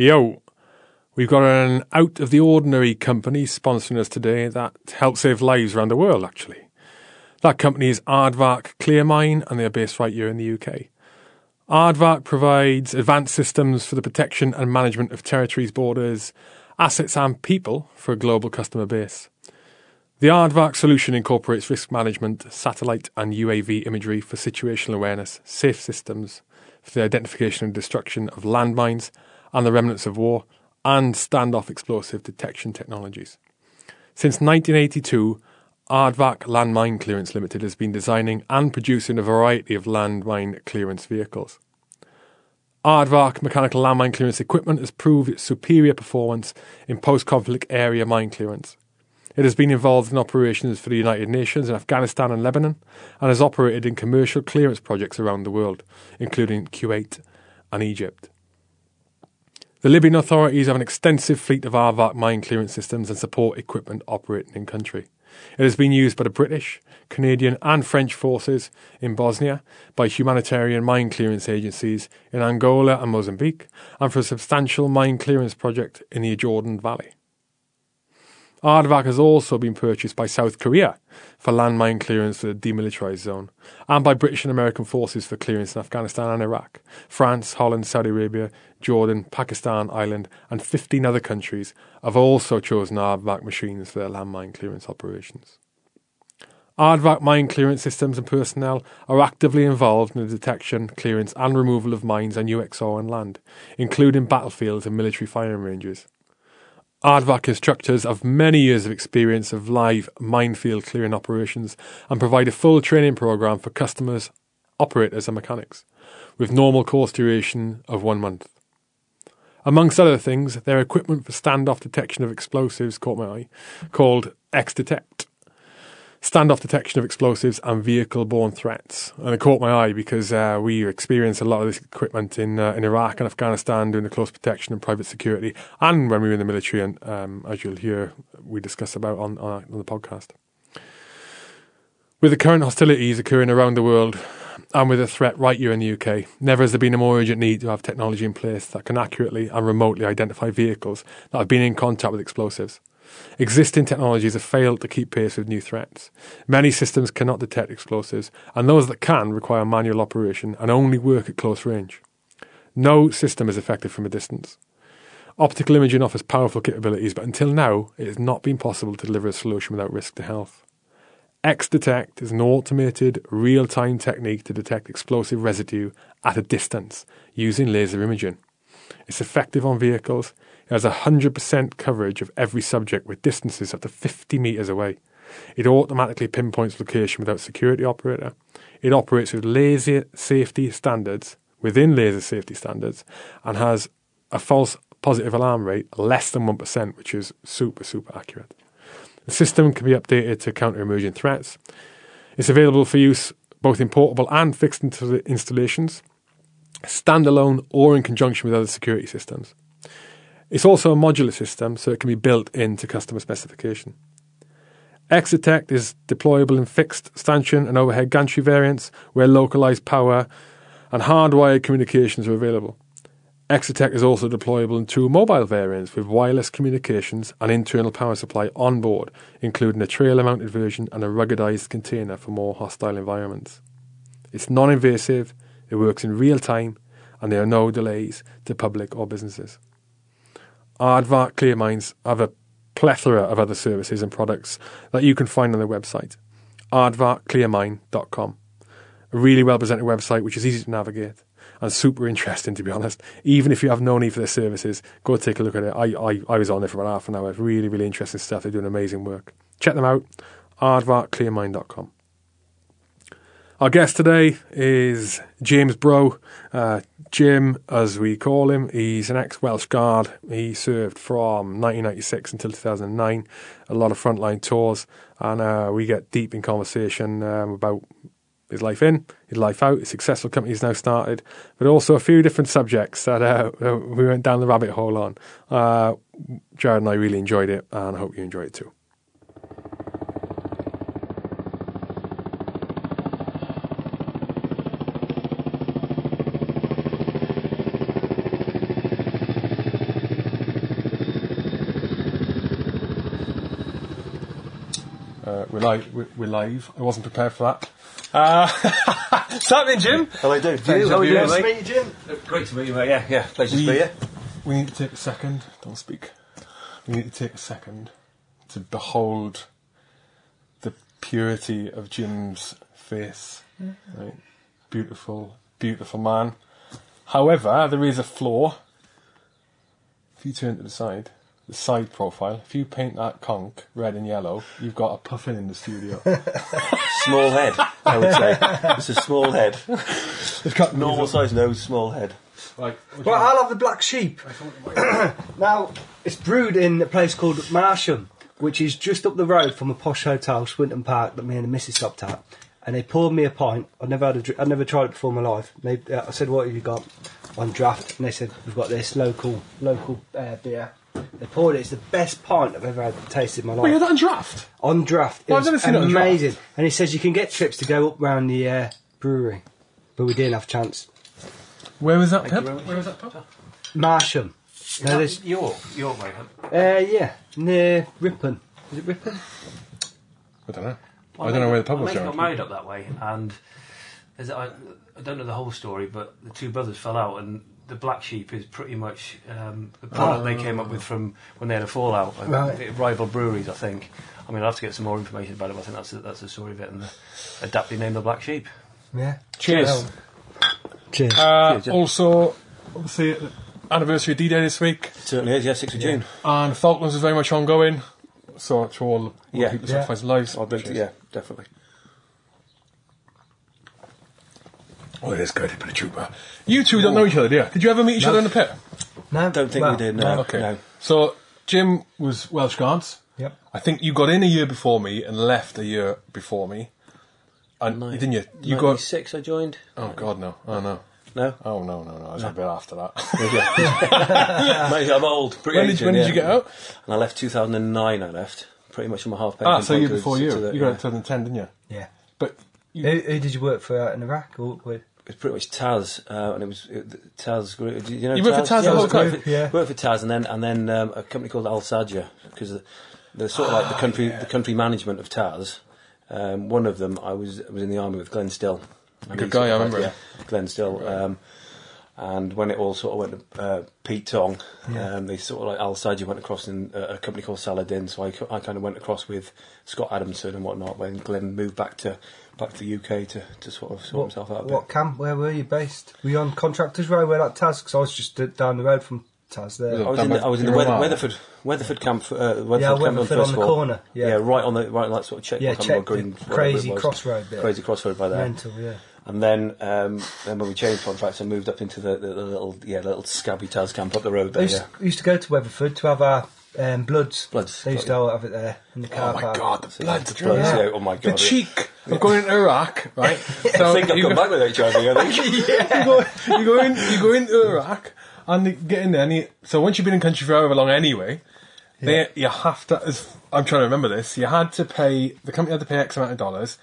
Yo, we've got an out of the ordinary company sponsoring us today that helps save lives around the world, actually. That company is Aardvark Clearmine, and they're based right here in the UK. Aardvark provides advanced systems for the protection and management of territories, borders, assets, and people for a global customer base. The Aardvark solution incorporates risk management, satellite and UAV imagery for situational awareness, safe systems for the identification and destruction of landmines and the remnants of war, and standoff explosive detection technologies. Since 1982, Aardvark Landmine Clearance Limited has been designing and producing a variety of landmine clearance vehicles. Aardvark mechanical landmine clearance equipment has proved its superior performance in post conflict area mine clearance it has been involved in operations for the United Nations in Afghanistan and Lebanon, and has operated in commercial clearance projects around the world, including Kuwait and Egypt. The Libyan authorities have an extensive fleet of Aardvark mine clearance systems and support equipment operating in country. It has been used by the British, Canadian, and French forces in Bosnia, by humanitarian mine clearance agencies in Angola and Mozambique, and for a substantial mine clearance project in the Jordan Valley. Aardvark has also been purchased by South Korea for landmine clearance for the demilitarized zone, and by British and American forces for clearance in Afghanistan and Iraq. France, Holland, Saudi Arabia, Jordan, Pakistan, Ireland, and 15 other countries have also chosen Aardvark machines for their landmine clearance operations. Aardvark mine clearance systems and personnel are actively involved in the detection, clearance, and removal of mines and UXO on land, including battlefields and military firing ranges. Aardvark instructors have many years of experience of live minefield clearing operations and provide a full training program for customers, operators, and mechanics, with normal course duration of one month. Amongst other things, their equipment for standoff detection of explosives caught my eye, called X-Detect standoff detection of explosives and vehicle-borne threats. And it caught my eye because uh, we experienced a lot of this equipment in uh, in Iraq and Afghanistan doing the close protection and private security, and when we were in the military. And um, as you'll hear, we discuss about on, on, on the podcast. With the current hostilities occurring around the world, and with a threat right here in the UK, never has there been a more urgent need to have technology in place that can accurately and remotely identify vehicles that have been in contact with explosives. Existing technologies have failed to keep pace with new threats. Many systems cannot detect explosives, and those that can require manual operation and only work at close range. No system is effective from a distance. Optical imaging offers powerful capabilities, but until now, it has not been possible to deliver a solution without risk to health. X-Detect is an automated, real-time technique to detect explosive residue at a distance using laser imaging. It's effective on vehicles, it has 100% coverage of every subject with distances up to 50 metres away. It automatically pinpoints location without security operator. It operates with laser safety standards, within laser safety standards, and has a false positive alarm rate less than 1%, which is super, super accurate. The system can be updated to counter emerging threats. It's available for use both in portable and fixed installations, standalone or in conjunction with other security systems. It's also a modular system, so it can be built into customer specification. X-Detect is deployable in fixed, stanchion, and overhead gantry variants where localized power and hardwired communications are available. X-Detect is also deployable in two mobile variants with wireless communications and internal power supply on board, including a trailer mounted version and a ruggedized container for more hostile environments. It's non invasive, it works in real time, and there are no delays to public or businesses. Aardvark Clear Minds have a plethora of other services and products that you can find on their website, aardvarkclearmine.com. A really well presented website which is easy to navigate and super interesting to be honest. Even if you have no need for their services, go take a look at it. I, I, I was on there for about half an hour. Really, really interesting stuff. They're doing amazing work. Check them out, aardvarkclearmine.com. Our guest today is James Brough. Uh, Jim, as we call him, he's an ex Welsh Guard. He served from 1996 until 2009, a lot of frontline tours, and uh, we get deep in conversation um, about his life in, his life out, his successful company he's now started, but also a few different subjects that uh, we went down the rabbit hole on. Uh, Jared and I really enjoyed it, and I hope you enjoy it too. We're, live, we're, we're live. I wasn't prepared for that. Uh, something, Jim. Hello, do. How How are are you you, doing, mate? Meet you, Jim. Great to meet you, mate. Yeah, yeah. Pleasure We- to meet you. We need to take a second. Don't speak. We need to take a second to behold the purity of Jim's face. Right? Beautiful, beautiful man. However, there is a flaw. If you turn to the side, the side profile, if you paint that conch red and yellow, you've got a puffin in the studio. Small head, I would say. It's a small head. It's got Normal size nose, small head. Like, Well, I'll have the black sheep. now, it's brewed in a place called Masham, which is just up the road from a posh hotel, Swinton Park, that me and the missus stopped at. And they poured me a pint. I'd never had a dr- I'd never tried it before in my life. They, uh, I said, "What have you got?" On draft, and they said, "We've got this local local uh, beer." They poured it. It's the best pint I've ever had tasted in my life. Wait, you're that in draft? on draft. It Well, I've was never seen it on draft. amazing. And he says you can get trips to go up round the uh, brewery, but we didn't have a chance. Where was that pub? Where was that pub? Masham. No, there's, York, York, mate. uh, yeah, near Ripon. Is it Ripon? I don't know. I don't know where the pub my was mate going. got married up that way, and there's, I, I don't know the whole story, but the two brothers fell out, and the black sheep is pretty much um, the product they came up with from when they had a fallout. like, Right. rival breweries, I think. I mean, I'll have to get some more information about it. But I think that's the, that's the story of it, and the, adaptly named the black sheep. Yeah. Cheers. Cheers. Uh, Cheers, yeah. also, obviously, anniversary of D-Day this week, Certainly is, yeah, 6th of June. and Falklands is very much ongoing. So to all the Yeah. people Yeah. sacrificing lives. I've been to, cheers. yeah, definitely. Oh, it is good. Bit of trooper. You two don't know each other, do you? Did you ever meet each other in the pit? no, Don't think well, we did, no. Okay. no. So Jim was Welsh Guards. Yep. I think you got in a year before me and left a year before me. And didn't you? You got. six. I joined. Oh God, no! Oh no! No? Oh no! No! No! I was a bit after that. Mate, I'm old. Pretty when did, ancient, when did yeah. you get out? And I left 2009, I left. Pretty much on my half Ah, so pension you to- before to you. the- you got yeah. it 2010, didn't you? Yeah. But you, Who, who did you work for out in Iraq? Or with? It was pretty much Taz, uh, and it was it, Taz. Group- do You know You worked for Taz yeah, I whole worked time? for- Yeah. Worked for Taz, and then and then um, a company called Al Sajja because they're sort of like the country the country management of Taz. Um, one of them, I was was in the army with Glenn Still. And Good guy, I remember had- Yeah, Glenn Still. Um, and when it all sort of went to uh, Pete Tong, um, they sort of like Al Sajja went across in uh, a company called Saladin. So I, I kind of went across with Scott Adamson and whatnot. When Glenn moved back to back to the UK to, to sort of sort What, himself out a bit. what camp? Where were you based? Were you on Contractors Row? Where that Taz? Because I was just down the road from Taz there. Was I was in the, I was in the Weather. Weatherford Weatherford camp. Uh, Weatherford Yeah, camp Weatherford first on the floor. corner, yeah. right on the right on that sort of check. Yeah, I can't remember check the green, crazy crossroad bit. Crazy crossroad by there. Mental, yeah. And then, um, then when we changed contracts, I moved up into the, the, the little yeah little scabby Taz camp up the road I there. used, Yeah. we used to go to Weatherford to have our um, bloods. Bloods, They used got to have it there in the car oh my park. God, the blood, the Bloods, blood. yeah. Oh my god, The god. cheek of going into Iraq, right? I So think I've you come go- back with HIV. I think. you go, you go in, you go into Iraq, and you get in there. And you, so once you've been in country for however long, anyway, they, you have to. As, I'm trying to remember this. You had to pay the company had to pay X amount of dollars,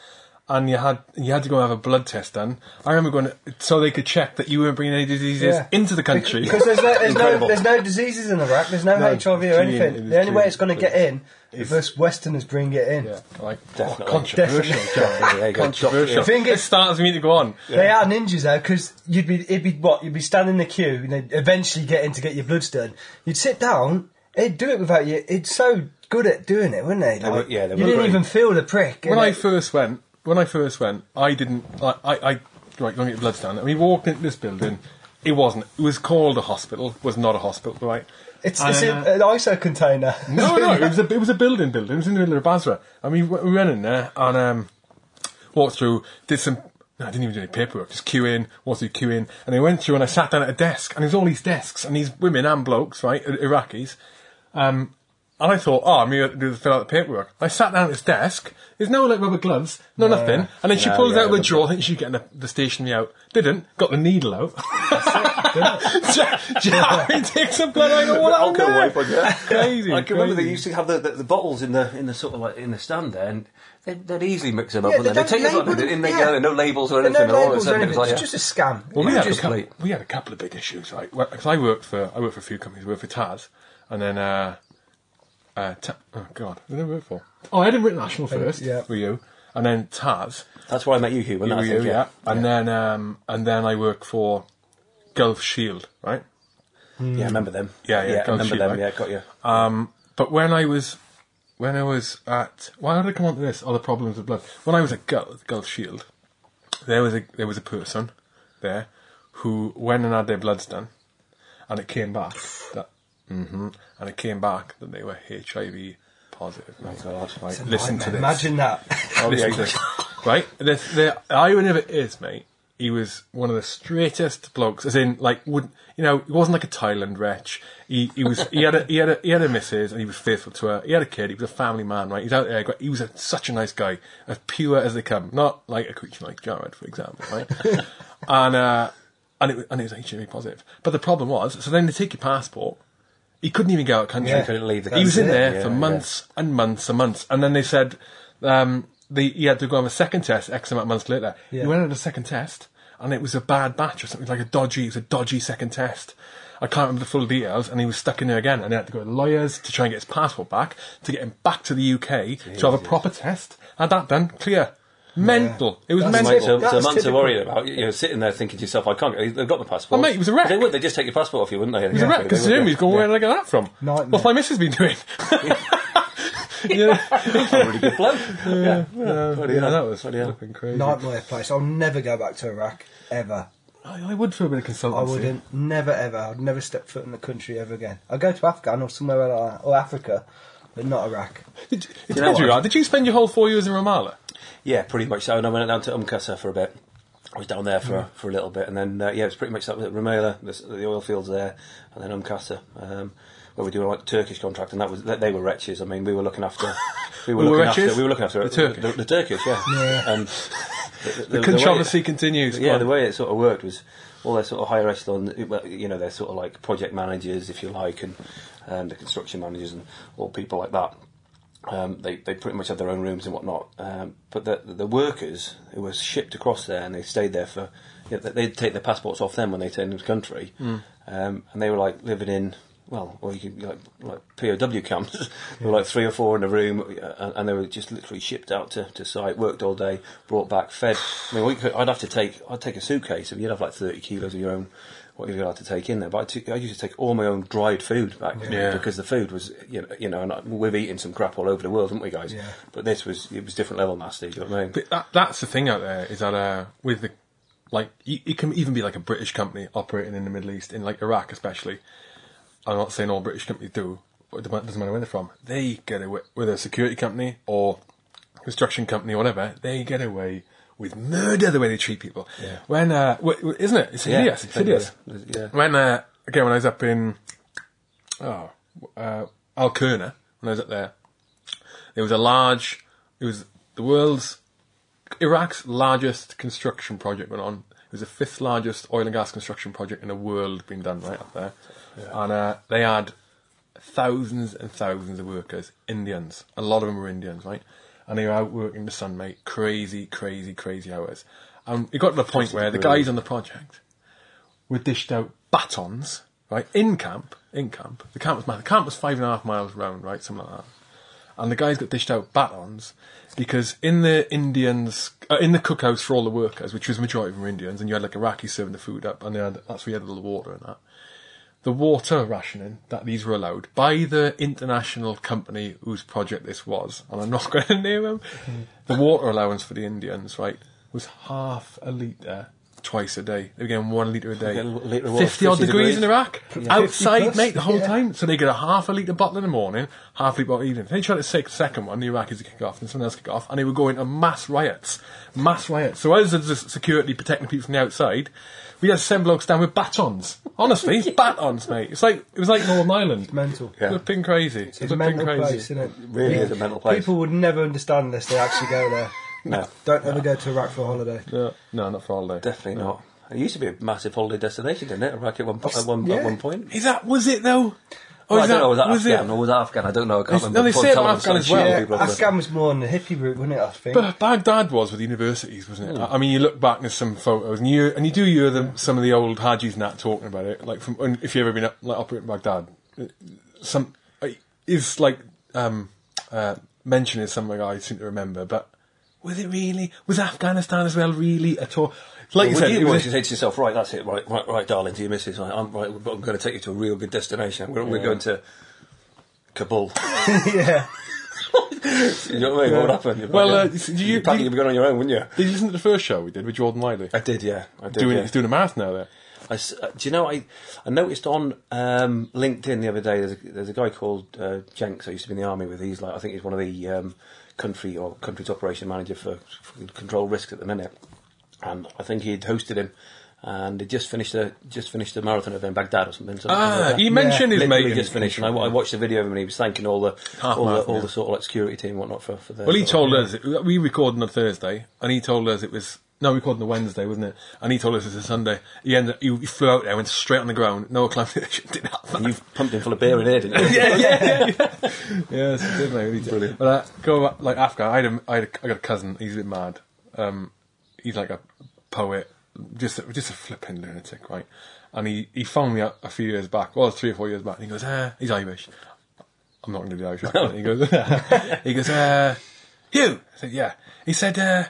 and you had you had to go and have a blood test done. I remember going so they could check that you weren't bringing any diseases Yeah. into the country. Because there's no, there's no, there's no diseases in Iraq. There's no, No, HIV or anything. it is the only way it's going to get in is if Westerners bring it in. yeah, oh, like Definitely. oh, controversial. John. There you go. Controversial. The thing it is- starts me to go on. They are ninjas though, because you'd be, it'd be what you'd be standing in the queue, and then eventually get in to get your bloods done. You'd sit down, they'd do it without you. It's so good at doing it, wouldn't they? They were- yeah, they you didn't great. even feel the prick. when and I it- first went, when I first went, I didn't. I, I, I right, going to get blood stand. And we walked into this building. It wasn't. It was called a hospital. Was not a hospital, right? it's, it's uh, an ISO container. No, no, it was a it was a building. Building. It was in the middle of Basra. And we, we went in there and um, walked through. Did some. No, I didn't even do any paperwork. Just queue in, walked through queue in, and I went through and I sat down at a desk, and there's all these desks and these women and blokes, right, Iraqis. Um, and I thought, oh, I'm here to do fill out the paperwork. I sat down at his desk. There's no like rubber gloves, no, nothing. And then she No, pulls yeah, out the the- drawer. I think she's getting the, the stationery out. Didn't. Got the needle out. Jerry takes a blood. I go, what happened Alcohol there? wipe on, yeah. Crazy. I can remember they crazy. used to have the, the, the bottles in the in the sort of like in the stand there, and they'd, they'd easily mix them up, Yeah, and then they they take don't this one, label they didn't them, make yeah. yeah, no labels or anything. no and all of a labels or sudden it anything. was like, It's yeah. just a scam. Well, we You had, a just- couple, we had a couple of big issues, right? Because I worked for I worked for a few companies. I worked for Taz, and then uh, uh, Ta- oh god, what did I work for? Oh, Edinburgh International first. yeah. With you, and then Taz. That's where I met you, Hugh. wasn't it, I you, think, yeah. And then um, and then I worked for Gulf Shield, right? yeah, I remember them. Yeah, yeah, yeah, I Gulf remember Shield, them. right? Yeah, got you. Um, but when I was when I was at why did I come on to this? Oh, the problems with blood. When I was at Gulf, Gulf Shield, there was a there was a person there who went and had their bloods done, and it came back that hmm and it came back that they were HIV positive. Oh God. Right, listen to this. Imagine that. Oh, listen to. Right? The, the irony of it is, mate, he was one of the straightest blokes, as in, like, would you know, he wasn't like a Thailand wretch. He he was he had a he had a he had a missus and he was faithful to her. He had a kid. He was a family man, right? He's out there. He was a, such a nice guy, as pure as they come. Not like a creature like Jared, for example, right? and uh, and it was- and it was HIV positive. But the problem was, so then they take your passport. He couldn't even go out country. Yeah. Couldn't leave the country. He was in there Yeah, for yeah. months and months and months, and then they said um, the, he had to go on a second test X amount of months later. Yeah. He went on a second test, and it was a bad batch or something like a dodgy. It was a dodgy second test. I can't remember the full details, and he was stuck in there again, and he had to go to lawyers to try and get his passport back to get him back to the UK to have a proper test. Had that done, clear. Mental. It was That's mental. Mate, so, That's so months typical. worrying about you know sitting there thinking to yourself, I can't. get They've got my passport. Oh, mate, it was a wreck. They would. They just take your passport off you, wouldn't they? He's a wreck because They would, he's going, where did I get that from? Nightmare. What's my missus been doing? yeah. A really good bloke. yeah, Yeah, Bloody yeah, hell. that was Bloody hell. flipping crazy. Nightmare place. I'll never go back to Iraq ever. I, I would for a bit of consultancy. I wouldn't. Never ever. I'd never step foot in the country ever again. I'd go to Afghan or somewhere like that, or Africa, but not Iraq. Did, you- it you know depends where you what? are. Did you spend your whole four years in Rumaila? Yeah, pretty much so. And I went down to Umkasa for a bit. I was down there for for a little bit, and then uh, yeah, it was pretty much that. it. The, the oil fields there, and then Umkasa, um, where we doing like Turkish contract, and that was they were wretches. I mean, we were looking after. We were Who were looking wretches? after. We were looking after The Turkish? The, the Turkish, yeah. Yeah. Um, the, way controversy continues. yeah, the way it sort of worked was all their sort of higher echelon, you know, they're sort of like project managers, if you like, and um, the construction managers and all people like that. Um, they they pretty much had their own rooms and whatnot. Um, but the the workers who were shipped across there and they stayed there for, you know, they'd take their passports off them when they turned into the country, um, and they were like living in. Well, or you could like like POW camps. there were like three or four in a room, uh, and, and they were just literally shipped out to, to site, worked all day, brought back, fed. I mean, we could, I'd have to take I'd take a suitcase, and you'd have like thirty kilos of your own what you're allowed to take in there. But I, took, used to take all my own dried food back Yeah. because the food was you know you know and I- we've eaten some crap all over the world, haven't we, guys? Yeah. But this was it was different level nasty. Do you know what I mean? But that, that's the thing out there is that uh, with the like you, it can even be like a British company operating in the Middle East, in like Iraq especially. I'm not saying all British companies do. But it doesn't matter where they're from. They get away with a security company or construction company or whatever. They get away with murder the way they treat people. Yeah. When uh, w- isn't it? It's Yeah, hideous. It's hideous. yeah. When uh, again, when I was up in oh uh, Al Qurna, when I was up there, there was a large. It was the world's Iraq's largest construction project went on. It was the fifth largest oil and gas construction project in the world being done right up there, yeah. and uh, they had thousands and thousands of workers, Indians. A lot of them were Indians, right? And they were out working the sun, mate. Crazy, crazy, crazy hours. And it got to the point where the guys on the project were dished out batons, right, in camp, in camp. The camp was. The camp was five and a half miles round, right, something like that. And the guys got dished out batons because in the Indians, uh, in the cookhouse for all the workers, which was the majority of them were Indians, and you had like Iraqis serving the food up, and they had, that's where you had all the water and that. The water rationing that these were allowed by the international company whose project this was, and I'm not going to name them, the water allowance for the Indians, right, was half a litre twice a day. They were getting one litre a day. Of water, 50 odd degrees degrees. in Iraq. 50 Outside, plus, mate, the whole yeah. time. So they get a half a litre bottle in the morning, half a litre bottle in the evening. They tried to take the second one, the Iraqis would kick off, and someone else kick off, and they would go into mass riots. Mass riots. So as the security protecting people from the outside, we had seven blokes down with batons. Honestly, batons, mate. It's like, it was like Northern Ireland. Mental. Yeah. Flipping crazy. It's a mental crazy. place, isn't it? Really is a mental place. People would never understand unless they actually go there. No, Don't ever go to Iraq for a holiday. No, no, not for all day. definitely not. It used to be a massive holiday destination, didn't it? Iraq at one, po- at one, Yeah. at one point. Is that, was it though? Or Well, I don't know, was that was Afghan it? or was that Afghan? I don't know. I can't remember. no, they say it Taliban Afghan started as well. Yeah, people Afghan was more on the hippie route, wasn't it? I think. But Baghdad was with universities, wasn't it? I I mean, you look back at some photos, and you and you do hear them, some of the old Hajis and that talking about it. Like from if you've ever been up, like operating Baghdad, uh, some is like um, uh, mentioning something I seem to remember, but was it really? Was Afghanistan as well really at all? Like you Well, said, you it want was, to say to yourself, right, that's it, right, right, right, darling, to your missus, right, I'm, right, but I'm going to take you to a real good destination. We're, we're going to Kabul. yeah. you know what I mean? What would happen? Well, uh, you'd did be you- packing, did- you'd be going on your own, wouldn't you? did you listen to the first show we did with Jordan Wiley? I did, yeah. I did. Doing, yeah. He's doing a marathon now there. I uh, do you know I I noticed on um, LinkedIn the other day there's a, there's a guy called uh, Jenks I used to be in the army with. He's like I think he's one of the um, country or country's operation manager for, for control risks at the minute, and I think he'd hosted him. And he just finished a just finished a marathon event in Baghdad or something. something Ah, like he mentioned his Literally mate. just finished, and I, I watched the video of him, and he was thanking all the Half all, the, all yeah. the sort of like security team and whatnot for for the. Well, he told us we recorded on a Thursday, and he told us it was no, we recorded on a Wednesday, wasn't it? And he told us it was a Sunday. He ended, up, he, he flew out there, went straight on the ground, no acclimatization, didn't. And you've pumped him full of beer in here, didn't you? yeah, yeah, yeah, yeah. yes, did, mate. He did. Brilliant. But uh, go back, like Afghan. I had, a, I had a, I got a cousin. He's a bit mad. Um, he's like a poet, just just a flipping lunatic, right? And he, he phoned me a, a few years back, well, three or four years back, and he goes, uh, he's Irish. I'm not going to do the Irish accent. he goes, he goes, uh, Hugh. I said, yeah. He said, uh,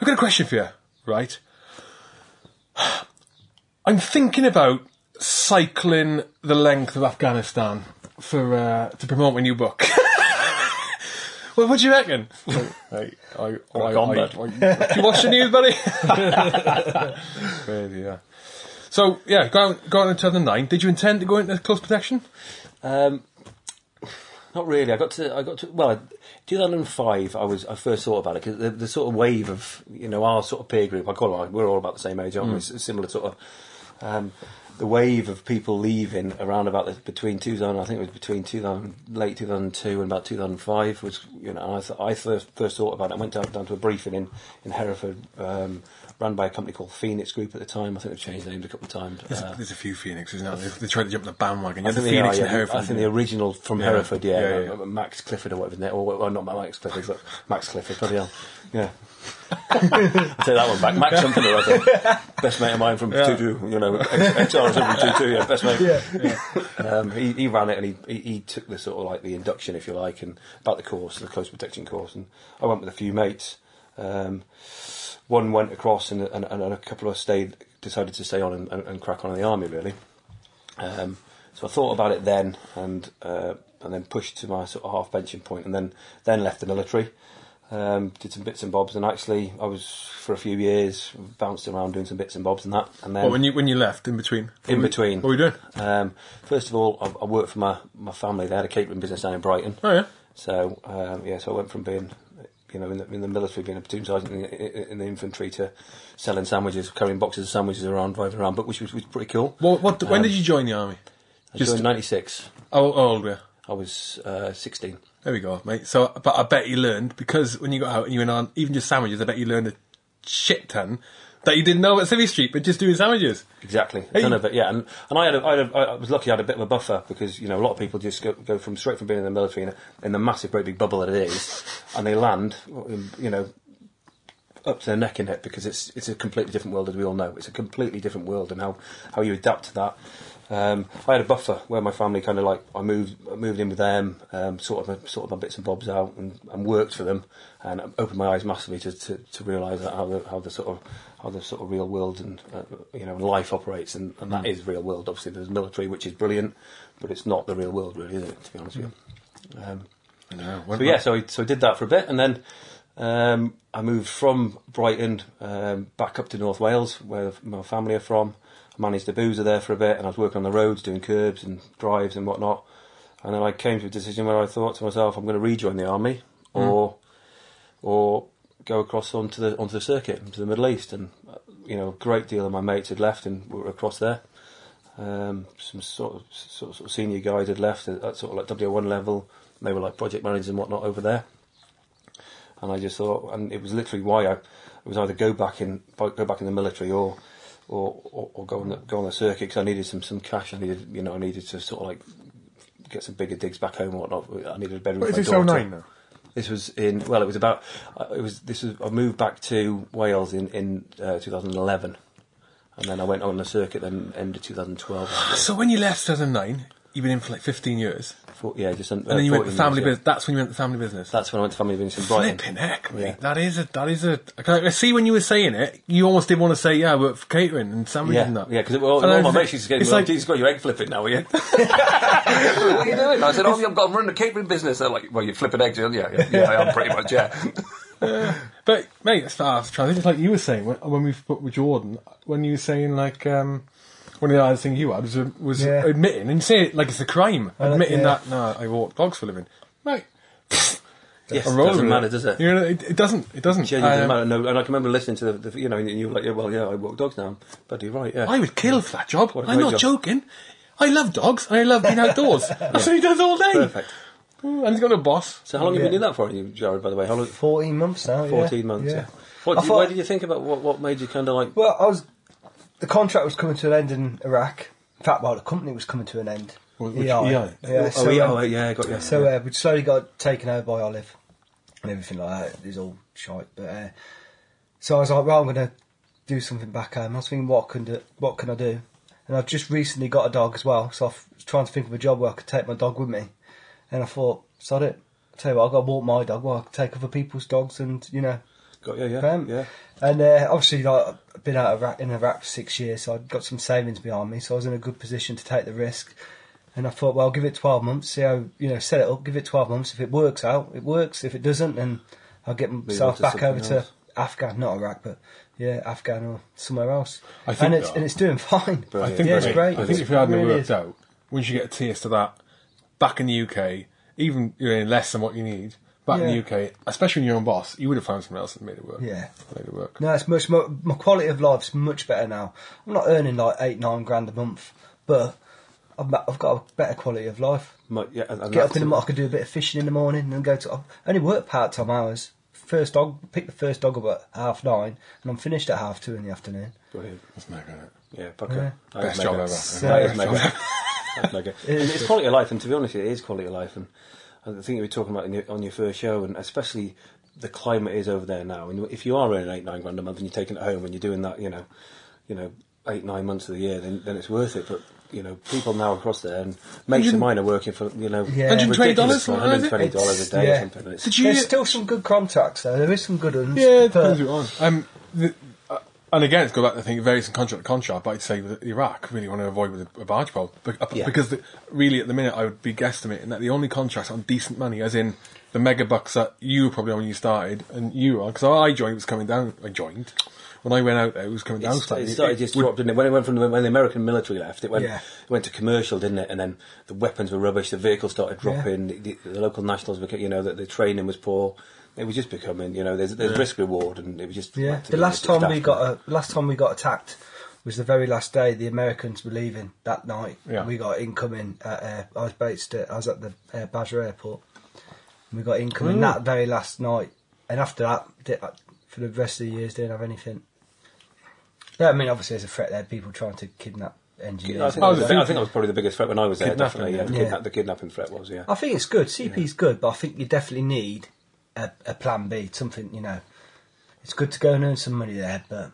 I've got a question for you, right? I'm thinking about cycling the length of Afghanistan for uh, to promote my new book. well, what do you reckon? I, I, I, Crack on, I- I- do you watch the news, buddy? Crazy, yeah. So yeah, going, on, go on in 2009. Did you intend to go into close protection? Um, not really. I got to. I got to. Well, 2005. I was. I first thought about it because the, the sort of wave of you know our sort of peer group. I call it. We're all about the same age, aren't we? Similar sort of. Um, the wave of people leaving around about the, between 2000, I think it was between 2000, late 2002 and about 2005 was, you know, I, th- I first, first thought about it. I went down, down to a briefing in, in Hereford, um, run by a company called Phoenix Group at the time. I think they've changed names a couple of times. There's, Uh, a, there's a few Phoenixes now. They, they tried to jump the bandwagon. You I had the think, Phoenix are, and yeah. Hereford. I think the original from Yeah. Hereford, yeah, Yeah, yeah. uh, Max Clifford or whatever, isn't or not Max Clifford, but Max Clifford, bloody hell, yeah. I'll take that one back. Max something or other, best mate of mine from two two, you know, ex XR from two yeah, best mate. Um, he, he ran it and he, he he took the sort of like the induction, if you like, and about the course, the close protection course, and I went with a few mates. Um, one went across and, and, and a couple of us stayed, decided to stay on and, and, and crack on in the army really. Um, so I thought about it then, and uh, and then pushed to my sort of half pension point, and then then left the military. Um, did some bits and bobs, and actually I was for a few years bounced around doing some bits and bobs and that, and then What, when you when you left in between? in between. What were you doing? Um, first of all, I, I worked for my, my family. They had a catering business down in Brighton. Oh yeah. So um, yeah, so I went from being, you know, in the, in the military, being a platoon sergeant in the, in the infantry, to selling sandwiches, carrying boxes of sandwiches around, driving around, but which was, was pretty cool. What, what, when Um, did you join the army? I just- joined in '96. How, how old were you? I was uh, 16. There we go, mate. So, but I bet you learned because when you got out and you went on even just sandwiches, I bet you learned a shit ton that you didn't know at Civvy Street, but just doing sandwiches. Exactly, none of it. Yeah, and and I had, a, I, had a, I was lucky. I had a bit of a buffer because you know a lot of people just go, go from straight from being in the military in, in the massive, great big bubble that it is, and they land, um, you know, up to their neck in it because it's it's a completely different world as we all know. It's a completely different world, and how, how you adapt to that. Um, I had a buffer where my family kind of like I moved I moved in with them, um, sort of sort of my bits and bobs out, and, and worked for them, and opened my eyes massively to, to, to realise how the how the sort of how the sort of real world and uh, you know life operates, and, and that is real world. Obviously, there's military, which is brilliant, but it's not the real world, really, is it? To be honest with you. Um, No, so yeah, so I, so I did that for a bit, and then um, I moved from Brighton um, back up to North Wales, where my family are from. Managed a boozer there for a bit, and I was working on the roads, doing curbs and drives and whatnot. And then I came to a decision where I thought to myself, I'm going to rejoin the army, or or go across onto the onto the circuit into the Middle East. And you know, a great deal of my mates had left and were across there. Um, some sort of, sort of sort of senior guys had left at, at sort of like WO1 level. They were like project managers and whatnot over there. And I just thought, and it was literally why I it was either go back in go back in the military or or, or, or go on the go on the circuit because I needed some some cash. I needed you know I needed to sort of like get some bigger digs back home and whatnot. I needed a bedroom. What for is this daughter. 09 now? This was in well, it was about uh, it was this was I moved back to Wales in in uh, 2011, and then I went on the circuit then end of 2012. So when you left 2009, you've been in for like 15 years, For, yeah, just un- and then you went to 14 family years, yeah. business. That's when you went to family business. That's when I went to family business in Brighton. Flipping heck, mate. Yeah. That is a, that is a, I see when you were saying it, you almost did want to say, yeah, I work for catering and sandwiches Yeah, and that. yeah, because all, all my was- mates used to get it's me, like- like, you've got your egg flipping now, are you? what are you doing? I said, oh, I've got to run a catering business. They're like, well, you're flipping eggs, aren't you? Yeah, yeah, I am pretty much, yeah. But mate, it's I was trying to think, it's like you were saying when, when we spoke with Jordan, when you were saying like um, one of the other things you had was was Yeah. admitting and you say it like it's a crime, like- admitting yeah. that no, I walk dogs for a living, mate. yes, I'm it rolling doesn't with matter, does it? You know, it, it doesn't. It doesn't. Genuinely Um, doesn't matter. No, and I can remember listening to the, the you know, and you were like, yeah, well, yeah, I walk dogs now. But you're right, yeah. I would kill for that job. What a I'm great not job. joking. I love dogs and I love being outdoors. That's what he does all day. Perfect. And he's got a boss. So how long have you Yeah. been doing that for, you, Jared, by the way? How long? 14 months now. yeah. 14 months, yeah. What, I did- thought- why did you think about what, what made you kind of like... Well, I was. The contract was coming to an end in Iraq. In fact, well, the company was coming to an end. Which- which- EI. EI? Yeah, oh, so, yeah, um, yeah, I got you. So yeah. uh, we slowly got taken over by Olive and everything like that. It was all shite. But uh, so I was like, well, I'm going to do something back home. I was thinking, what can do, what can I do? And I've just recently got a dog as well, so I was trying to think of a job where I could take my dog with me. And I thought, sod it. tell you what, I've got to walk my dog. Well, I can take other people's dogs, and you know, got you, yeah, yeah. And uh, obviously, like, I've been out of Iraq, in Iraq for six years, so I'd got some savings behind me, so I was in a good position to take the risk. And I thought, well, I'll give it 12 months, see how, you know, set it up, give it 12 months. If it works out, it works. If it doesn't, then I'll get myself to back something over to else. Afghan, not Iraq, but yeah, Afghan or somewhere else. I think and it's and it's doing fine. Brilliant. I think, yeah, it's great. I think if you hadn't really worked is. out, once you get a taste of that back in the UK, even you know, less than what you need, back in the UK, especially when you're on boss, you would have found something else that made it work. Yeah. Made it work. No, it's much more, my quality of life's much better now. I'm not earning like eight, nine grand a month, but I've, I've got a better quality of life. My, yeah and, and Get up in the it. morning, I could do a bit of fishing in the morning and go to. I only work part time hours. First dog, pick the first dog up at half nine, and I'm finished at half two in the afternoon. Brilliant. That's mega, isn't it? Yeah, pucker. Best is job ever. So- That is Best job mega. ever. That's mega. And it's quality of life, and to be honest, it is quality of life. And, and the thing you were talking about in your, on your first show, and especially the climate is over there now. And if you are earning eight, nine grand a month, and you're taking it home, and you're doing that, you know, you know, eight, nine months of the year, then then it's worth it. But you know, people now across there, and mates of mine are working for you know, Yeah. $120 ridiculous, something like that, is it? $120 a day Yeah. or something. It's, Did you? There's still some good contracts though. There is some good ones. Yeah, it but- depends who it. Um, the, and again, it's go back to the thing, it varies from contract to contract, but I'd say with Iraq, really want to avoid with a, a barge pole. Uh, Yeah. Because the, really, at the minute, I would be guesstimating that the only contracts on decent money, as in the mega bucks that you were probably on when you started, and you are, because I joined, it was coming down, I joined. When I went out there, it was coming down It started, slightly. it started just dropped, didn't it? When it went from the, when the American military left, it went Yeah. it went to commercial, didn't it? And then the weapons were rubbish. The vehicles started dropping. The, the, the local nationals, became, you know, the, the training was poor. It was just becoming, you know, there's, there's risk reward, and it was just Yeah, the last time we got a, last time we got attacked was the very last day the Americans were leaving that night. Yeah. We got incoming. At, uh, I was based. At, I was at the uh, Basra airport. And we got incoming Ooh. that very last night, and after that, for the rest of the years, didn't have anything. Yeah, I mean, obviously, there's a threat there. People trying to kidnap engineers. I think, that was, the I think that was probably the biggest threat when I was there. Kidnapping, Definitely, yeah, the, yeah. kidnap, the kidnapping threat was, yeah. I think it's good. CP CP's good, but I think you definitely need a, a plan B. Something you know. It's good to go and earn some money there, but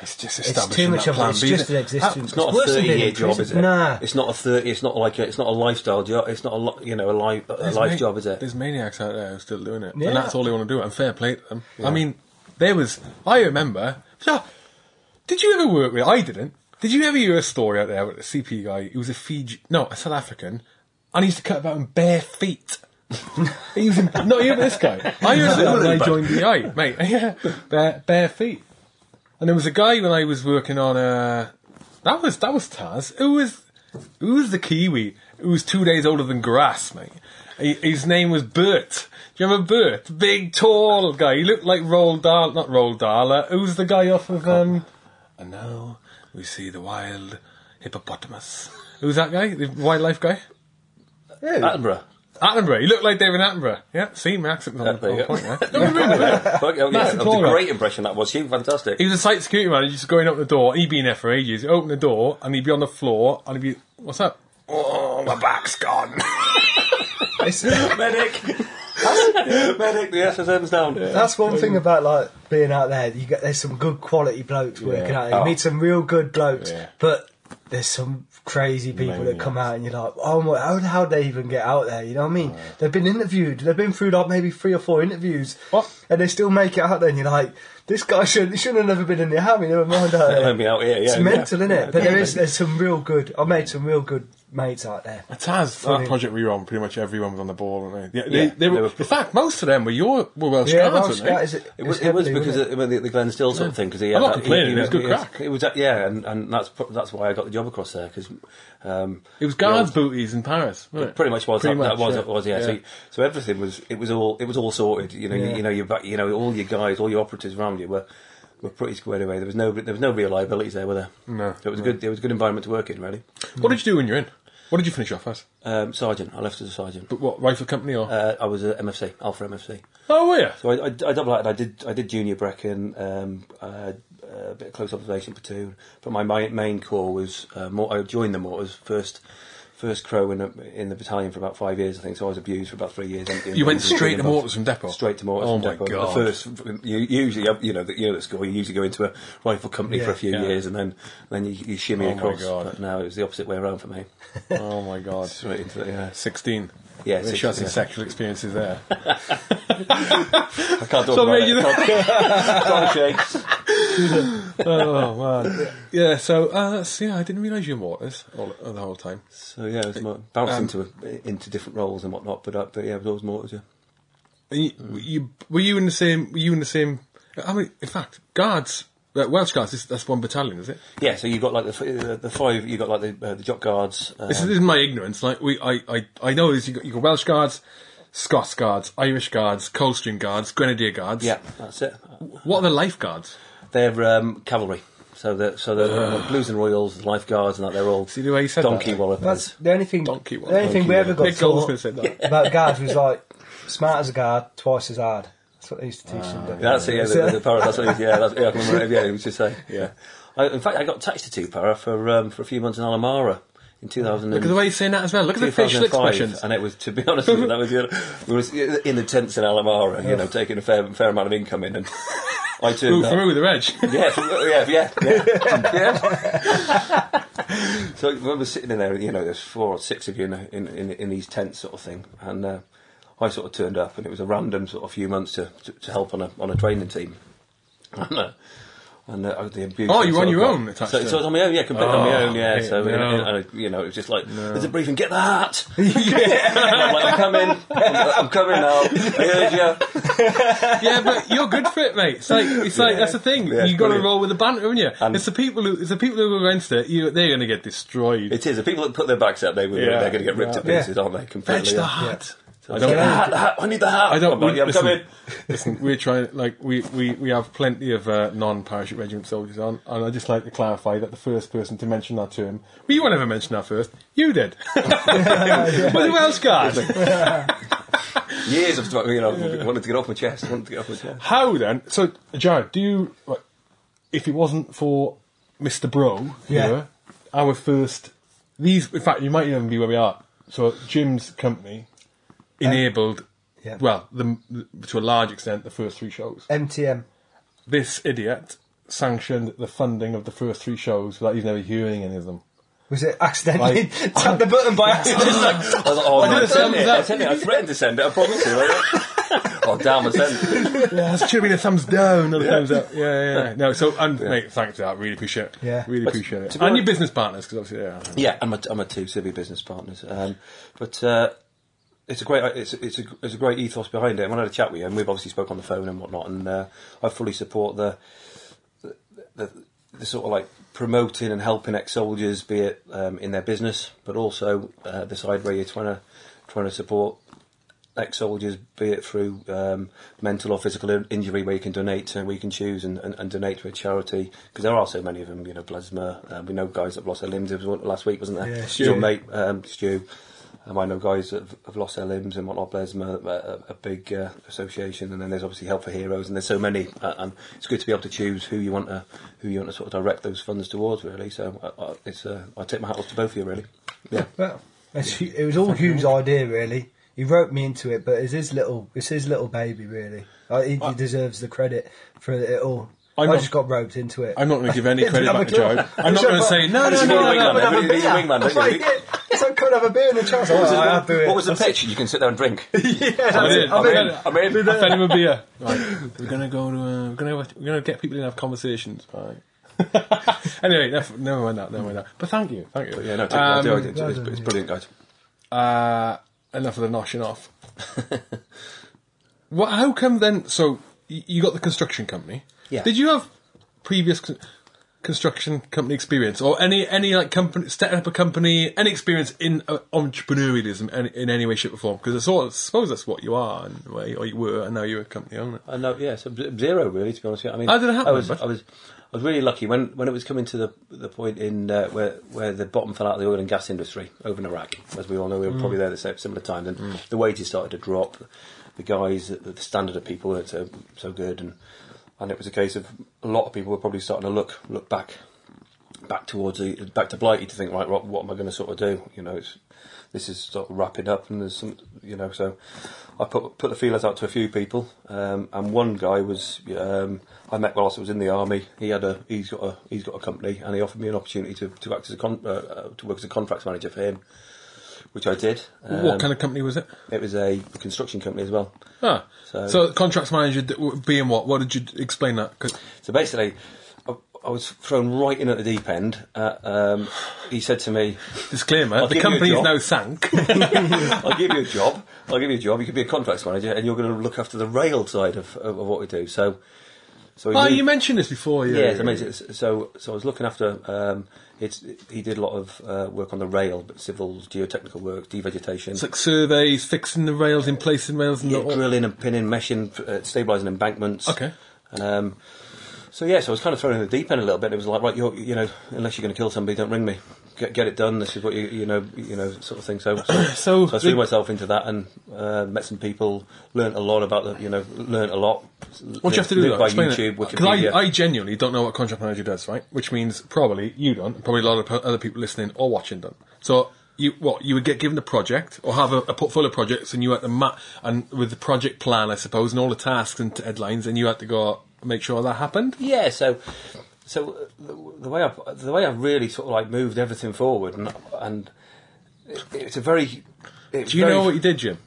It's just it's establishing too much that of plan it's B, just isn't an it? existence. It's not a worse than being thirty-year in job, is it? Nah. It's not a thirty. It's not like a, it's not a lifestyle job. It's not a li- you know a life a There's life ma- job, is it? There's maniacs out there who are still doing it, Yeah. and that's all they want to do. And fair play to them. I mean, there was. I remember. Did you ever work with? I didn't. Did you ever hear a story out there with a CP guy? He was a Fiji, no, a South African, and he used to cut about in bare feet. He was in, not even this guy. I used that when I joined the I, mate. Yeah, bare, bare feet. And there was a guy when I was working on uh that was that was Taz. Who was who was the Kiwi? Who was two days older than grass, mate. He, his name was Bert. Do you remember Bert? Big, tall guy. He looked like Roald Dahl, not Roald Dahl. Uh, who's the guy off of um? And now we see the wild hippopotamus. Who's that guy? The wildlife guy? Yeah. Attenborough. Attenborough. He looked like David Attenborough. Yeah, see, my accent's on, Yeah, there on you point go. there. Don't remember that. Fuck, oh, yeah, Massive that was a claw. great impression. That was. He was fantastic. He was a site security man, just going up the door. He'd been there for ages. He'd open the door and he'd be on the floor and he'd be, what's up? Oh, my back's gone. Medic. Medic. The SSM's down. There. That's one thing about like being out there. You get there's some good quality blokes working Yeah. out there. You Oh. meet some real good blokes, Yeah. but there's some crazy people that come out and you're like, oh, my, how how they even get out there? You know what I mean? They've been interviewed. They've been through like maybe three or four interviews, What? and they still make it out there. And you're like, this guy should shouldn't have never been in the army. Never mind. Let me out here. Yeah, it's yeah. mental, isn't it? Yeah, but there is there's some real good. I made some real good mates out there. It has. That Brilliant. project we were on, pretty much everyone was on the ball, weren't they? Yeah, Yeah, they, they were, they were- in fact, most of them were your were Welsh yeah, guards, Welsh weren't they? guys, it, It was, it was because of the, the Glenn Still sort of thing. Because he I'm had not that- complaining, he- it was good crack. It was that- yeah, and, and that's pro- that's why I got the job across there because um, It was guards' booties in Paris, wasn't it? pretty much was Pretty that, that much, was yeah. it was yeah. So, Yeah. so everything was it was all it was all sorted. You know, Yeah. you, you know, you back, you know, all your guys, all your operatives around you were were pretty squared away. There was no there was no real liabilities there, were there? No, it was a good it was a good environment to work in, really. What did you do when you were in? What did you finish off as? Um, sergeant, I left as a sergeant. But what rifle company or? Uh, I was a MFC, Alpha MFC. oh, were you? So I, I, I double acted. I did I did junior Brecon, um, uh, a bit of close observation platoon, but my, my main corps was uh, more, I joined the mortars first. First crow in, the in the battalion for about five years, I think. So I was abused for about three years. You went straight to mortars from depot? Straight to mortars Oh from my depot. God. The first, you, usually, you know, the, you know, at school, you usually go into a rifle company for a few Yeah. years, and then then you, you shimmy Oh my across. God. But now it was the opposite way around for me. oh my god. Straight into the, yeah. 16. Yeah, They 16, shot some yeah. sexual experiences there. I can't talk So about made it. you- Can't- Shakes. oh man. Yeah, so uh, that's, yeah, I didn't realise you were mortars all, the whole time. So yeah, it was more, bounced Um, into into different roles and whatnot. But uh, but yeah, it was always mortars. Yeah. You, you, were you in the same? Were you in the same? I mean, in fact, guards, uh, Welsh guards. This, that's one battalion, is it? Yeah, so you've got like the uh, the five. You've got like the uh, the jock guards. Uh, This, is, this is my ignorance. Like we, I, I, I know this. You got, you got Welsh guards, Scots guards, Irish guards, Coldstream guards, Grenadier guards. yeah, that's it. What are the lifeguards? They're um, cavalry. So the so the Blues and Royals, the lifeguards, and that they're all See the way you said donkey that? wallopers. That's the only thing. Donkey one. the only thing we Donkey ever one. got Nick Goldsmith taught said that. about guards was like smart as a guard, twice as hard. That's what they used to teach them. don't? That's it. Yeah, the, the para. That's what. Yeah, that's, yeah, I can remember. Yeah, it was just saying. Yeah. I, in fact, I got attached to two para for um, for a few months in Al Amarah in 2000. Look at the way you're saying that as well. Look at the facial 2005, expressions. and it was to be honest with you, that was you know, we was in the tents in Al Amarah, you know, taking a fair fair amount of income in, and I turned Ooh, who with the reg? Yeah, yeah, yeah, yeah. yeah. so I remember sitting in there, you know, there's four or six of you in, in, in, in these tents, sort of thing, and uh, I sort of turned up, and it was a random sort of few months to, to, to help on a on a training team. And, uh, and uh, the abuse Oh, you were on your own attached So, to so I was on my own, yeah, completely on my Oh, own, yeah. So no. and, and, you know, it was just like there's a briefing, get that. hat. And I'm like, I'm coming, I'm, I'm coming now. I heard you. yeah, but you're good for it, mate. It's like it's like that's the thing. Yeah, you got to roll with the banter, haven't you? And- it's the people who it's the people who go against it. You, they're going to get destroyed. It is. The people that put their backs up, they Yeah. they're going to get ripped to Yeah. pieces, aren't they? Fetch Completely. the yeah. hat. I I don't. don't. Hat, the hat. I need the hat. I don't. I'm, like, I'm listen, coming. listen, we're trying. Like we, we, we have plenty of uh, non-parachute regiment soldiers on, and I just like to clarify that the first person to mention that term, well, you won't ever mention that first. You did. With the Welsh guards. Years of you know wanted to get off my chest. Wanted to get off my chest. How then? So, Jared, do you? Right, if it wasn't for Mister Brough, Yeah. here, our first. These, in fact, you might even be where we are. So, Jim's company enabled, Yeah. well, the, to a large extent, the first three shows. MTM. This idiot sanctioned the funding of the first three shows without even ever hearing any of them. Was it accidentally Like- tapped the button by accident? I was like, oh, I no, I did it. I sent it. I threatened to send it. I promise you. Like, oh damn! I sent it. Yeah, it should have been a thumbs down, not a thumbs up. Yeah, yeah, yeah. No, so, and mate, thanks for that. Really appreciate it. Yeah. Really But appreciate it. to be And your business partners, because obviously, yeah. Yeah, I'm a, I'm a two civvy business partners, um, but uh, it's a great it's it's a it's a great ethos behind it. And when I had a chat with you, and we've obviously spoke on the phone and whatnot, and uh, I fully support the the, the the sort of like promoting and helping ex-soldiers, be it um, in their business, but also uh, the side where you're trying to trying to support ex-soldiers, be it through um, mental or physical injury, where you can donate to, where you can choose and, and, and donate to a charity, because there are so many of them. You know, Blesma. Uh, we know guys that lost their limbs. There was one last week, wasn't there? Yeah. Stu. Your mate, um, Stu. Um, I know guys that have, have lost their limbs and whatnot. Blesma, a, a big uh, association, and then there's obviously Help for Heroes, and there's so many. Uh, and it's good to be able to choose who you want to who you want to sort of direct those funds towards. Really, so uh, uh, it's uh, I take my hat off to both of you. Really, yeah. Well, it's, it was all Hugh's idea, really. He wrote me into it, but it's his little, it's his little baby, really. Uh, he, he deserves the credit for it all. I'm I not- just got roped into it. I'm not going to give any credit back to. Joe. I'm not going to say no, no, He's no, a no, wingman, no. then. Have a He's a beer. wingman, That's don't what you? he did. So come and have a beer in the chance. Oh, I have beer. What was the pitch? You can sit there and drink. yeah, that's I it. did. I'm I in. I'm in. I fed him a beer. Right. We're gonna go to. Uh, we're gonna. We're gonna get people in and have conversations. Right. anyway, never, never mind that. Never mind that. But thank you, thank you. Yeah, no, take, no, do Um, it. It's, it's, it's brilliant, guys. Uh, enough of the noshing off. what? How come then? So you got the construction company. Yeah. Did you have previous con- construction company experience, or any any like company setting up a company, any experience in uh, entrepreneurialism in, in any way, shape, or form? Because I suppose that's what you are, in a way, or you were, and now you're a company owner. I know, yeah, so zero really. To be honest, with you. I mean, How did it happen, I was? I was, I was really lucky when, when it was coming to the the point in uh, where where the bottom fell out of the oil and gas industry over in Iraq. As we all know, we were probably there at the same similar time, and the wages started to drop. The guys, the, the standard of people weren't so so good, and and it was a case of a lot of people were probably starting to look look back back towards the back to Blighty to think, right, what, what am I going to sort of do? You know, it's this is sort of wrapping up, and there's some, you know, so I put put the feelers out to a few people, um, and one guy was um, I met whilst I was in the army. He had a he's got a he's got a company, and he offered me an opportunity to, to act as a con, uh, uh, to work as a contracts manager for him, which I did. what Um, kind of company was it? It was a construction company as well. Ah, so, So- contracts manager being what? What did you explain that? 'Cause- So basically, I, I was thrown right in at the deep end. Uh, um, he said to me, disclaimer: the give you company is job. now sank. I'll give you a job. I'll give you a job. You could be a contracts manager, and you're going to look after the rail side of, of, of what we do. So, so oh, moved- you mentioned this before. Yeah, yeah, I mean, it's- so so I was looking after. Um, it's he did a lot of uh, work on the rail, but civil geotechnical work, devegetation, It's like surveys, fixing the rails, in placing rails, and yeah, drilling and pinning, meshing, uh, stabilising embankments. Okay. Um, so yeah, so I was kind of thrown in the deep end a little bit. It was like, right, you're, you know, unless you're going to kill somebody, don't ring me. Get, get it done. This is what you, you know, you know, sort of thing. So, so, So so I threw the- myself into that and uh, met some people, learnt a lot about the, you know, learnt a lot. What do you have to do? Though? by Explain YouTube, it. 'Cause Wikipedia. I, I genuinely don't know what contract manager does, right? Which means probably you don't, probably a lot of other people listening or watching don't. So you what you would get given a project or have a, a portfolio of projects, and you had to map and with the project plan, I suppose, and all the tasks and deadlines, and you had to go make sure that happened. Yeah, so so uh, the, the way I the way I really sort of like moved everything forward, and and it, it's a very. It's Do you very, know what you did, Jim?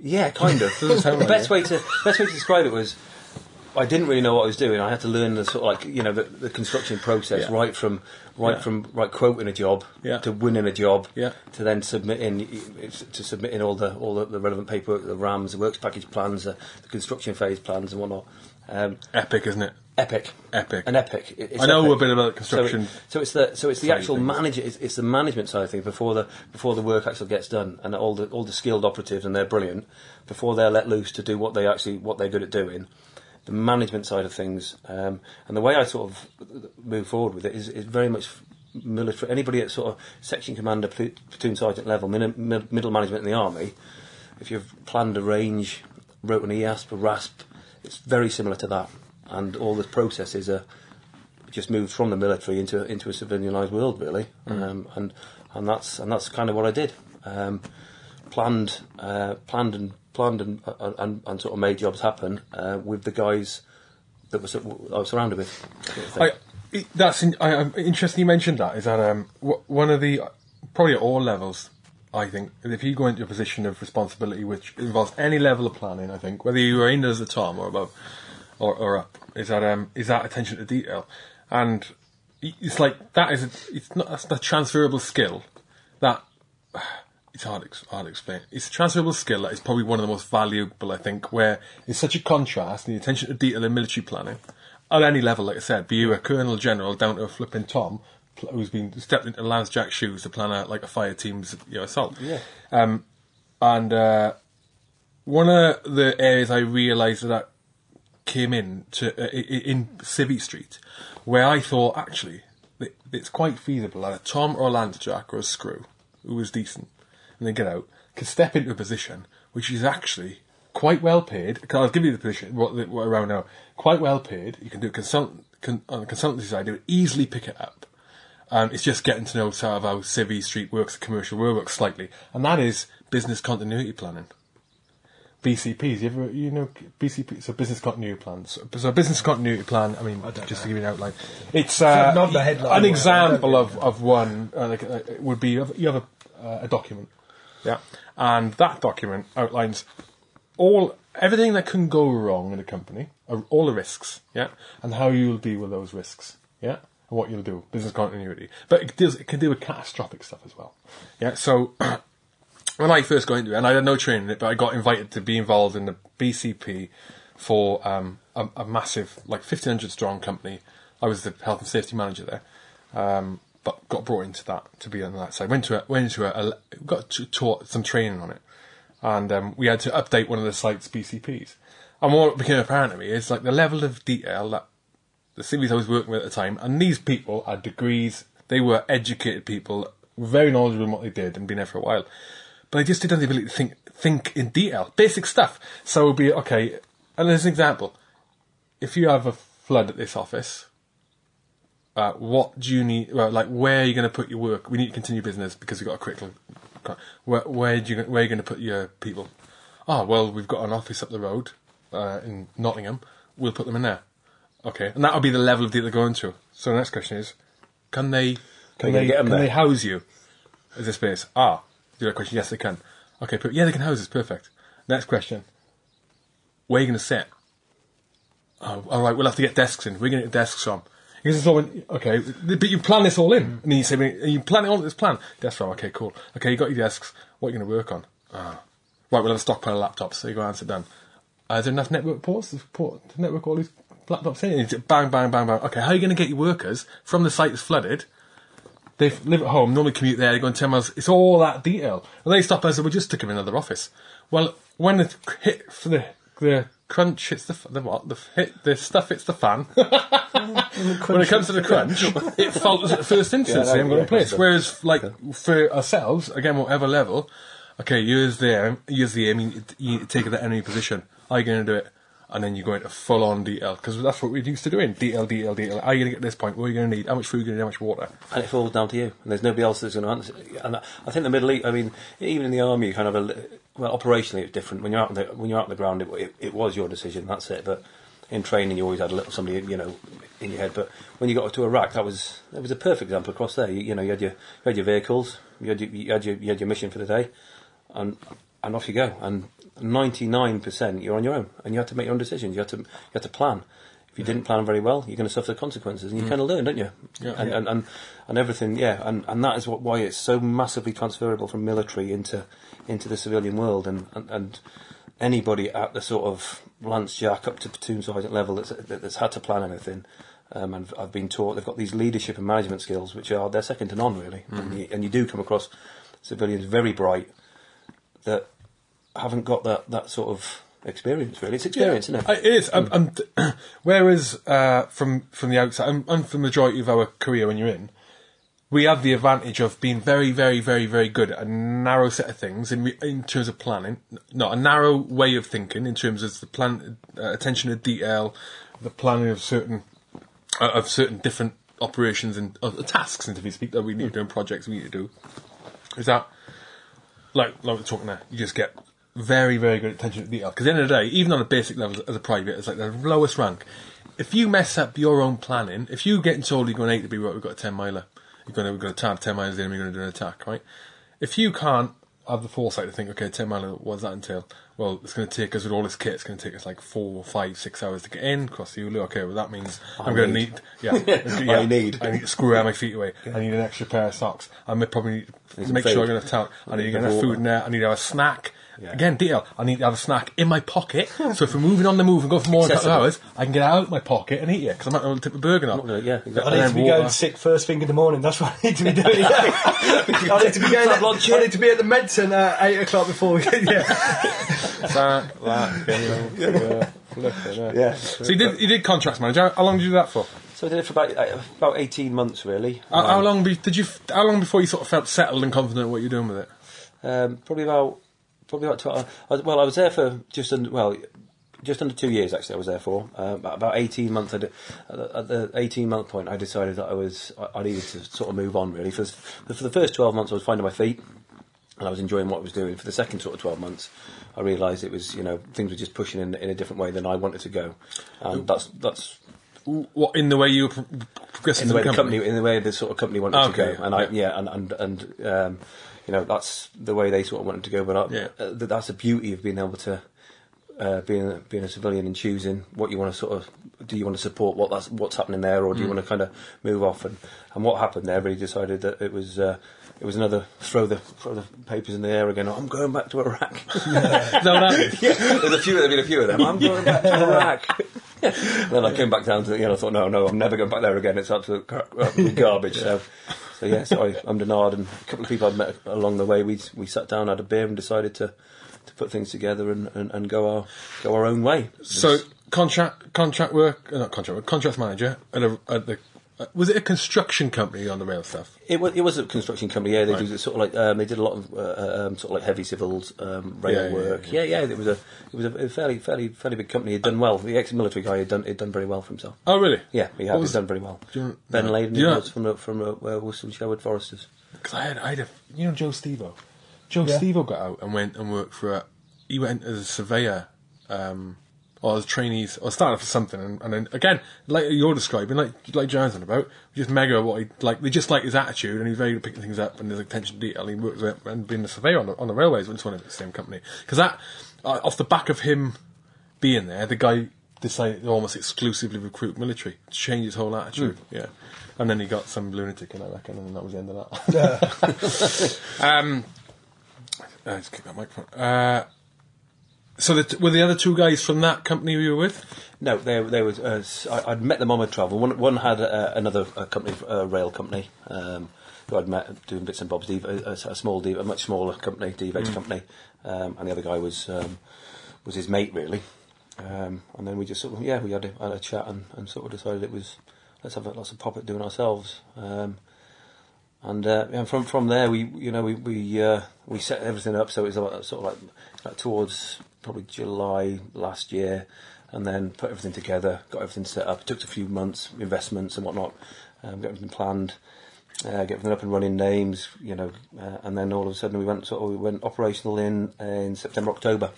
Yeah, kind of. The like best it. way to best way to describe it was I didn't really know what I was doing. I had to learn the sort of like you know the, the construction process Yeah. right from right Yeah. from right quoting a job Yeah. to winning a job Yeah. to then submitting to submitting all the all the, the relevant paperwork, the RAMs, the works package plans, the, the construction phase plans, and whatnot. Um, Epic, isn't it? epic, Epic. an epic. It- I know epic. a bit about construction So, it- so it's the so it's the actual things. manager. It's, it's the management side of things before the before the work actually gets done, and all the all the skilled operatives and they're brilliant before they're let loose to do what they actually what they're good at doing. The management side of things, um, and the way I sort of move forward with it is, is very much military. Anybody at sort of section commander, platoon sergeant level, min- middle management in the army, if you've planned a range, wrote an EASP, a RASP, it's very similar to that, and all the processes are just moved from the military into into a civilianised world, really, um, and and that's and that's kind of what I did. Um, planned, uh, planned and planned and, and, and, and sort of made jobs happen uh, with the guys that was I was surrounded with. sort of. I, that's in, I, I'm interesting. You mentioned that. Is that um one of the probably at all levels? I think if you go into a position of responsibility which involves any level of planning, I think whether you are in as a Tom or above or, or up, is that um is that attention to detail, and it's like that is a, it's not that's the transferable skill that it's hard, hard to explain. It's a transferable skill that is probably one of the most valuable, I think, where it's such a contrast in the attention to detail in military planning at any level, like I said, be you a colonel general down to a flipping Tom who's been stepped into Lance Jack's shoes to plan a, like a fire team's you know, assault. Yeah. Um, and uh, one of the areas I realised that came in to uh, in Civvy Street, where I thought actually it's quite feasible that a Tom or a Lance Jack or a Screw who was decent and they get out can step into a position which is actually quite well paid. 'cause I'll give you the position what, what around now. Quite well paid. You can do consult con, on the consultancy side. You would easily pick it up. Um, it's just getting to know sort of how Civvy Street works, the commercial world works slightly, and that is business continuity planning BCPs. You ever, you know, BCP, so business continuity plans. So, so business continuity plan. I mean, just to give you an outline, it's uh, not the headline, an example of of one. Uh, like, uh, it would be you have, you have a, uh, a document, yeah, and that document outlines all everything that can go wrong in a company, uh, all the risks, yeah, and how you'll deal with those risks, yeah, and what you'll do, business continuity. But it deals, it can deal with catastrophic stuff as well, yeah. So when I first got into it, and I had no training in it, but I got invited to be involved in the BCP for um, a, a massive, like 1500 strong company. I was the health and safety manager there, um, but got brought into that to be on that side. Went to a, went into a, a got to, taught some training on it, and um, we had to update one of the site's BCPs. And what became apparent to me is like the level of detail that the cities I was working with at the time, and these people had degrees, they were educated people, very knowledgeable in what they did, and been there for a while. But they just didn't have the ability to think think in detail, basic stuff. So it would be okay. And as an example, if you have a flood at this office, uh, what do you need? Well, like where are you going to put your work? We need to continue business because we've got a critical. Where where do you where are you going to put your people? Oh well, we've got an office up the road uh, in Nottingham. We'll put them in there. Okay, and that will be the level of detail they're going to. So the next question is, can they can, you they get 'em can there? they house you? Is this space? Ah, do that question. Yes, they can. Okay, yeah, they can house us. Perfect. Next question. Where are you going to sit? Oh, all right, we'll have to get desks in. We're going to get desks on. Because it's all when, okay, but you plan this all in, and then you say, you plan it all this plan. Desk from, okay, cool. Okay, you got your desks. What are you going to work on? Ah, right, we'll have a stockpile of laptops. So you go and sit down. Uh, is there enough network ports to, port, to network all these in? And you bang, bang, bang, bang. Okay, how are you going to get your workers from the site that's flooded? They live at home, normally commute there, they go in 10 miles. It's all that detail. And they stop us and say, we'll just stick them in another office. Well, when the hit for the, the crunch hits the, the what? The hit, the stuff hits the fan. when it comes to the crunch, it falters at the first instance. Yeah, they haven't got yeah, a place. gotcha. Whereas, like, for ourselves, again, whatever level, okay, here's the um, aim, here's the aim, you, you take it enemy position. Are you going to do it? And then you go into full on detail, because that's what we're used to doing. Detail, detail, detail. Are you going to get this point? What are you going to need? How much food are you going to need? How much water? and it falls down to you. And there's nobody else that's going to answer. And I think the Middle East. I mean, even in the army, you kind of a, well, operationally it's different. When you're out on the when you're out on the ground, it, it, it was your decision. That's it. But in training, you always had a little somebody, you know, in your head. But when you got to Iraq, that was that was a perfect example across there. You, you know, you had your you had your vehicles, you had your, you had your you had your mission for the day, and and off you go. And 99% you're on your own, and you have to make your own decisions. You have to you have to plan. If you didn't plan very well, you're going to suffer the consequences, and you kind of learn, don't you? Yeah. and, and, and and everything, yeah, and, and that is what, why it's so massively transferable from military into into the civilian world, and, and, and anybody at the sort of lance jack up to platoon sergeant level that's that's had to plan anything. Um, and I've been taught they've got these leadership and management skills, which are they're second to none, really. And, you, and you do come across civilians very bright that haven't got that, that sort of experience. Really, it's experience, isn't Uh, it? It is. Um, th- whereas uh, from from the outside, and, and for the majority of our career when you're in, we have the advantage of being very, very, very, very good at a narrow set of things in re- in terms of planning. Not a narrow way of thinking in terms of the plan, uh, attention to detail, the planning of certain uh, of certain different operations and uh, tasks, and if you speak that we need to do in projects we need to do. Is that like like we're talking there? You just get very very good attention to detail because at the end of the day, even on a basic level as a private, it's like the lowest rank. If you mess up your own planning, if you getting told you're going A to B, right, we've got a ten miler, you're going to we've got a tab ten miles in, we're going to do an attack, right? If you can't have the foresight to think, okay, ten miler, what does that entail? Well, it's going to take us with all this kit. It's going to take us like four, five, six hours to get in cross the Ulu. Okay, well that means I'm going to need. yeah, yeah, I need. I need to screw out my feet away. I need an extra pair of socks. I may probably need to some make sure. I'm going to tell. I need to get enough food in there. I need to have a snack. Yeah. Again, deal. I need to have a snack in my pocket. so if we're moving on the move and go for more than a couple of hours, I can get out of my pocket and eat it because I'm not going to tip a burger I'm not gonna- yeah, exactly. I need to be water. going sick first thing in the morning. That's what I need to be doing. I need to be going. I need to be at the medicine at eight o'clock before we. Yeah. That, that, you yeah, flipping heck. Yeah. So you did, you did contracts manager. How long did you do that for? So I did it for about uh, about eighteen months, really. How, how Um, long be, did you? How long before you sort of felt settled and confident in what you're doing with it? Um, probably about probably about twelve. I was, well, I was there for just under well, just under two years actually. I was there for uh, about, eighteen months. Did, at the- eighteen month point, I decided that I was I, I needed to sort of move on really. For, the- for the first twelve months, I was finding my feet. and I was enjoying what I was doing. For the second sort of 12 months, I realised it was, you know, things were just pushing in, in a different way than I wanted to go. And that's, that's What in the way you were progressing in the way the company? company, in the way the sort of company wanted Okay, to go. And I, yeah. yeah, and, and, and, um, you know, that's the way they sort of wanted to go. But I, Yeah. uh, that's the beauty of being able to, uh, being, a- being a civilian and choosing what you want to sort of, do you want to support what that's, what's happening there or do Mm. you want to kind of move off? And, and what happened there, really decided that it was, uh, it was another throw the throw the papers in the air again. I'm going back to Iraq. That what yeah, there's a few. There've been a few of them. I'm going back to Iraq. then I came back down to the, you know. I thought, no, no, I'm never going back there again. It's absolute, gar- absolute garbage. So, so yeah. So I, I'm Denard, and a couple of people I'd met along the way. We we sat down, had a beer, and decided to to put things together and, and, and go our go our own way. So contract contract work, uh, not contract work, contracts manager at, a, at the. Uh, was it a construction company on the rail stuff? It was, it was a construction company. Yeah, they Right. do sort of like um, they did a lot of uh, um, sort of like heavy civils, um, rail Yeah, yeah, work. yeah. Yeah, yeah. It was a it was a fairly fairly fairly big company. He'd done well. The ex-military guy had done had done very well for himself. Oh, really? Yeah, he had he'd done very well. Do you- ben no. Laden Do you know- was from from uh, uh, Wilson Sherwood Foresters. Because I had, I had a, you know, Joe Stevo. Joe Yeah. Stevo got out and went and worked for a. He went as a surveyor, um, or as trainees, or started for something, and, and then again, like you're describing, like like John's on about, just mega what he like. They just like his attitude, and he's very good at picking things up, and his attention to detail. He works with, and being a surveyor on the, on the railways, it's one of the same company. Because that, uh, off the back of him being there, the guy decided to almost exclusively recruit military, change his whole attitude. Yeah. And then he got some lunatic in, I reckon, and that was the end of that. um, uh, just kick that microphone. Uh, so the t- were the other two guys from that company you were with? No, they they was. Uh, I, would met them on my travel. One one had uh, another uh, company, uh, rail company, um, who I'd met doing bits and bobs. Div- a, a, a small, Div- a much smaller company, DVH company, um, and the other guy was um, was his mate really. Um, and then we just sort of yeah, we had a, had a chat and, and sort of decided it was let's have a, let's pop at doing ourselves. Um, and uh, and from from there we you know we we uh, we set everything up so it was uh, sort of like, like towards probably July last year, and then put everything together, got everything set up. It took a few months, investments and whatnot, um, got everything planned, uh, get everything up and running, names, you know, uh, and then all of a sudden we went sort of we went operational in in September October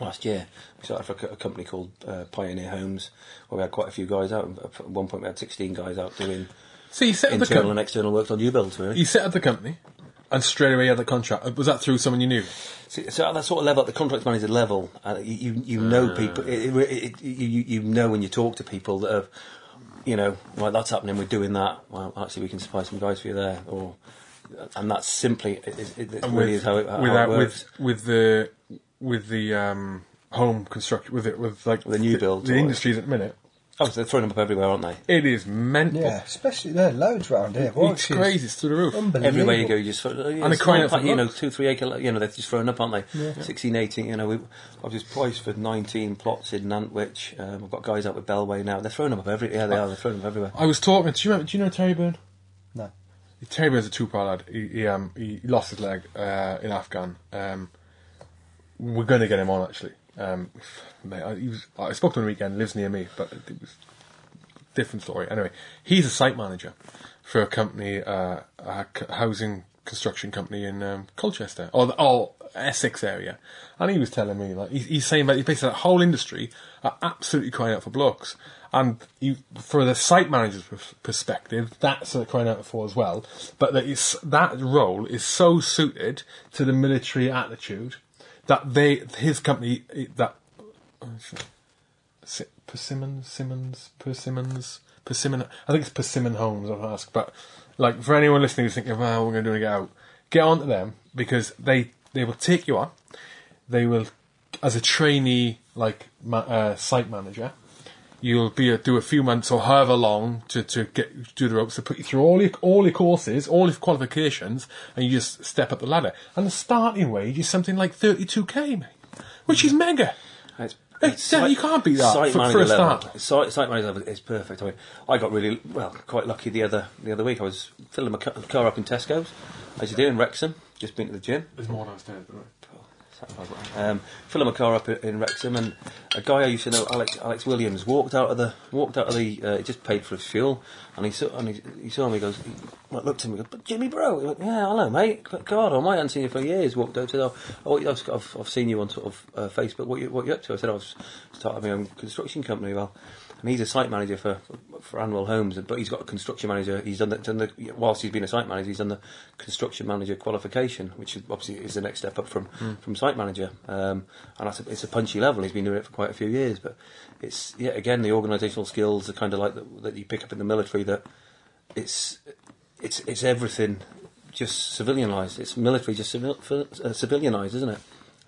last year. We started for a, company called uh, Pioneer Homes, where we had quite a few guys out. At one point we had 16 guys out doing So you set up the internal and external works on new builds, really. You set up the company, and straight away you had the contract. Uh, Was that through someone you knew? So, so at that sort of level, at the contract manager level, uh, you you- you know people. It, it, it, you you you know when you talk to people that have, you know, right, that's happening. We're doing that. Well, actually, we can supply some guys for you there, or and that's simply it, it, it And really is how it, how with, it that- works. with with the with the um, home construction with it with like The new builds the, or- industries at the minute. Oh, so they're throwing them up everywhere, aren't they? It is mental. Yeah, especially there, are loads round here. It's Warwickshire's crazy. It's through the roof. Unbelievable. Everywhere you go, you just throw, yeah, they're it's crying out for like, you know blocks. two three acre. You know they're just throwing up, aren't they? Yeah. 16, 18, You know, we, I've just priced for nineteen plots in Nantwich. Um, I've got guys out with Bellway now. They're throwing them up every. Yeah, they are. They're throwing them up everywhere. I was talking. Do you remember? Do you know Terry Byrne? No. Terry Byrne's a two-Para lad. He, he, um, he lost his leg uh, in Afghan. Um, we're going to get him on actually. Um, mate, I, was, I spoke to him on the weekend. Lives near me, but it was different story. Anyway, he's a site manager for a company, uh, a housing construction company in um, Colchester or the or Essex area, and he was telling me like he's, he's saying that basically that whole industry are absolutely crying out for blocks. And you, for the site manager's perspective, that's crying out for as well. But that, that role is so suited to the military attitude that they, his company, that Si- Persimmon, Simmons, Persimmons, Persimmon. I think it's Persimmon Homes. I'll ask, but like for anyone listening who's thinking, "Well, we're going to get out," get on to them because they they will take you on. They will, as a trainee, like uh, site manager, you'll be a, do a few months or however long to, to get do the ropes to put you through all your all your courses, all your qualifications, and you just step up the ladder. And the starting wage is something like thirty two k, mate, which is mega. It's, It's- you can't beat that Site for- for manager a level. start. Site, site manager level is perfect. I mean, I got really well, quite lucky the other the other week. I was filling my car up in Tesco's, as you do in Wrexham. Just been to the gym. There's more downstairs, but right. Um, filling my car up in, Wrexham, and a guy I used to know, Alex, Alex Williams, walked out of the walked out of the. Uh, he just paid for his fuel, and he saw and he, he saw me. He goes, he looked at me, goes, "But Jimmy, bro." He went, "Yeah, hello, mate. God, I might haven't seen you for years." Walked out to the, "Oh, I've, I've, I've seen you on sort of uh, Facebook. What you what you up to?" I said, "I was starting my own construction company." Well. And he's a site manager for for Anwyl Homes, but he's got a construction manager. He's done the, done the whilst he's been a site manager, he's done the construction manager qualification, which obviously is the next step up from from site manager. Um, and that's a, it's a punchy level. He's been doing it for quite a few years, but it's yeah again the organisational skills are kind of like the, that you pick up in the military. That it's it's it's everything just civilianised. It's military just civil, uh, civilianised, isn't it?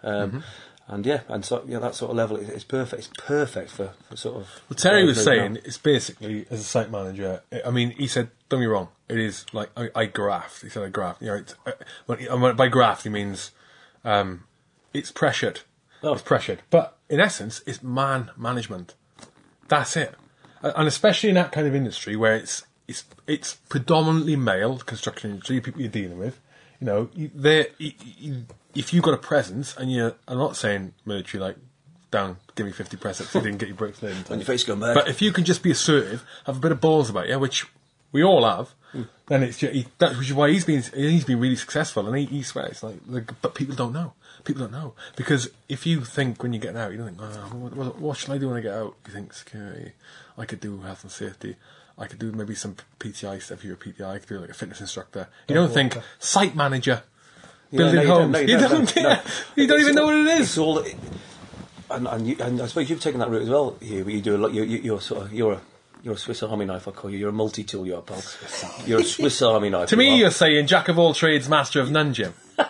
Um, And yeah, and so yeah, that sort of level is perfect. It's perfect for, for sort of. Well, Terry was what I do saying now. it's basically as a site manager. I- I mean, he said, "Don't get me wrong, it is like I, I graft." He said, "I graft." You know, it's, uh, when, by graft he means um, it's pressured. Oh. It's pressured, but in essence, it's man management. That's it, and especially in that kind of industry where it's it's it's predominantly male construction industry people you're dealing with. You know, they if you've got a presence and you're, I'm not saying military like down, give me 50 press ups, you didn't get your bricks in. On your face going back. But if you can just be assertive, have a bit of balls about you, which we all have, hmm. then it's ju- he, that, which is why he's been he's been really successful, and he, he swears like, the, but people don't know. People don't know because if you think when you're getting out, you don't think, oh, what, what, what should I do when I get out? You think security. I could do health and safety. I could do maybe some PTI stuff. If you're a PTI, I could do like a fitness instructor. You don't think site manager. Building no, you homes. don't, no, you you don't, no, You don't even know what it It's is. all, and, and, you, and I suppose you've taken that route as well. Here, you do a lot. You, you, you're sort of you're a you're a Swiss Army knife. I call you. You're a multi-tool. You're a pal. You're a Swiss Army knife. To me, are. you're saying jack of all trades, master of none, Jim.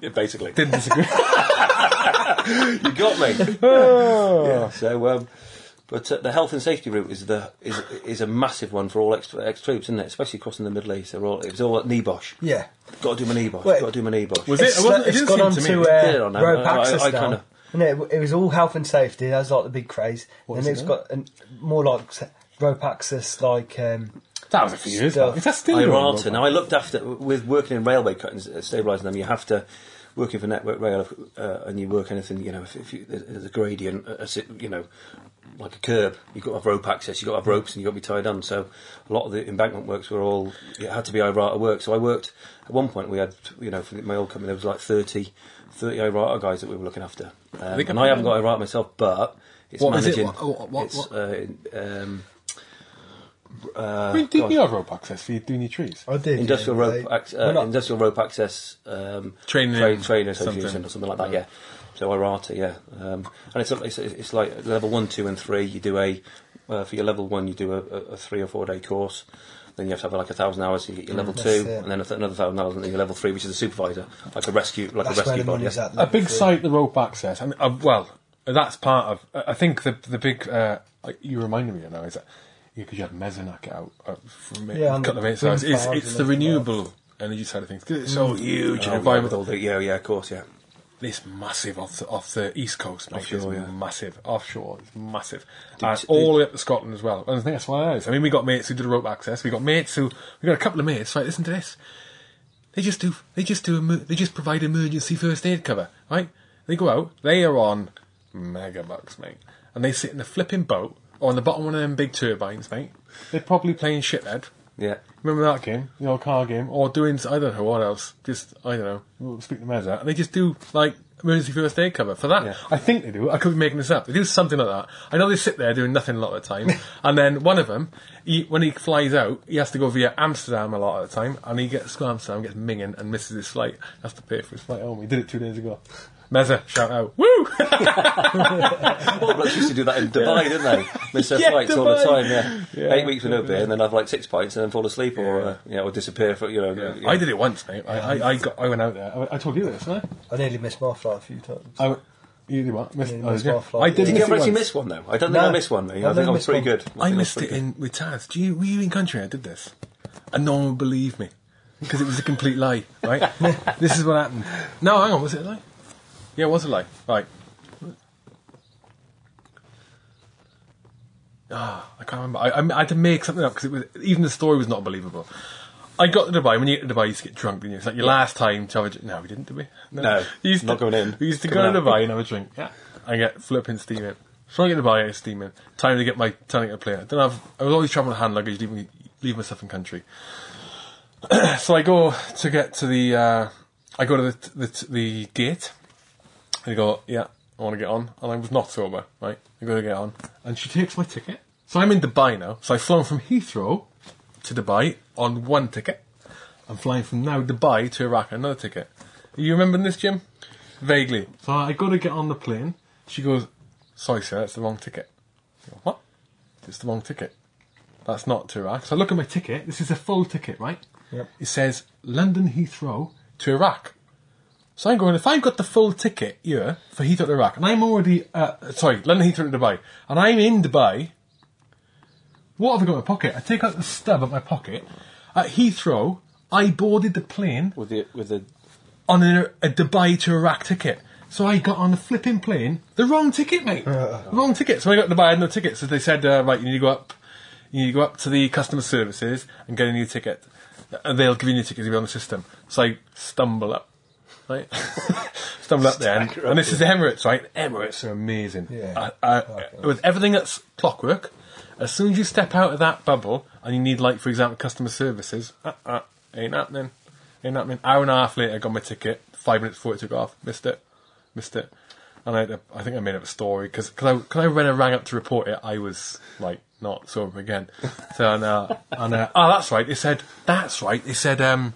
Yeah, basically. Didn't disagree. you got me. yeah, so, um, but uh, the health and safety route is the is is a massive one for all ex, ex troops, isn't it? Especially crossing the Middle East. They're all it was all at NEBOSH. Yeah. Got to do my NEBOSH. Wait. Got to do my NEBOSH. Was it? It's, It it it's didn't gone on to to uh, know. rope I- I- access I now. kinda- And it, it was all health and safety. That was like the big craze. What and was it it's got an, more like rope access, like um, That was a few years ago. Is that still going on? IRATA. Now, I looked after, with working in railway cuttings, uh, stabilising them, you have to, working for Network Rail, uh, and you work anything, you know, if, if you, there's there's a gradient, a, si- you know, like a curb, you've got to have rope access, you've got to have ropes, and you've got to be tied on. So a lot of the embankment works were all, it had to be IRATA work. So I worked, at one point we had, you know, for my old company, there was like 30, 30 IRATA guys that we were looking after. Um, think and I I haven't know. got IRATA myself, but it's What is it? managing. What- what- it's, what- Uh, um, uh, I mean, didn't God. you have rope access for you doing your trees? I did industrial yeah, rope, they- ac- uh, not- industrial rope access um, Training trade, trade association something. or something like that. Yeah. So IRATA, yeah, um, and it's, it's it's like level one, two, and three. You do a uh, for your level one, you do a, a, a three or four day course. Then you have to have like a thousand hours You get your level That's two, it. and then another thousand hours, and then your level three, which is a supervisor, like a rescue, like That's a rescue body. yeah. a big three. site, the rope access. I mean, uh, well, that's part of. I I think the the big. Uh, you reminded me of now is that because you have Mesonac out uh, from Yeah, a and couple of the minutes. ago. It's, wind it's, it's the renewable energy side of things 'cause it's so huge Oh, and yeah, environmental. yeah, yeah, of course, yeah. It's massive off the, off the east coast, mate. Offshore, it's yeah. massive. Offshore, it's massive. Did- and all the way up to Scotland as well. And I think that's why it is. I mean, we got mates who did rope access. We got mates who we got a couple of mates. Right, listen to this. They just do. They just do. They just provide emergency first aid cover. Right? They go out. They are on mega bucks, mate. And they sit in a flipping boat or on the bottom of one of them big turbines, mate. They're probably playing shithead. Yeah. Remember that game, the old car game, or doing I don't know what else. Just I don't know. we'll Speak to Meza, and they just do like emergency first aid cover for that. Yeah. I think they do. I could be making this up. They do something like that. I know they sit there doing nothing a lot of the time, and then one of them, he, when he flies out, he has to go via Amsterdam a lot of the time, and he gets to Amsterdam, gets minging, and misses his flight. Has to pay for his flight oh, home. He did it two days ago. Meza, shout out, woo! All blokes used to do that in Dubai, didn't they? Miss their Yeah, flights all the time. Yeah. Yeah. eight weeks with no beer, and then have like six pints, and then fall asleep, or uh, yeah, or disappear for you know. I did it once, mate. I, I, I got, I went out there. I, I told you this, didn't I? I nearly missed my flight a few times. I you did what? Missed, Yeah, oh, missed yeah. my flight. I did. Did you ever actually once. miss one though? I don't think No. I missed one. Mate. I've I think I was pretty one. good. I think missed it pretty in with Taz. Do you were you in country? I did this, and no one would believe me because it was a complete lie. Right? this is what happened. No, hang on. Was it a lie? Yeah, it was a lie. Right. Ah, I can't remember. I, I, I had to make something up because it was even the story was not believable. I got to Dubai. When you get to Dubai, you used to get drunk, didn't you? It's like your last time to have a drink. No, we didn't, did we? No, You used not to, going in. We used to Coming go to out. Dubai and have a drink. Yeah. I get flipping steaming. So I get to Dubai, I get steaming. Time to get my time to get a. I don't have. I was always traveling with hand luggage, leaving leave my stuff in country. so I go to get to the. Uh, I go to the the, the gate. And I go, yeah, I want to get on. And I was not sober, right? I go to get on. And she takes my ticket. So I'm in Dubai now. So I've flown from Heathrow to Dubai on one ticket. I'm flying from now Dubai to Iraq on another ticket. You remembering this, Jim? Vaguely. So I go to get on the plane. She goes, sorry, sir, that's the wrong ticket. I go, what? It's the wrong ticket. That's not to Iraq. So I look at my ticket. This is a full ticket, right? Yep. It says London Heathrow to Iraq. So I'm going, if I've got the full ticket here for Heathrow to Iraq, and I'm already, uh, sorry, London Heathrow to Dubai, and I'm in Dubai, what have I got in my pocket? I take out the stub of my pocket. At Heathrow, I boarded the plane with the with the on a, a Dubai to Iraq ticket. So I got on the flipping plane, the wrong ticket, mate. The wrong ticket. So I got to Dubai, I had no ticket. So they said, uh, right, you need to go up, you need to go up to the customer services and get a new ticket. And they'll give you a new ticket to be on the system. So I stumble up, right? stumble up there. And, and this is Emirates, right? Emirates are amazing. Yeah. I, I, with everything that's clockwork, as soon as you step out of that bubble and you need, like, for example, customer services, uh, uh, ain't happening. Ain't happening. Hour and a half later, I got my ticket. Five minutes before it took off. Missed it. Missed it. And I, I think I made up a story because cause I, cause I, when I rang up to report it, I was like not sober again. So and, uh, and uh, oh, that's right. They said that's right. They said um,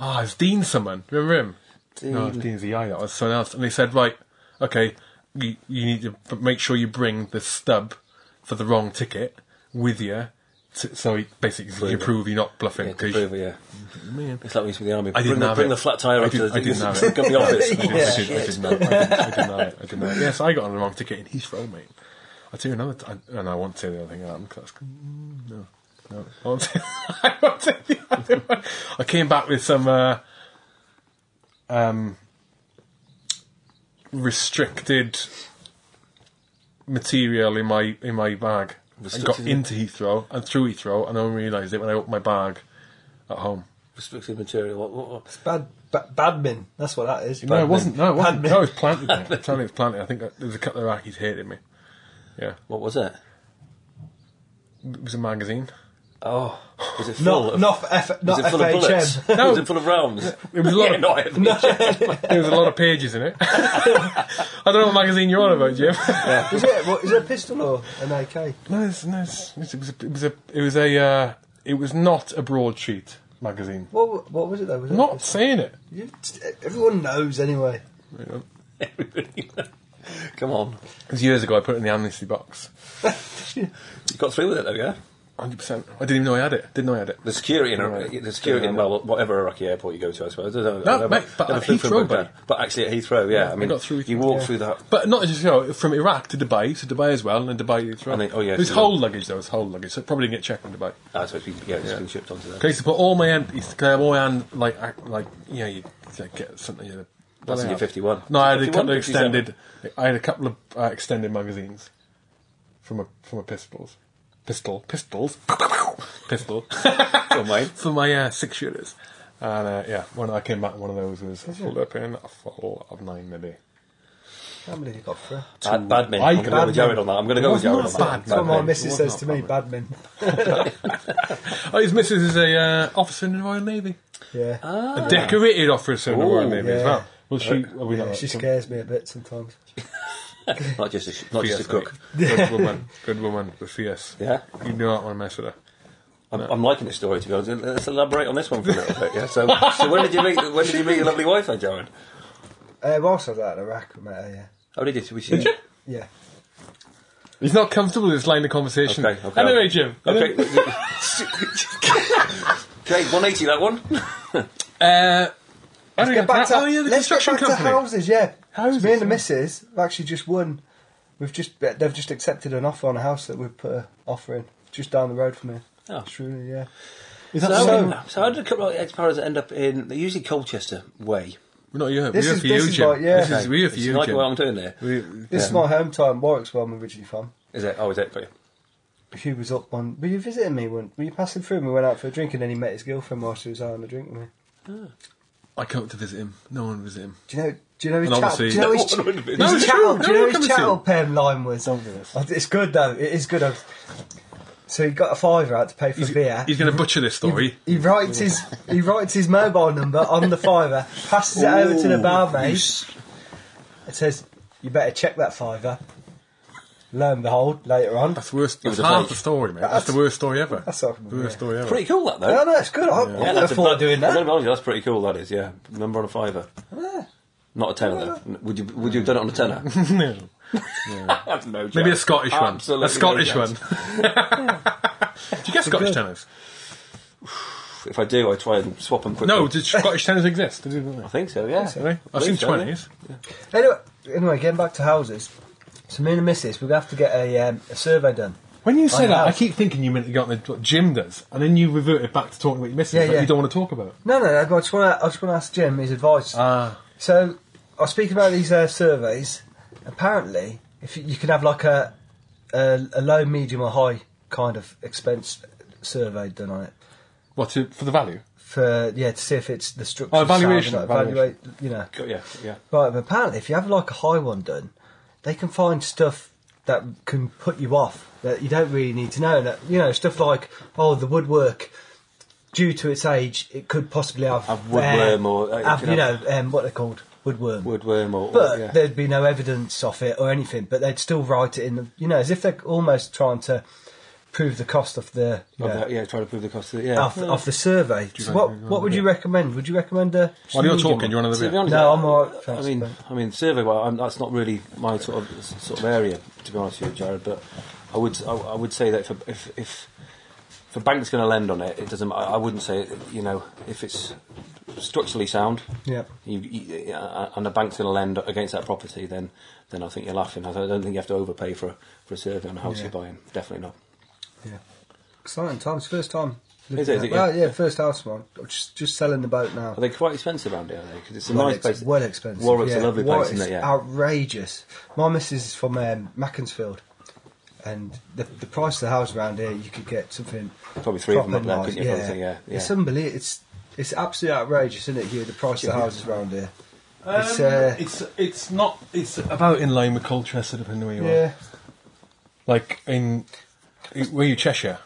oh, it's Dean someone. Remember him? No, it's the eye. That was someone else. And they said right, okay, you, you need to b- make sure you bring the stub for the wrong ticket with you. To, so he, basically, you Prove it. prove you're not bluffing. yeah, to 'cause prove it, yeah. Man. It's like we used to the army. I bring didn't the, have bring it. the flat tire I up to did- the, I didn't have it. the office. I did, I did, I did know. I did, I did know it. I did know it. Yes, I got on the wrong ticket in Heathrow, mate. I'll tell you another time. And I won't say the other thing that happened 'cause that's. mm, No. No. I won't say, I won't say the other one. I came back with some. Uh, um, restricted material in my in my bag. I got Restricted- into Heathrow and through Heathrow, and I only realised it when I opened my bag at home. Restricted material. What, what, what? It's bad, ba- badmin. That's what that is. No, it wasn't. No, it wasn't. Badmin. No, it was planted. mate. I'm telling you, it was planted. I think that there was a couple of Iraqis hated me. Yeah, What was it? it was a magazine. Oh, was it full Not, of? not, F, was it full of bullets? No. Was it full of rounds? It was a lot yeah, of no, there was a lot of pages in it. I don't know what magazine you're on about, Jim. is, it, what, is it a pistol or an AK? no, it's, no, it's, it was a, it was a, it was a, uh, it was not a broadsheet magazine. What, what was it though? Was it not pistol? saying it. You, everyone knows anyway. Everybody. Come on. It was years ago. I put it in the amnesty box. You got through with it though, yeah? Hundred percent. I didn't even know I had it. Didn't know I had it. The security in Right. the security in well, whatever Iraqi airport you go to, I suppose. I No, I never, mate, but at Heathrow. But actually at Heathrow, yeah. I mean, got through you walk yeah. through that. But not just you know, from Iraq to Dubai, to Dubai as well, and then Dubai to Heathrow. And oh, yeah, it was so- whole luggage though. It was whole luggage, so probably didn't get checked in Dubai. Ah, so it's been, yeah, it's Yeah. been shipped onto there. I used to put all my hand, used to get all my hand like act- like you know you get something. You know, That's in your 51. No, I had a couple of extended. I had a couple of uh, extended magazines from a from a pistols, pistol, pistols, pistol Oh, mate. for my uh, six shooters. And uh, yeah, when I came back, one of those was full up in a full of nine maybe. How many have you got for? Bad, badmin. I I'm going to go with badmin. Jared on that. I'm going to go with It Jared was on that. bad, That's what my missus says was to not me, badmin. Oh, his missus is a uh, officer in the Royal Navy, Yeah. a decorated officer in the Royal Ooh, Navy as well. Well, she, are we yeah, not? she scares me a bit sometimes. Not just a, sh- not just a cook. mate. Good woman, good woman, but fierce. Yeah. You do not want to mess with her. I'm, I'm liking this story to be honest. Let's elaborate on this one for a little bit. Yeah. So, so when did you meet? When did you meet your lovely wife, then, Jared? Uh, whilst I was out in Iraq, I met her, yeah. Oh, did you? We Did you? Yeah. He's not comfortable with this line of conversation. Okay, okay. Anyway, Jim. Okay. okay, 180 that one. Uh, Let's get back to, oh yeah, the let's get construction back to company. houses, yeah. Houses, me and the yeah. missus have actually just won. We've just they've just accepted an offer on a house that we've put an offer in just down the road from here. Oh. It's really, yeah. Is that So, so? so how did a couple of ex-paras end up in? They're usually Colchester way. We're not here. This we're here is- for this you, is Jim. like- yeah. This is, we're here for It's you, like Jim. what I'm doing there. We, This is my hometown, Warwick's where I'm originally from. Is it? Oh, is it? Got you. Hugh was up on. Were you visiting me? When, were you passing through? and We went out for a drink, and then he met his girlfriend while she was out on a drink with me. Ah. I come up to visit him. No one visit him. Do you know? Do you know his And chat? obviously- Do you know his, No visit his him. chat? No, Do no you know his chat him. pen line was? Don't do this. It's good though. It is good. So he got a fiver out to pay for He's, beer. he's going to butcher this story. He writes his he writes his mobile number on the fiver, passes it over to the barmaid. It says, "You better check that fiver." Lo and behold, later on, That's the worst. was half fake. the story, mate. That's, That's- the worst story ever. that's not- the worst yeah. story ever. Pretty cool that though. no, no, it's good. I, I never thought of doing that. don't know, that's pretty cool. That is, yeah. Number on a fiver. Not a tenner though. Would you Would you have done it on a tenner? no. That's no joke. Maybe a Scottish Absolutely one. A Scottish no one. chance. Do you get Scottish tenors? If I do, I try and swap them quickly. No, did Scottish tenors exist? Did they? I think so. Yeah. Do they? I've seen Believe so, yeah. twenties. Anyway, anyway, getting back to houses. So me and the missus, we're gonna have to get a, um, a survey done. When you say I that, I keep thinking you meant you got what Jim does, and then you revert it back to talking about your missus Yeah, that yeah. you don't want to talk about. No, no, no. I just want to. I just want to ask Jim his advice. Ah, So I was speaking about these uh, surveys. Apparently, if you, you can have like a, a a low, medium, or high kind of expense survey done on it what to, for the value? for yeah to see if it's the structure. Oh, evaluation, sound, evaluation. evaluate, you know. Yeah. Yeah. Right, but apparently, if you have like a high one done, they can find stuff that can put you off that you don't really need to know. That you know, stuff like oh, the woodwork, due to its age, it could possibly have Have woodworm or, uh, have, you have- know um, what they're called woodworm. Woodworm or. But or, yeah. there'd be no evidence of it or anything. But they'd still write it in the, you know, as if they're almost trying to prove the cost of the, you Of know, that, yeah, try to prove the cost of it. Yeah. of, of the survey. So what what would you recommend? Would you recommend a? While you're medium talking, you want To be another bit? honest, No, I- I'm all right, I mean, but- I mean, survey. Well, I'm, that's not really my sort of sort of area, to be honest with you, Jared. But I would I, I would say that if a, if if if a bank's going to lend on it, it doesn't. I, I wouldn't say you know if it's structurally sound. Yeah. You, you, uh, and the bank's going to lend against that property, then then I think you're laughing. I don't think you have to overpay for a, for a survey on a house Yeah. you're buying. Definitely not. Yeah. Exciting times. First time. Is it, is it, Well, yeah? yeah, first house one. Just just selling the boat now. Are they quite expensive around here? Because it's a well, nice ex- place. well expensive. Warwick's yeah. a lovely place, isn't it? Yeah. outrageous. My missus is from um, Macclesfield, and the the price of the house around here, you could get something. Probably three of them proper up there, couldn't you? Yeah. Probably, yeah, yeah. It's unbelievable. It's it's absolutely outrageous, isn't it? Here, the price of the houses around here. It's, uh, Um, it's it's not it's about in line with Colchester, depending on where you are. yeah. Like in were you Cheshire?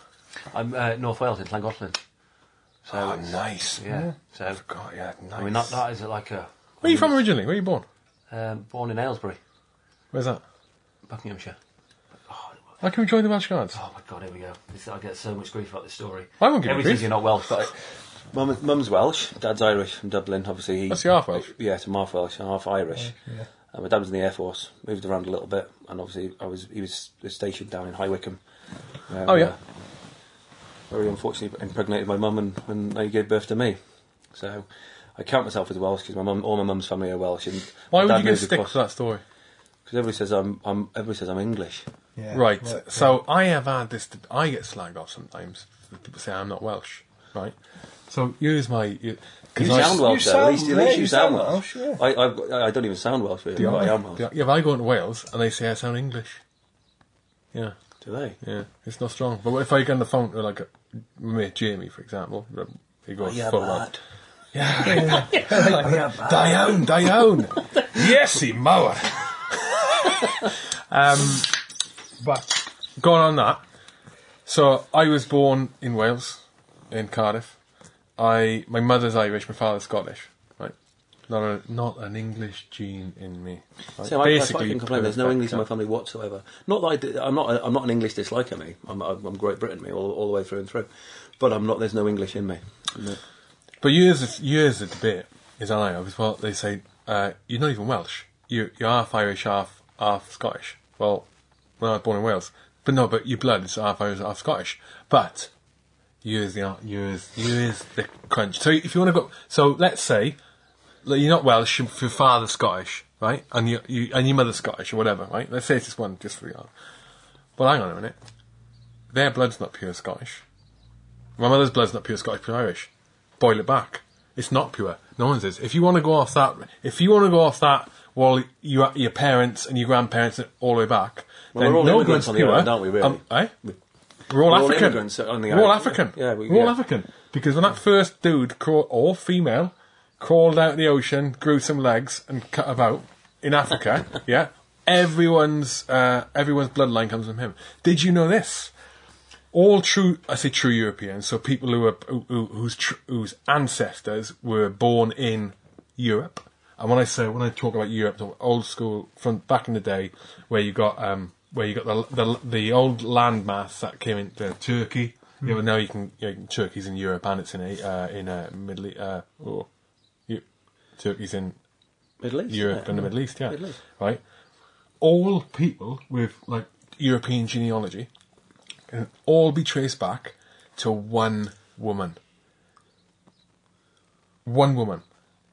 I'm uh, North Wales in Llangollen. So Oh, it's- nice. Yeah. So God, yeah, nice. I mean that that is like a. Where are you from originally? Where are you born? Um, born in Aylesbury, Where's that? Buckinghamshire. Oh, How can we join the Welsh Guards? oh my god, here we go. This, I get so much grief about this story. I won't give you Everyone grief. says you're not Welsh, but Mum, mum's Welsh, dad's Irish from Dublin. Obviously, he, What's he half Welsh? Yeah, so I'm half Welsh and half Irish. yeah. Uh, my dad was in the Air Force, moved around a little bit, and obviously I was he was stationed down in High Wycombe. Where, Oh, yeah. uh, very unfortunately impregnated my mum and when they gave birth to me. So I count myself as Welsh because my mum, all my mum's family are Welsh. And Why would you get moved stick across- for that story? Because everybody says I'm, I'm everybody says I'm English. yeah. Right. Well, So I have had this. I get slagged off sometimes. People say I'm not Welsh. Right. So here's my. You Because I, sound Welsh, you though. At sound- least, at yeah, least you you sound sound Welsh. Welsh, I, I, I don't even sound Welsh, really. Do but I I? am Welsh. Do I- Yeah, if I go into Wales and they say I sound English. Yeah, Do they? yeah, it's not strong. But if I get on the phone to like my mate Jamie, for example, he goes yeah, full bad. out. Yeah, Dione, Dione. yes, he mower. um, but going on that, so I was born in Wales, in Cardiff. I my mother's Irish, my father's Scottish. Not a, not an English gene in me. Right? See, I, I fucking complain. There's no English in my family whatsoever. Not that I I'm not. A, I'm not an English disliker. Me, I'm, I'm Great Britain. Me, all, all the way through and through. But I'm not. There's no English in me. No. But years of years of debate is I was well they say uh, you're not even Welsh. You you're half Irish, half half Scottish. Well, when I was born in Wales, but no, but your blood is half Irish, half Scottish. But years the years years the crunch. So if you want to go, so let's say like, you're not Welsh, your father's Scottish, right? And you, you and your mother's Scottish or whatever, right? Let's say it's just one, just for argument. Well, hang on a minute. Their blood's not pure Scottish. My mother's blood's not pure Scottish, pure Irish. Boil it back. It's not pure. No one says. If you want to go off that, if you want to go off that, well, you, your parents and your grandparents all the way back, Well, then we're all no immigrants on the pure. island, aren't we, really? Um, eh? We're all We're all African. immigrants on the island. We're all. African. Yeah, we- We're all. African. Because when that first dude, or female, crawled out of the ocean, grew some legs, and cut about in Africa, yeah, everyone's uh, everyone's bloodline comes from him. Did you know this? All true, I say true Europeans, so people who are who, who, whose tr- whose ancestors were born in Europe. And when I say when I talk about Europe, the old school from back in the day, where you got um, where you got the the, the old landmass that came into Turkey. Yeah, but now you can, you know, Turkey's in Europe and it's in a uh, in a Middle uh, oh, Turkey's in Middle East. Europe yeah. and the Middle East, yeah. Middle East. Right? All people with like European genealogy can all be traced back to one woman. One woman.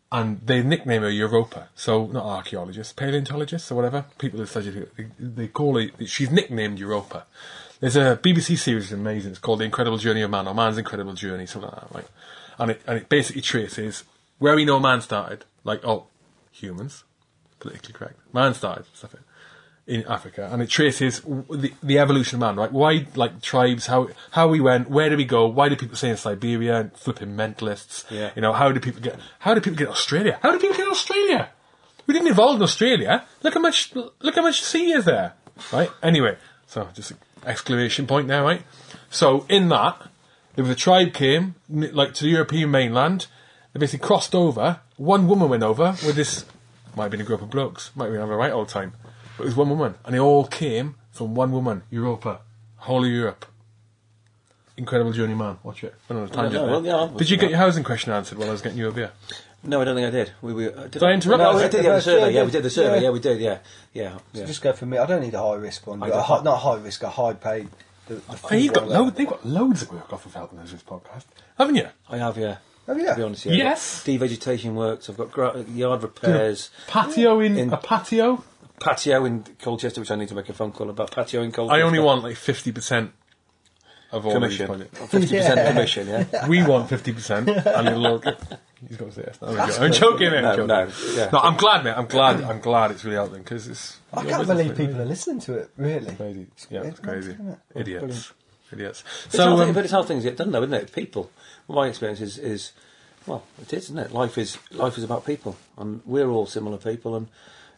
And they nickname her Europa. So, not archaeologists, paleontologists or whatever. People who study they, they call it, she's nicknamed Europa. There's a BBC series, amazing. It's called The Incredible Journey of Man, or Man's Incredible Journey, something like that, right? And it, and it basically traces where we know man started, like, oh, humans, politically correct. Man started stuff in Africa, and it traces the, the evolution of man, right? Why, like tribes, how how we went, where did we go? Why did people stay in Siberia and flipping mentalists? Yeah. You know, how did people get? How did people get Australia? How did people get Australia? We didn't evolve in Australia. Look how much look how much sea is there, right? Anyway, so just an exclamation point there, right? So in that, if the tribe came like to the European mainland, they basically crossed over. One woman went over with this. Might have been a group of blokes. Might have been having a right old time. But it was one woman, and they all came from one woman. Europa, whole of Europe. Incredible journey, man. Watch it. Went on a tangent no, there. well, yeah, I'll- Did you get your housing question answered while I was getting you a beer? No, I don't think I did. We, we, uh, did, I interrupt No, you? I did get the survey. Yeah, we did the survey. Yeah. Yeah, we did. Yeah, yeah. yeah. Just go for me. I don't need a high risk one. I A don't- high, not high risk, a high paid. The, the Hey, you've got footballer. lo- they've got loads of work off of helping us this podcast, haven't you? I have. Yeah. Have you? To be honest, yeah. Yes. Devegetation works. I've got gra- uh, yard repairs, Patio in, In- a patio. patio in Colchester, which I need to make a phone call about. Patio in Colchester. I only want like fifty percent of all these commission. projects. Fifty percent Yeah. commission. Yeah. We want fifty percent, and it'll. He's got to say yes. I'm, joking, I'm joking, mate. I'm No, joking. no, yeah. No, I'm glad, mate. I'm glad. I'm glad it's really out there because it's. I can't business, believe mate. people are listening to it. Really. Crazy. Yeah, it's It's crazy. nuts, isn't it? Idiots. Idiots. It's So, um, but it's how things get done, though, isn't it? People. My experience is, is, well, it is, isn't it? Life is life is about people, and we're all similar people, and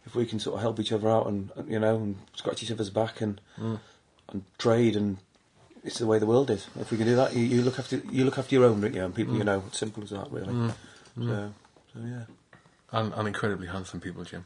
if we can sort of help each other out, and you know, and scratch each other's back, and Mm. and trade, and it's the way the world is. If we can do that, you, you look after you look after your own, don't you? And Mm. people, you know, it's simple as that, really. So, so yeah. and, and incredibly handsome people, Jim.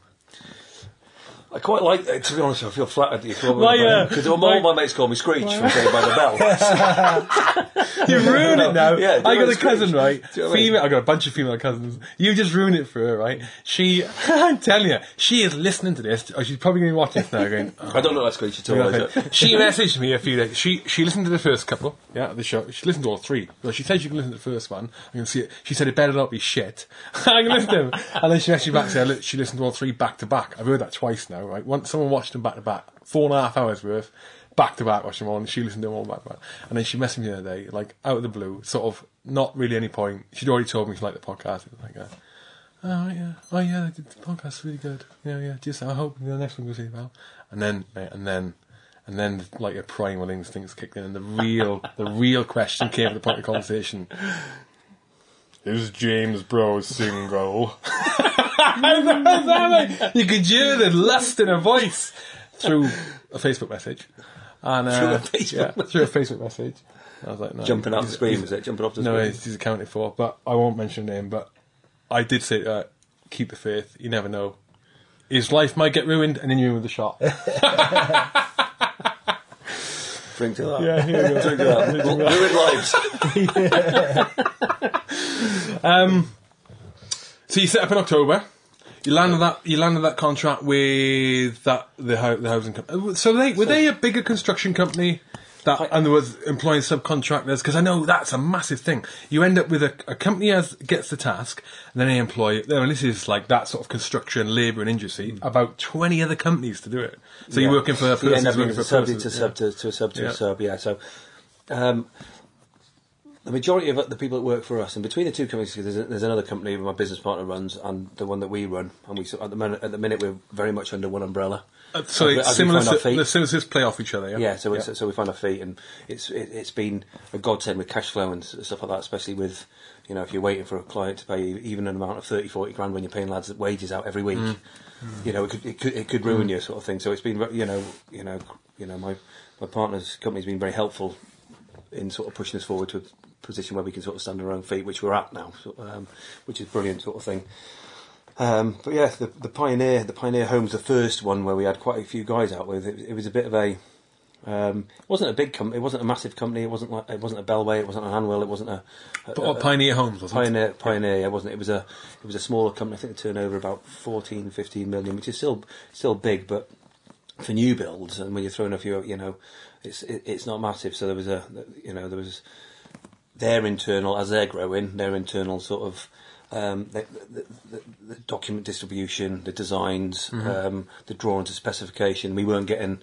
I quite like, uh, to be honest, I feel flattered that you call me My, uh, because all my- my mates call me Screech from Saved by the Bell. You ruined it now. Yeah, I you got a cousin, right? Do you know what I mean? Female. I got a bunch of female cousins. You just ruined it for her, right? She, I'm telling you, she is listening to this. Or she's probably going to watch this now, going. "Oh, I don't look like Screech at all. is she messaged me a few days. She she listened to the first couple, yeah, the show. She listened to all three. Well, she said she can listen to the first one. I can see it. She said it better not be shit. I can listen to them. And then she messaged me back and said she listened to all three back to back. I've heard that twice now, right? Once someone watched them back to back, four and a half hours worth, back to back, watched them all, and she listened to them all back to back. And then she messaged me the other day, like out of the blue, sort of not really any point. She'd already told me she liked the podcast. It was like, uh, Oh yeah, oh yeah, the podcast's really good. Yeah, yeah. Just I hope the next one goes really well. And then, and then, and then, like your primal instincts kicked in, and the real, the real question came at the point of conversation: Is James Brough single? you could hear the lust in her voice through a Facebook message. And, uh, Through a Facebook yeah, through a Facebook message. I was like, no, Jumping out the screen, he's- is it? Jumping off the no, screen. he's, he's accounted for, but I won't mention her name. But I did say, to her, keep the faith. You never know. His life might get ruined, and then you're in with the shot. Drink to that. yeah, here we go. Drink to that. Ruined lives. So you set up in October. You landed that. You landed that contract with that the, the housing company. So they were they a bigger construction company that and there was employing subcontractors because I know that's a massive thing. You end up with a, a company as gets the task and then they employ. I mean, this is like that sort of construction, labour, and industry. About twenty other companies to do it. So you're Yeah. working for a You end up working being for a a sub person. to sub to, to a sub to Yeah. a sub, yeah. So, um, the majority of the people that work for us, and between the two companies, there's, a, there's another company my business partner runs, and the one that we run, and we at the minute, at the minute we're very much under one umbrella. Uh, so As it's as similar. The Simpsons play off each other. Yeah. Yeah, so it's, so we find our feet, and it's it, it's been a godsend with cash flow and stuff like that, especially with you know if you're waiting for a client to pay you even an amount of 30, 40 grand when you're paying lads wages out every week, you know it could it could, it could ruin you sort of thing. So it's been you know you know you know my my partner's company's been very helpful in sort of pushing us forward to position where we can sort of stand on our own feet, which we're at now, so, um, which is brilliant sort of thing. Um, but yeah, the, the Pioneer, the Pioneer Home's the first one where we had quite a few guys out with. It, it was a bit of a, um, it wasn't a big company, it wasn't a massive company, it wasn't like, it wasn't a Bellway, it wasn't an Anwyl, it wasn't a, a, a- Pioneer Homes was it? Pioneer, Pioneer, yeah, wasn't it? It was a, it was a smaller company. I think the turnover about 14, 15 million, which is still, still big, but for new builds and when you're throwing a few, you know, it's, it, it's not massive. So there was a, you know, there was their internal as they're growing, their internal sort of um, the, the, the, the document distribution, the designs, um, the drawings, to specification. We weren't getting.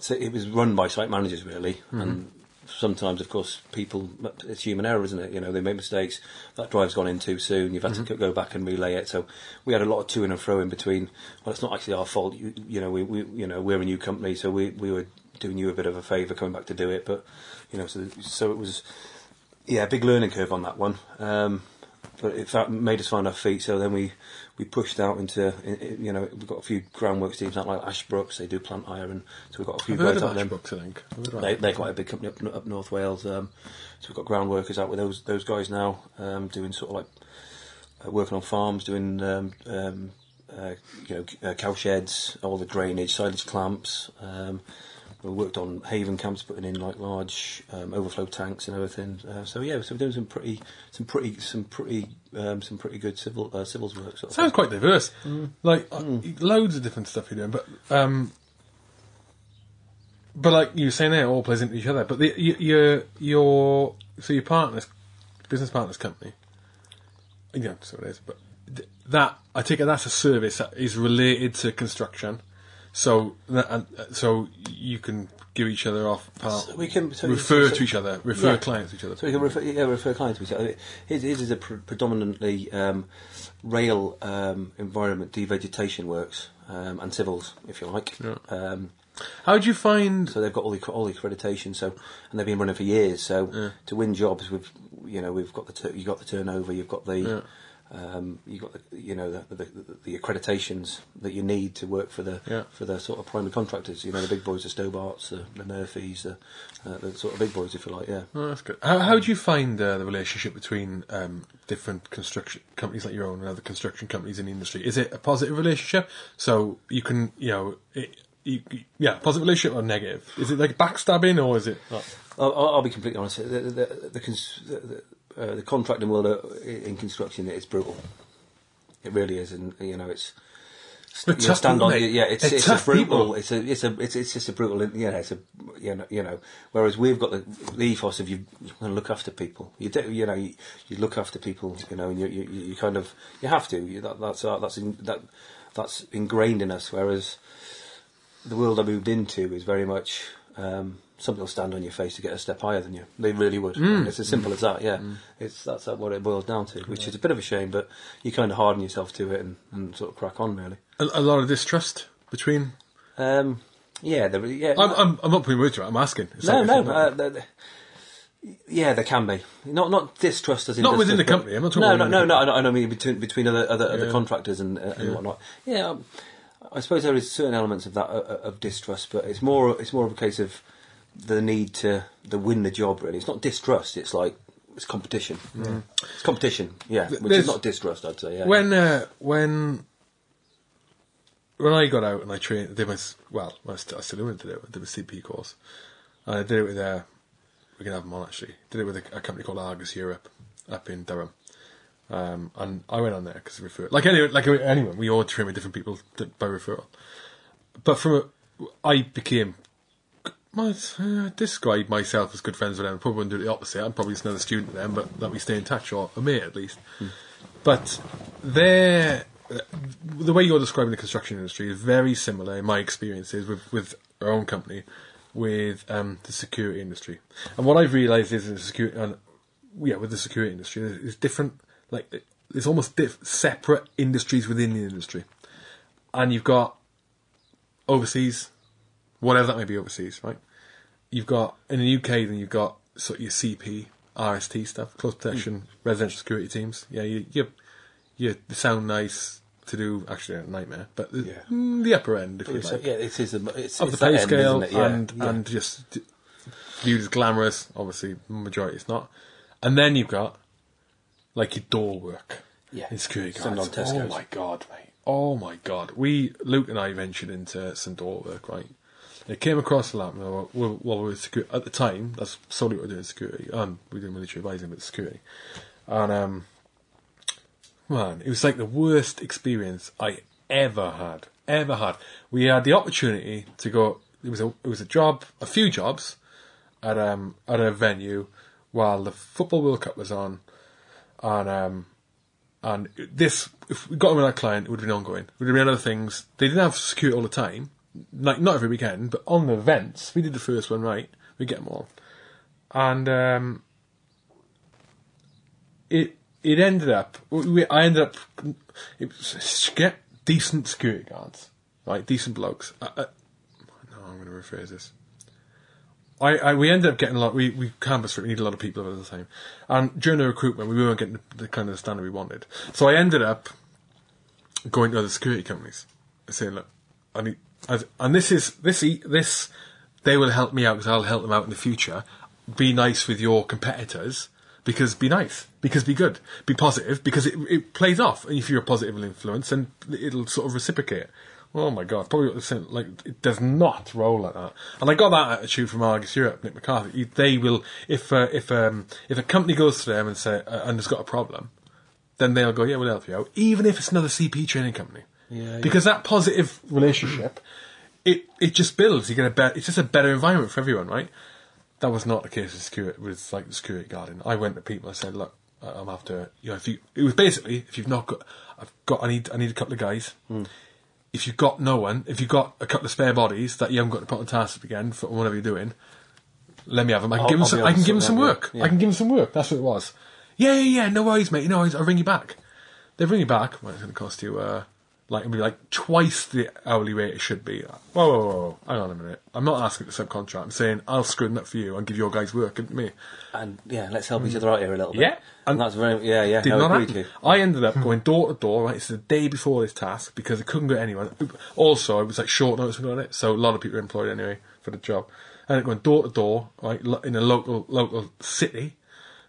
So it was run by site managers really, and sometimes, of course, people. It's human error, isn't it? You know, they make mistakes. That drive's gone in too soon. You've had to go back and relay it. So we had a lot of to and fro in between. Well, it's not actually our fault. You, you know, we, we you know we're a new company, so we we were doing you a bit of a favour coming back to do it. But you know, so so it was yeah, big learning curve on that one. Um, but it made us find our feet. So then we, we pushed out into, you know, we've got a few groundworks teams out like Ashbrooks. They do plant iron. So we've got a few I've guys of out there. Ashbrooks, I think. Of they, they're quite a big company up, up North Wales. Um, so we've got ground workers out with those those guys now, um, doing sort of like uh, working on farms, doing um, um, uh, you know uh, cow sheds, all the drainage, silage clamps. We worked on haven camps, putting in like large um, overflow tanks and everything. Uh, so yeah, so we're doing some pretty, some pretty, some pretty, um, some pretty good civil uh, civils work. Sort of Sounds thing. quite diverse. Mm. Like uh, loads of different stuff you're doing, but um, but like you were saying, there, it all plays into each other. But the, you, your your so your partners, business partners company, yeah, so it is. But th- that I take it that's a service that is related to construction. So that, and, uh, so you can give each other off, part, So we can- so- refer so- to each other, refer Yeah. clients to each other. So we can refer, yeah, refer clients to each other. His, his is a pre- predominantly um, rail um, environment devegetation works um, and civils, if you like. Um, How do you find? so they've got all the all the accreditation. So and they've been running for years. So to win jobs, we've you know we've got the tur- you got the turnover, you've got the um, you got the you know the, the, the, the accreditations that you need to work for the Yeah. for the sort of primary contractors. You know the big boys, the Stobarts, the, the Murphys, the, uh, the sort of big boys, if you like. Yeah. Oh, that's good. How, how do you find uh, the relationship between um, different construction companies like your own and other construction companies in the industry? Is it a positive relationship? So you can, you know, it, you, yeah, positive relationship or negative? Is it like backstabbing or is it? I'll I'll be completely honest. The, the, the, the, cons- the, the, uh, the contracting world uh, in construction it's brutal. It really is, and you know it's. You know, tough stand on, mate. yeah. It's it's a brutal. people. It's a it's a it's, it's just a brutal. You know, it's a you know you know. Whereas we've got the, the ethos of you, you want to look after people. You do you know you, you look after people. You know, and you you, you kind of you have to. You, that, that's uh, that's in, that that's ingrained in us. Whereas the world I moved into is very much um, somebody will stand on your face to get a step higher than you. They really would. Mm. It's as simple as that. Yeah, it's that's what it boils down to, which is a bit of a shame, but you kind of harden yourself to it and, and sort of crack on really. A, a lot of distrust between. Um, yeah, there, yeah. I'm, I'm, I'm not putting words to it. I'm asking. It's no, like- no. Uh, like- there- there- yeah, there can be. Not not distrust as in Not within the company, I'm not talking no, about no, no, no. I I mean between between other other, other contractors and, uh, and whatnot. Yeah, I suppose there is certain elements of that uh, uh, of distrust, but it's more it's more of a case of the need to to win the job. Really, it's not distrust. It's like it's competition. It's competition. Yeah, which There's- is not distrust. I'd say. Yeah. When uh, when when I got out and I trained, did my well, I still, I still doing it did a CP course. And I did it with uh, we can have them on actually. Did it with a, a company called Argus Europe up in Durham. Um, and I went on there because refer like anyone, like anyone, we all train with different people by referral. But from a, I became my, uh, describe myself as good friends with them. I probably wouldn't do the opposite. I'm probably just another student them, but let me stay in touch, or a mate at least. But they're, the way you're describing the construction industry is very similar, in my experiences, with, with our own company, with um, the security industry. And what I've realised is in the security, and yeah, with the security industry, there's, there's different, like, it- there's almost diff- separate industries within the industry. And you've got overseas, whatever that may be overseas, right? You've got, in the UK, then you've got sort of your CP, RST stuff, close protection, residential security teams. Yeah, you, you, you sound nice to do, actually, a nightmare, but the, Yeah. mm, the upper end, if you like yeah, it is. A, it's, of it's the pay scale isn't? Yeah, and yeah. and just viewed as glamorous. Obviously, majority it's not. And then you've got like your door work. Yeah. in security guards. Oh my god, mate! Oh my god! We Luke and I ventured into some door work, right? It came across a lot while we while we were secu- at the time. That's solely what we were doing security. Um, we were doing military advising, but security. And um, man, it was like the worst experience I ever had, ever had. We had the opportunity to go. It was a it was a job, a few jobs, at um at a venue while the football World Cup was on, and um and this if we got on with that client, it would have been ongoing. It would have been other things. They didn't have security all the time, like not every weekend, but on the events, we did the first one right. We get them all, and um, it it ended up. We, I ended up. It was get decent security guards, right? Decent blokes. Uh, uh, no, I'm going to rephrase this. I, I we ended up getting a lot. We we canvassed. We needed a lot of people at the time, and during the recruitment, we weren't getting the, the kind of standard we wanted. So I ended up going to other security companies saying, "Look, I need." As- And this is this this they will help me out because I'll help them out in the future. Be nice with your competitors because be nice because be good, be positive because it it plays off. And if you're a positive influence, then it'll sort of reciprocate. Oh my god, probably what they're like it does not roll like that. And I got that attitude from Argus Europe, Nick McCarthy. They will if uh, if um, if a company goes to them and say uh, and has got a problem, then they'll go, yeah, we'll help you out, even if it's another CP training company. Yeah, because that positive relationship, it it just builds. You get a better. It's just a better environment for everyone, right? That was not the case with security. With like the security guarding, I went to people. I said, look, I'm after you know. If you, it was basically if you've not got, I've got. I need. I need a couple of guys. If you've got no one, if you've got a couple of spare bodies that you haven't got to put on task again for whatever you're doing, let me have them. I can I'll- give them. Some, I can give them some work. yeah. I can give them some work. That's what it was. Yeah, yeah, yeah. No worries, mate. No worries. I'll ring you back. They ring you back. Well, it's going to cost you uh, like it'll be like twice the hourly rate it should be. Whoa, whoa, whoa, whoa. Hang on a minute. I'm not asking to subcontract. I'm saying I'll screw that for you and give your guys work and me. And yeah, let's help each other out here a little bit. Yeah. and that's very yeah, yeah. Did no, not agreed happen. to. I ended up going door to door. Right, it's the day before this task because I couldn't get anyone. Also, it was like short notice got it, so a lot of people were employed anyway for the job. And it went door to door, right, in a local local city,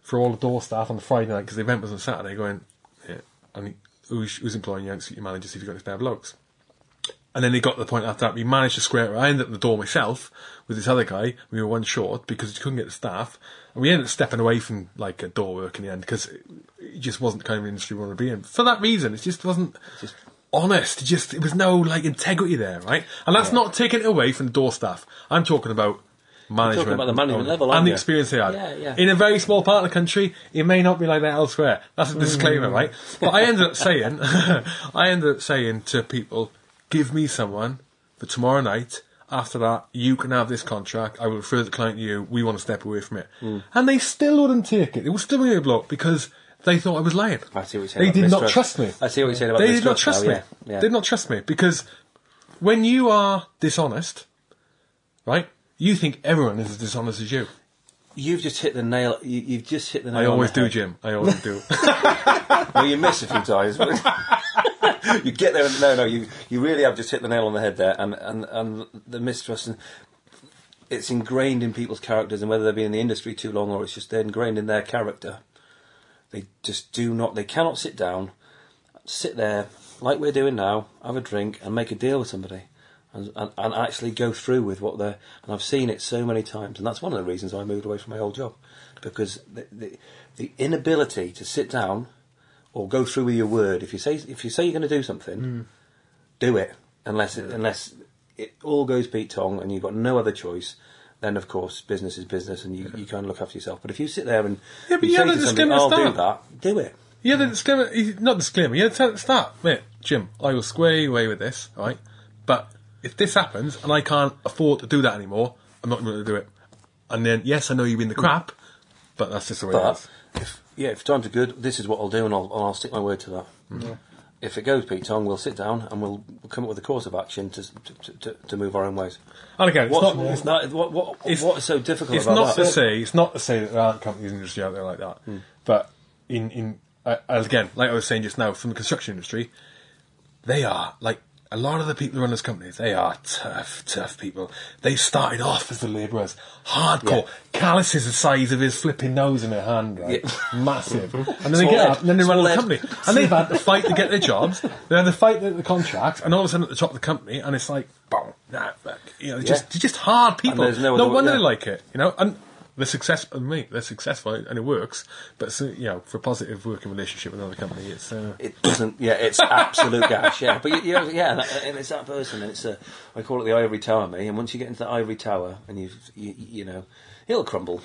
for all the door staff on the Friday night because the event was on Saturday. Going, yeah, I mean, who's, who's employing to your manager, see if you've got any spare blokes. And then they got to the point after that, we managed to square it. I ended up at the door myself with this other guy. We were one short because we couldn't get the staff. And we ended up stepping away from like a door work in the end because it, it just wasn't the kind of industry we wanted to be in. For that reason, it just wasn't Just- honest. It just, it was no like integrity there, right? And that's not taking it away from the door staff. I'm talking about management. about the management and- level, And the you? experience they had. Yeah, yeah. In a very small part of the country, it may not be like that elsewhere. That's a disclaimer, right? But I ended up saying, I ended up saying to people, give me someone for tomorrow night. After that, you can have this contract. I will refer the client to you. We want to step away from it. Hmm. And they still wouldn't take it. They would still be a block because they thought I was lying. I see what you're saying. They did not trust me. I see what you're saying about They did not trust now, me. Yeah, yeah. They did not trust me because when you are dishonest, right? You think everyone is as dishonest as you. You've just hit the nail. You, you've just hit the nail. I on always the do, head. Jim. I always do. well, you miss a few times. But you get there, and no, no, you you really have just hit the nail on the head there, and and and the mistrust. And it's ingrained in people's characters, and whether they've been in the industry too long or it's just ingrained in their character. They just do not. They cannot sit down, sit there like we're doing now, have a drink, and make a deal with somebody. And, and, and actually go through with what they're. And I've seen it so many times, and that's one of the reasons I moved away from my old job, because the, the, the inability to sit down or go through with your word. If you say if you say you're going to do something, hmm. do it. Unless it, unless it all goes Pete Tong and you've got no other choice, then of course business is business and you, you kind of look after yourself. But if you sit there and Yeah, but you you say to somebody, "I'll at do start." that," do it. yeah, the disclaimer, not disclaimer. Yeah, tell at the start, mate, Jim. I will square you away with this, right? But if this happens and I can't afford to do that anymore, I'm not going to do it. And then, yes, I know you've been the crap, but that's just the way it But is. if yeah, if times are good, this is what I'll do, and I'll, I'll stick my word to that. If it goes Pete Tong, we'll sit down and we'll, we'll come up with a course of action to to, to, to move our own ways. And again, it's What's, not. It's, that, what, what, it's- what is so difficult it's about not that? to say. It's not to say that there aren't companies in the industry out there like that. But in in uh, again, like I was saying just now, from the construction industry, they are like a lot of the people who run those companies. They are tough, tough people. They started off as the labourers, hardcore, calluses the size of his flipping nose in their hand, right? Massive. And then they get up, and then they run the company, and they've had to fight to get their jobs. They had to fight to get the contracts, and all of a sudden at the top of the company, and it's like, boom, nah, fuck. you know, they're just they're just hard people. no no wonder yeah. they like it, you know, and. They're successful, me. They're successful and it works, but so, you know, for a positive working relationship with another company, it's uh, It doesn't. Yeah, it's absolute gash. Yeah, but you, you yeah, and it's that person, and it's a. I call it the ivory tower, me. And once you get into the ivory tower, and you, you, you know, it'll crumble.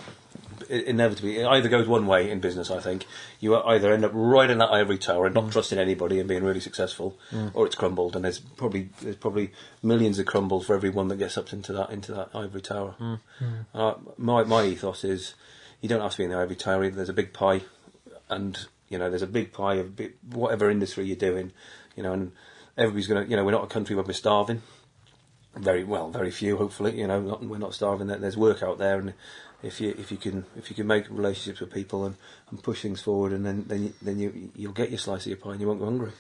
Inevitably, it either goes one way in business. I think you either end up right in that ivory tower and not mm. trusting anybody and being really successful, mm. or it's crumbled. And there's probably there's probably millions of crumbles for every one that gets up into that into that ivory tower. Mm. Uh, my my ethos is, you don't have to be in the ivory tower. Either. There's a big pie, and you know there's a big pie of bi- whatever industry you're doing, you know, and everybody's going to, you know, we're not a country where we're starving. Very well, very few. Hopefully, you know, not, we're not starving. There's work out there, and if you if you can if you can make relationships with people and, and push things forward, and then then you, then you you'll get your slice of your pie, and you won't go hungry.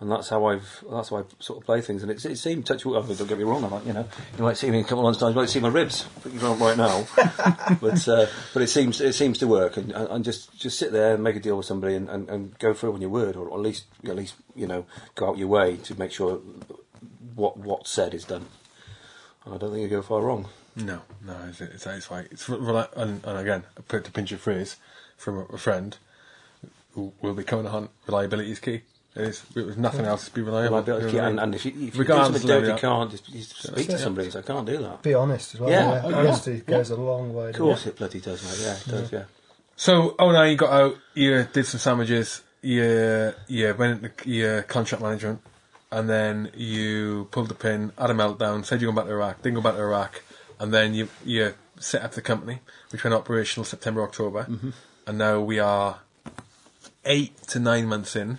And that's how I've that's how I sort of play things. And it's, it seemed touch mean, don't get me wrong. I like you know you might see me a couple of times. time. You might see my ribs. But you can't right now. but uh, but it seems it seems to work. And, and and just just sit there and make a deal with somebody and, and, and go through on your word, or at least at least you know go out your way to make sure what what's said is done. I don't think you go far wrong. No, no, it's, it's, it's like it's and, and again, I put to pinch a phrase from a, a friend who will be coming to hunt. Reliability is key. It is. With nothing else, to be reliable. Reliability, You know what I and, and if you, if you do Regardless something of dirty, you can't just, you just speak to somebody and say, I can't do that. Be honest as well. Yeah. Yeah, oh, honesty goes a long way. Of course, it bloody does, mate. Yeah, it does. Yeah. So, oh no, you got out. You did some sandwiches. You you went into your contract management, and then you pulled the pin, had a meltdown, said you're going back to Iraq, didn't go back to Iraq, and then you you set up the company, which went operational September October, and now we are eight to nine months in.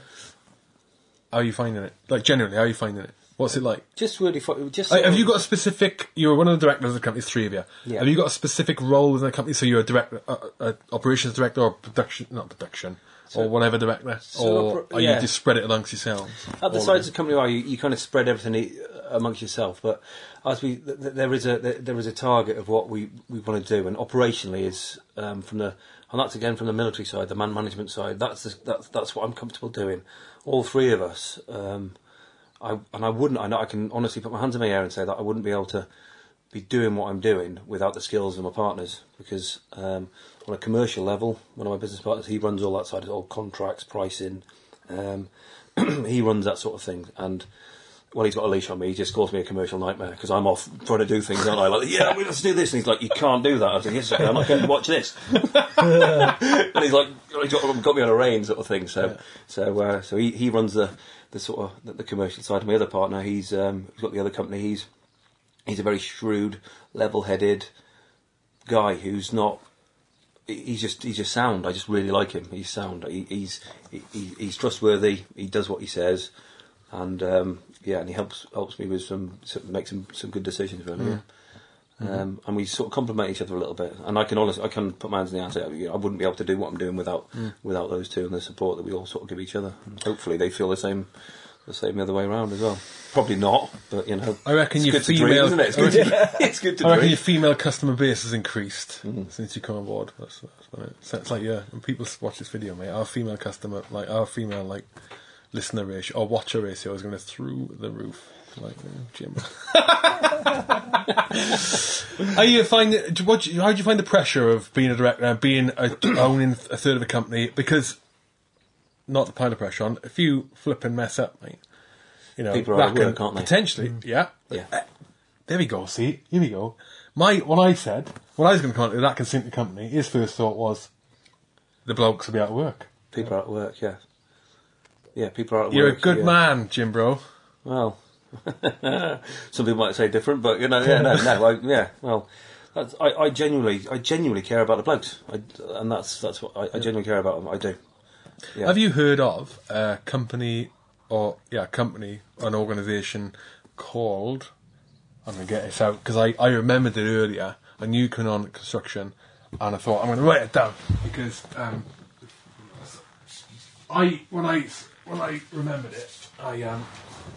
How are you finding it? Like generally, how are you finding it? What's it like? Just really, fu- just Like, have you got a specific? You're one of the directors of the company. Three of you. Yeah. Have you got a specific role within the company? So you're a director, uh, uh, operations director, or production, not production, or whatever director, so or are you just spread it amongst yourselves? At the size of the company you are, you, you kind of spread everything e- amongst yourself. But as we, th- th- there is a there, there is a target of what we, we want to do, and operationally is um, from the and that's again from the military side, the man management side. That's the, that's that's what I'm comfortable doing. All three of us, um, I and I wouldn't. I know I can honestly put my hands in my air and say that I wouldn't be able to be doing what I'm doing without the skills of my partners. Because um, on a commercial level, one of my business partners, he runs all that side, of all contracts, pricing. Um, he runs that sort of thing, and well, he's got a leash on me. He just calls me a commercial nightmare because I'm off trying to do things, aren't I? Like, yeah, let's do this. And he's like, you can't do that. I said, yes, okay, I'm not going to watch this. and he's like, he's got, got me on a rein, sort of thing. So, so, uh, so he, he runs the the sort of the, the commercial side. And my other partner, he's um, he's got the other company. He's he's a very shrewd, level-headed guy who's not. He- He's just he's just sound. I just really like him. He's sound. He, he's he, he- he's trustworthy. He does what he says, and um, yeah, and he helps helps me with some, some make some, some good decisions really. yeah. Um, and we sort of complement each other a little bit. And I can honestly, I can put my hands in the air. say, I wouldn't be able to do what I'm doing without without those two and the support that we all sort of give each other. Hopefully, they feel the same the same the other way around as well. Probably not, but you know, I reckon it's your good to female- isn't it? It's good to, it's good to I reckon your female customer base has increased Mm-hmm. since you come on board. That's, that's what it, so it's like yeah, when people watch this video, mate, our female customer, like our female like listener ratio or watcher ratio is going to through the roof. Like uh, Jim. Are you find what? How do you find the pressure of being a director, and being a, owning a third of a company? Because not the pile the pressure on, if you flip and mess up, mate, you know People are that out of can work, aren't they? Potentially, mm. yeah. Yeah. Uh, there we go. See, here we go. My what I said what I was going to come into that the company, his first thought was the blokes will be out of work. People are at work, yeah. Yeah, people are at You're work. a good yeah. man, Jim, bro. Well, some people might say different, but you know, yeah, no, no, I, yeah. Well, That's, I, I genuinely, I genuinely care about the blokes, I, and that's that's what I, I genuinely care about them. I do. Yeah. Have you heard of a company or yeah, a company, an organisation called? I'm gonna get this out because I, I remembered it earlier. A new coming on construction, and I thought I'm gonna write it down because um, I when I when I remembered it, I um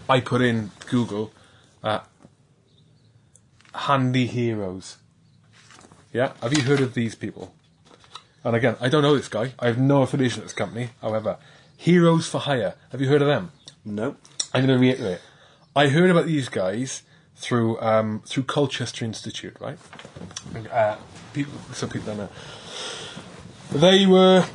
I put in Google uh, handy heroes. Yeah, have you heard of these people? And again, I don't know this guy. I have no affiliation with this company. However, Heroes for Hire. Have you heard of them? no. I'm going to reiterate. I heard about these guys through um, through Colchester Institute, right? Uh, people, some people don't know. They were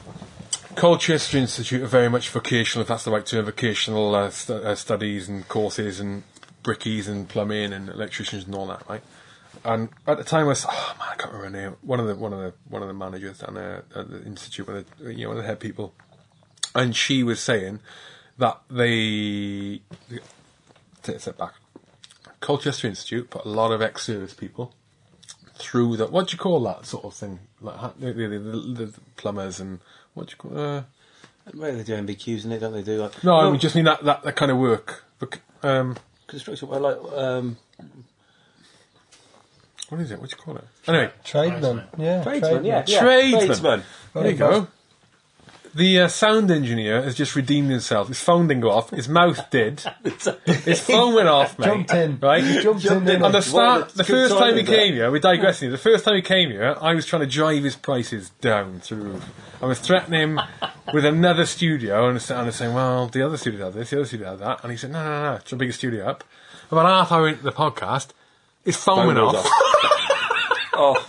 Colchester Institute are very much vocational, if that's the right term, vocational uh, stu- uh, studies and courses and brickies and plumbing and electricians and all that, right? And at the time, I was oh man, I can't remember her name. One of the one of the one of the managers down there at the institute, one of the, you know, one of the head people, and she was saying that they take a step back. Colchester Institute put a lot of ex-service people through the what do you call that sort of thing? Like the, the, the, the plumbers and what do you call? Uh, Well, they do NVQs in it, don't they? Do like no, I mean just mean that, that, that kind of work. Um, construction. Well, like um, what is it? What do you call it? Anyway, Tradesman. Yeah. tradesman. Yeah, yeah. Tradesman. tradesman. there you go. The uh, sound engineer has just redeemed himself. His phone didn't go off. His mouth did. His phone went off, mate. Jumped in. Right? He jumped in, didn't On the start, Well, the first time he came here, we're digressing. The first time he came here, I was trying to drive his prices down through. I was threatening him with another studio, and I was saying, "Well, the other studio had this, the other studio had that," and he said, "No, no, no, it's a bigger studio up." About half hour into the podcast, his phone, Phone went goes off. oh,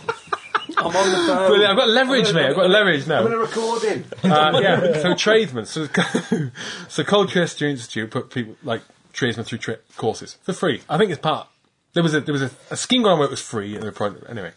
I'm on the phone. Brilliant. I've got leverage, mate. I've got leverage now. I'm in a recording. Uh, yeah, so tradesmen. So, so Colchester Institute put people like tradesmen through tra- courses for free. I think it's part. There was a there was a, a scheme going on where it was free, and the project anyway.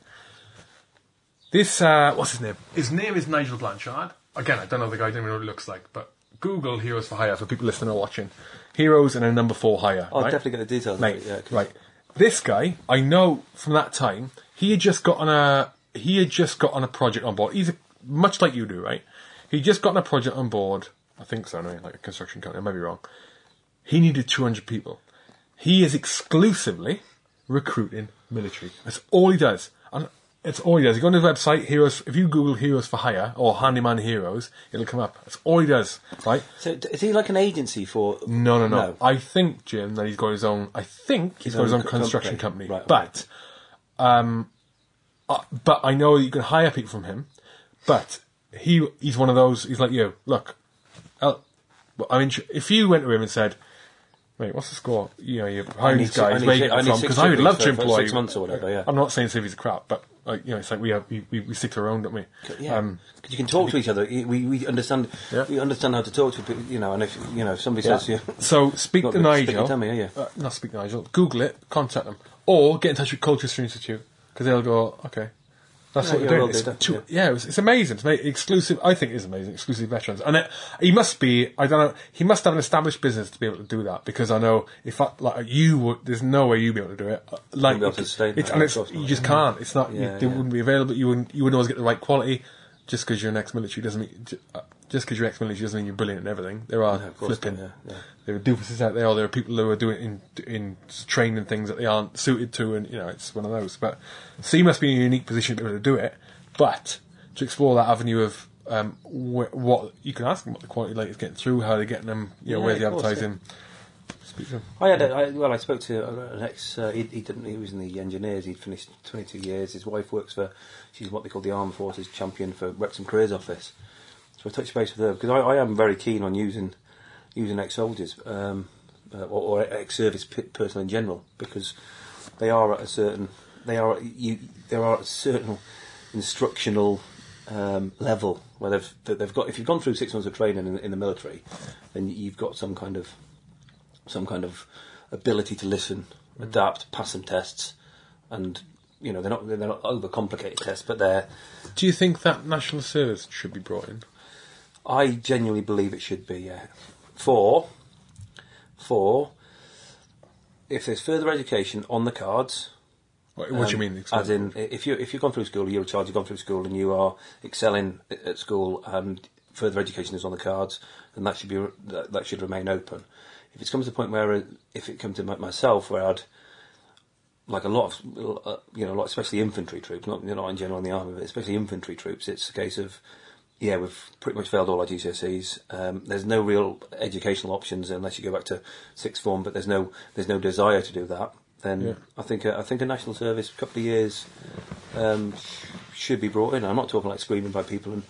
This uh, what's his name? His name is Nigel Blanchard. Again, I don't know the guy. I don't even know what he looks like, but Google Heroes for Hire for people listening or watching. Heroes and a number four hire. I'll right? definitely get the details. Mate, it, yeah, 'cause- right. This guy, I know from that time, he had just got on a he had just got on a project on board. He's a, much like you do, right? He just got on a project on board. I think so, anyway, like a construction company. I might be wrong. He needed 200 people. He is exclusively recruiting military. That's all he does. It's all he does. You go on his website, Heroes. If you Google Heroes for Hire or Handyman Heroes, it'll come up. That's all he does, right? So d- is he like an agency for? No, no, no, No. I think Jim that he's got his own. I think he's got his own own co- construction company. company. Right, but, um, uh, but I know you can hire people from him. But he he's one of those. He's like you. Look, well, I mean, if you went to him and said, "Wait, what's the score? You know, need these guys. Where you get them from? Because I would love to employ six you. months or whatever, yeah. I'm not saying Civi's crap, but like, you know, it's like we have we, we, we stick to our own, don't we? Yeah, Um, 'Cause you can talk to each other. We, we understand. Yeah. We understand how to talk to people. You know, and if you know if somebody says to you, So speak to Nigel. tummy, are you? Uh, not speak to Nigel. Google it. Contact them, or get in touch with Colchester Institute because they'll go. Okay, that's Yeah, what they're doing. It's two- yeah. yeah, it's, it's amazing. It's exclusive. I think it's amazing. Exclusive veterans, and it, he must be. I don't know. He must have an established business to be able to do that because I know if I, like you would, there's no way you'd be able to do it. Like be able to sustain it's, and it's, course you just can't. It's not. you, they wouldn't be available. You wouldn't. You wouldn't always get the right quality. Just because you're an ex-military doesn't mean. Ju- uh, Just because you're ex-military doesn't mean you're brilliant at everything. There are of flipping. yeah, yeah. There are doofuses out there, or there are people who are doing in in training things that they aren't suited to, and you know it's one of those. But so you must be in a unique position to be able to do it. But to explore that avenue of um, wh- what you can ask them what the quality like is getting through, how they're getting them, you know, Yeah, where's the course, advertising. Speak to them. I had a, I, well, I spoke to an ex. Uh, he, he didn't. He was in the engineers. He'd finished 22 years. His wife works for. She's what they call the Armed Forces champion for Wrexham Careers Office. So I touched base with her because I, I am very keen on using using ex-soldiers um, uh, or, or ex-service p- personnel in general because they are at a certain they are you there are a certain instructional um, level where they've they've got if you've gone through six months of training in, in the military, then you've got some kind of some kind of ability to listen, adapt, pass some tests, and you know they're not they're not overcomplicated tests, but they're. Do you think that national service should be brought in? I genuinely believe it should be. Yeah, for for if there's further education on the cards, What, what do you Um, mean? Explain. As in, if you if you've gone through school, you're a child, you've gone through school, and you are excelling at school, and further education is on the cards, then that should be that, that should remain open. If it comes to the point where, uh, if it comes to myself, where I'd like a lot of uh, you know, like especially infantry troops, not not in general in the army, but especially infantry troops, it's a case of yeah, we've pretty much failed all our GCSEs. Um, there's no real educational options unless you go back to sixth form, but there's no there's no desire to do that. Then Yeah. I think a, I think a national service, a couple of years, um, should be brought in. I'm not talking like screaming by people and,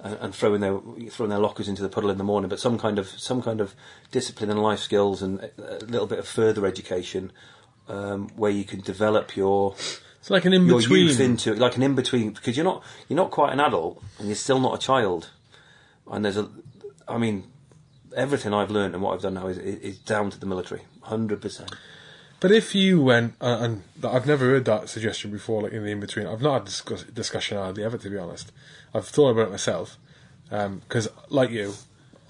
and and throwing their throwing their lockers into the puddle in the morning, but some kind of some kind of discipline and life skills and a, a little bit of further education um, where you can develop your it's like an in between. your youth into it, like an in between because you're not you're not quite an adult and you're still not a child. And there's a, I mean, everything I've learned and what I've done now is is, down to the military, hundred percent. But if you went, uh, and I've never heard that suggestion before, like in the in between. I've not had discuss- discussion hardly ever, to be honest. I've thought about it myself because, like you,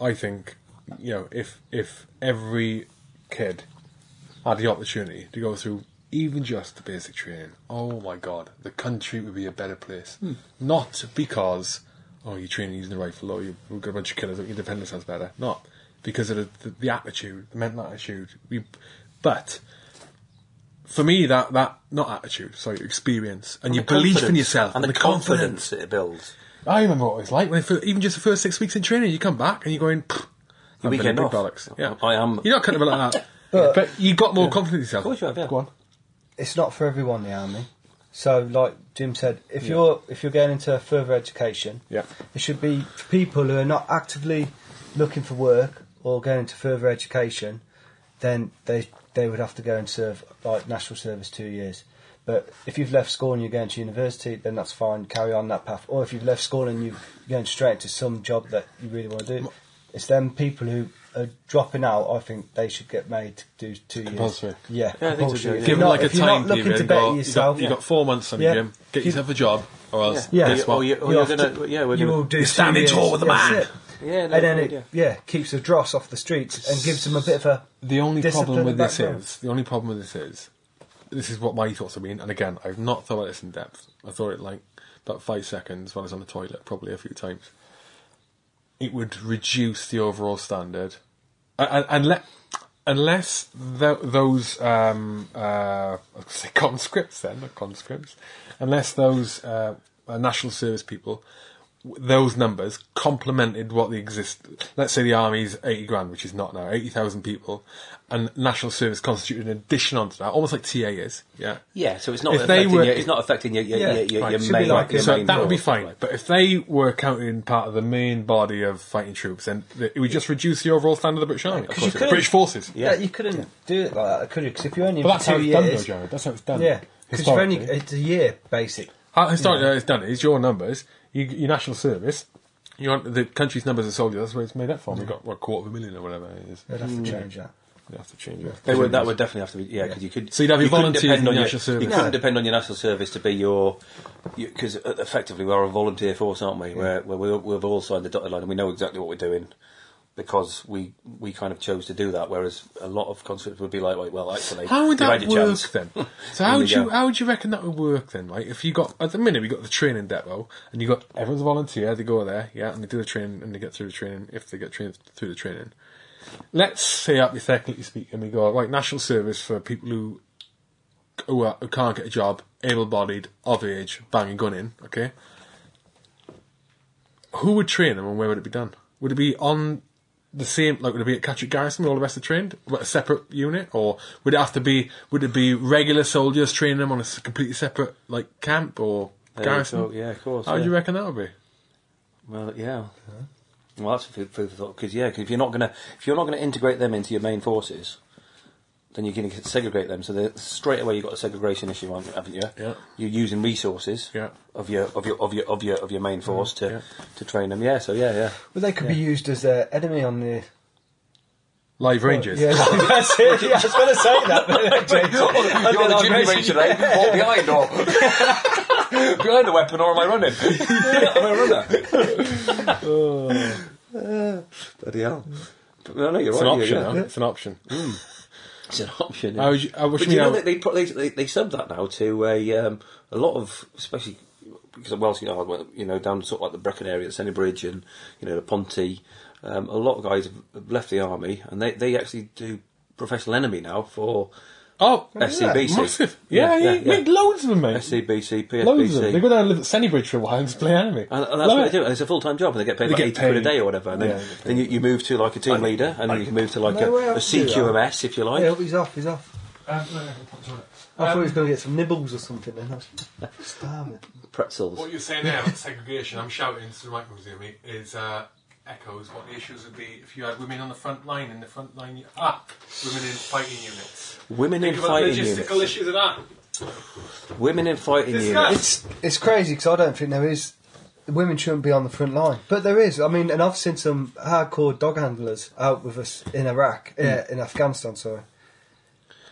I think you know if if every kid had the opportunity to go through even just the basic training, oh my god, the country would be a better place. Hmm. Not because oh you're training using the rifle or you've got a bunch of killers, your independence sounds better. Not because of the, the, the attitude, the mental attitude. We, but for me, that that not attitude, sorry, experience, and, your belief in yourself, and the, confidence it builds. I remember what it was like when, it, even just the first six weeks in training, you come back and you're going, "Pfft, I've been weekend off. bollocks. Yeah, I am- You're not cutting about like that, but, you got more confidence in yourself. Of course you have, yeah. Go on. It's not for everyone the army. So, like Jim said, if you're if you're going into further education, Yeah. it should be for people who are not actively looking for work or going into further education. Then they they would have to go and serve like national service two years. But if you've left school and you're going to university, then that's fine. Carry on that path. Or if you've left school and you're going straight to some job that you really want to do, it's them people who are dropping out. I think they should get made to do two Compulsory. years. Yeah, Yeah, I think so, compulsory. Give them not- like a if you're time period. to and better go, you yourself, got, you got four months on Yeah. you, Jim. Get yourself a job, or else Yeah. guess Or what? you, or You you're gonna, to- yeah, we're you gonna, will do You're standing two tall with the That's man. yeah, no, and then yeah. it yeah keeps the dross off the streets and gives them a bit of a The only problem with this background. is the only problem with this is this is what my thoughts have been. And again, I've not thought about this in depth. I thought it like about five seconds when I was on the toilet, probably a few times. It would reduce the overall standard, and unless th- those um, uh, say conscripts then, not conscripts, unless those uh, uh, national service people those numbers complemented what the exist. Let's say the army's eighty grand, which is not now eighty thousand people, and national service constituted an addition onto that, almost like TA is. Yeah, Yeah, so it's not If they affecting were- your, it's not affecting your your, Yeah, your, your, right, your main. like your so main that would be force. fine. But if they were counting part of the main body of fighting troops, then th- it would just reduce the overall standard of the British Army, you couldn't- British forces. yeah, you couldn't do it like that could you because if you're only But for that's how two it's done, though, Jared. That's how it's done. yeah because you're only it's a year basic How historically how it's done is your numbers, you, your national service, you want the country's numbers of soldiers. That's where it's made up from. We've got what, a quarter of a million or whatever it is. they'd have to hmm. change that You have to change it. They would, that would definitely have to be, yeah, because you could. So you'd have your you couldn't volunteers depend and on your your national service. You couldn't depend on your national service to be your, because effectively we are a volunteer force, aren't we? Where, where we, we've all signed the dotted line and we know exactly what we're doing because we we kind of chose to do that. Whereas a lot of conscripts would be like, wait, well, actually, How would you that had your work chance. then? So how Here would you go. how would you reckon that would work then? Right, if you got at the minute we got the training depot and you got everyone's a volunteer, they go there, yeah, and they do the training and they get through the training if they get trained through the training. Let's say hypothetically speaking, we go right national service for people who who, are, who can't get a job, able-bodied, of age, banging gun in, okay. Who would train them and where would it be done? Would it be on the same, like would it be at Catterick Garrison where all the rest are trained, but a separate unit, or would it have to be? Would it be regular soldiers training them on a completely separate like camp or There garrison? yeah, of course. How yeah. do you reckon that would be? Well, yeah. Well, that's food food for thought because yeah, 'cause if you're not gonna if you're not gonna integrate them into your main forces, then you're going to segregate them. So straight away you've got a segregation issue, on, haven't you? Yeah. You're using resources Yeah. of your of your of your of your of your main force to yeah. to train them. Yeah. So yeah, yeah. well they could be used as an enemy on the Live Rangers. yeah that's it yeah, I was going to say that but James, You're the Jimmy Ranger, eh? What behind or behind the weapon, or am I running? am I a runner? Bloody hell! But, no, no, you're It's an right. option. yeah, huh? It's an option. It's an option. I was- I was- but you you know, know- they, they, put- they, they, they subbed that now to a um, a lot of, especially because of Welsh Yard, well, you know, down sort of like the Brecon area, the Sennybridge, and you know the Ponty. Um, a lot of guys have left the army, and they, they actually do professional enemy now for Oh, SCBC. massive. Yeah, yeah, yeah, yeah. mate, loads of them, mate. SCBC, Loads of them. They go down and live at Sennybridge for a while and just play enemy. And, and that's Love what it. they do. And it's a full time job, and they get paid They like get eighty quid a day or whatever. And then, Yeah, then you, you move to like a team leader, and then you can move to like No a, a else to do that. CQMS if you like. Yeah, he's off, he's off. Um, I thought he was going to get some nibbles or something then. I starving. Pretzels. What you're saying there about segregation, I'm shouting to the right museum, mate, is uh, echoes what the issues would be if you had women on the front line in the front line. Ah, women in fighting units. Women in Think about fighting logistical units. issues of that. Women in fighting Discuss. units. It's it's crazy because I don't think there is. Women shouldn't be on the front line, but there is. I mean, and I've seen some hardcore dog handlers out with us in Iraq, uh, in Afghanistan. Sorry,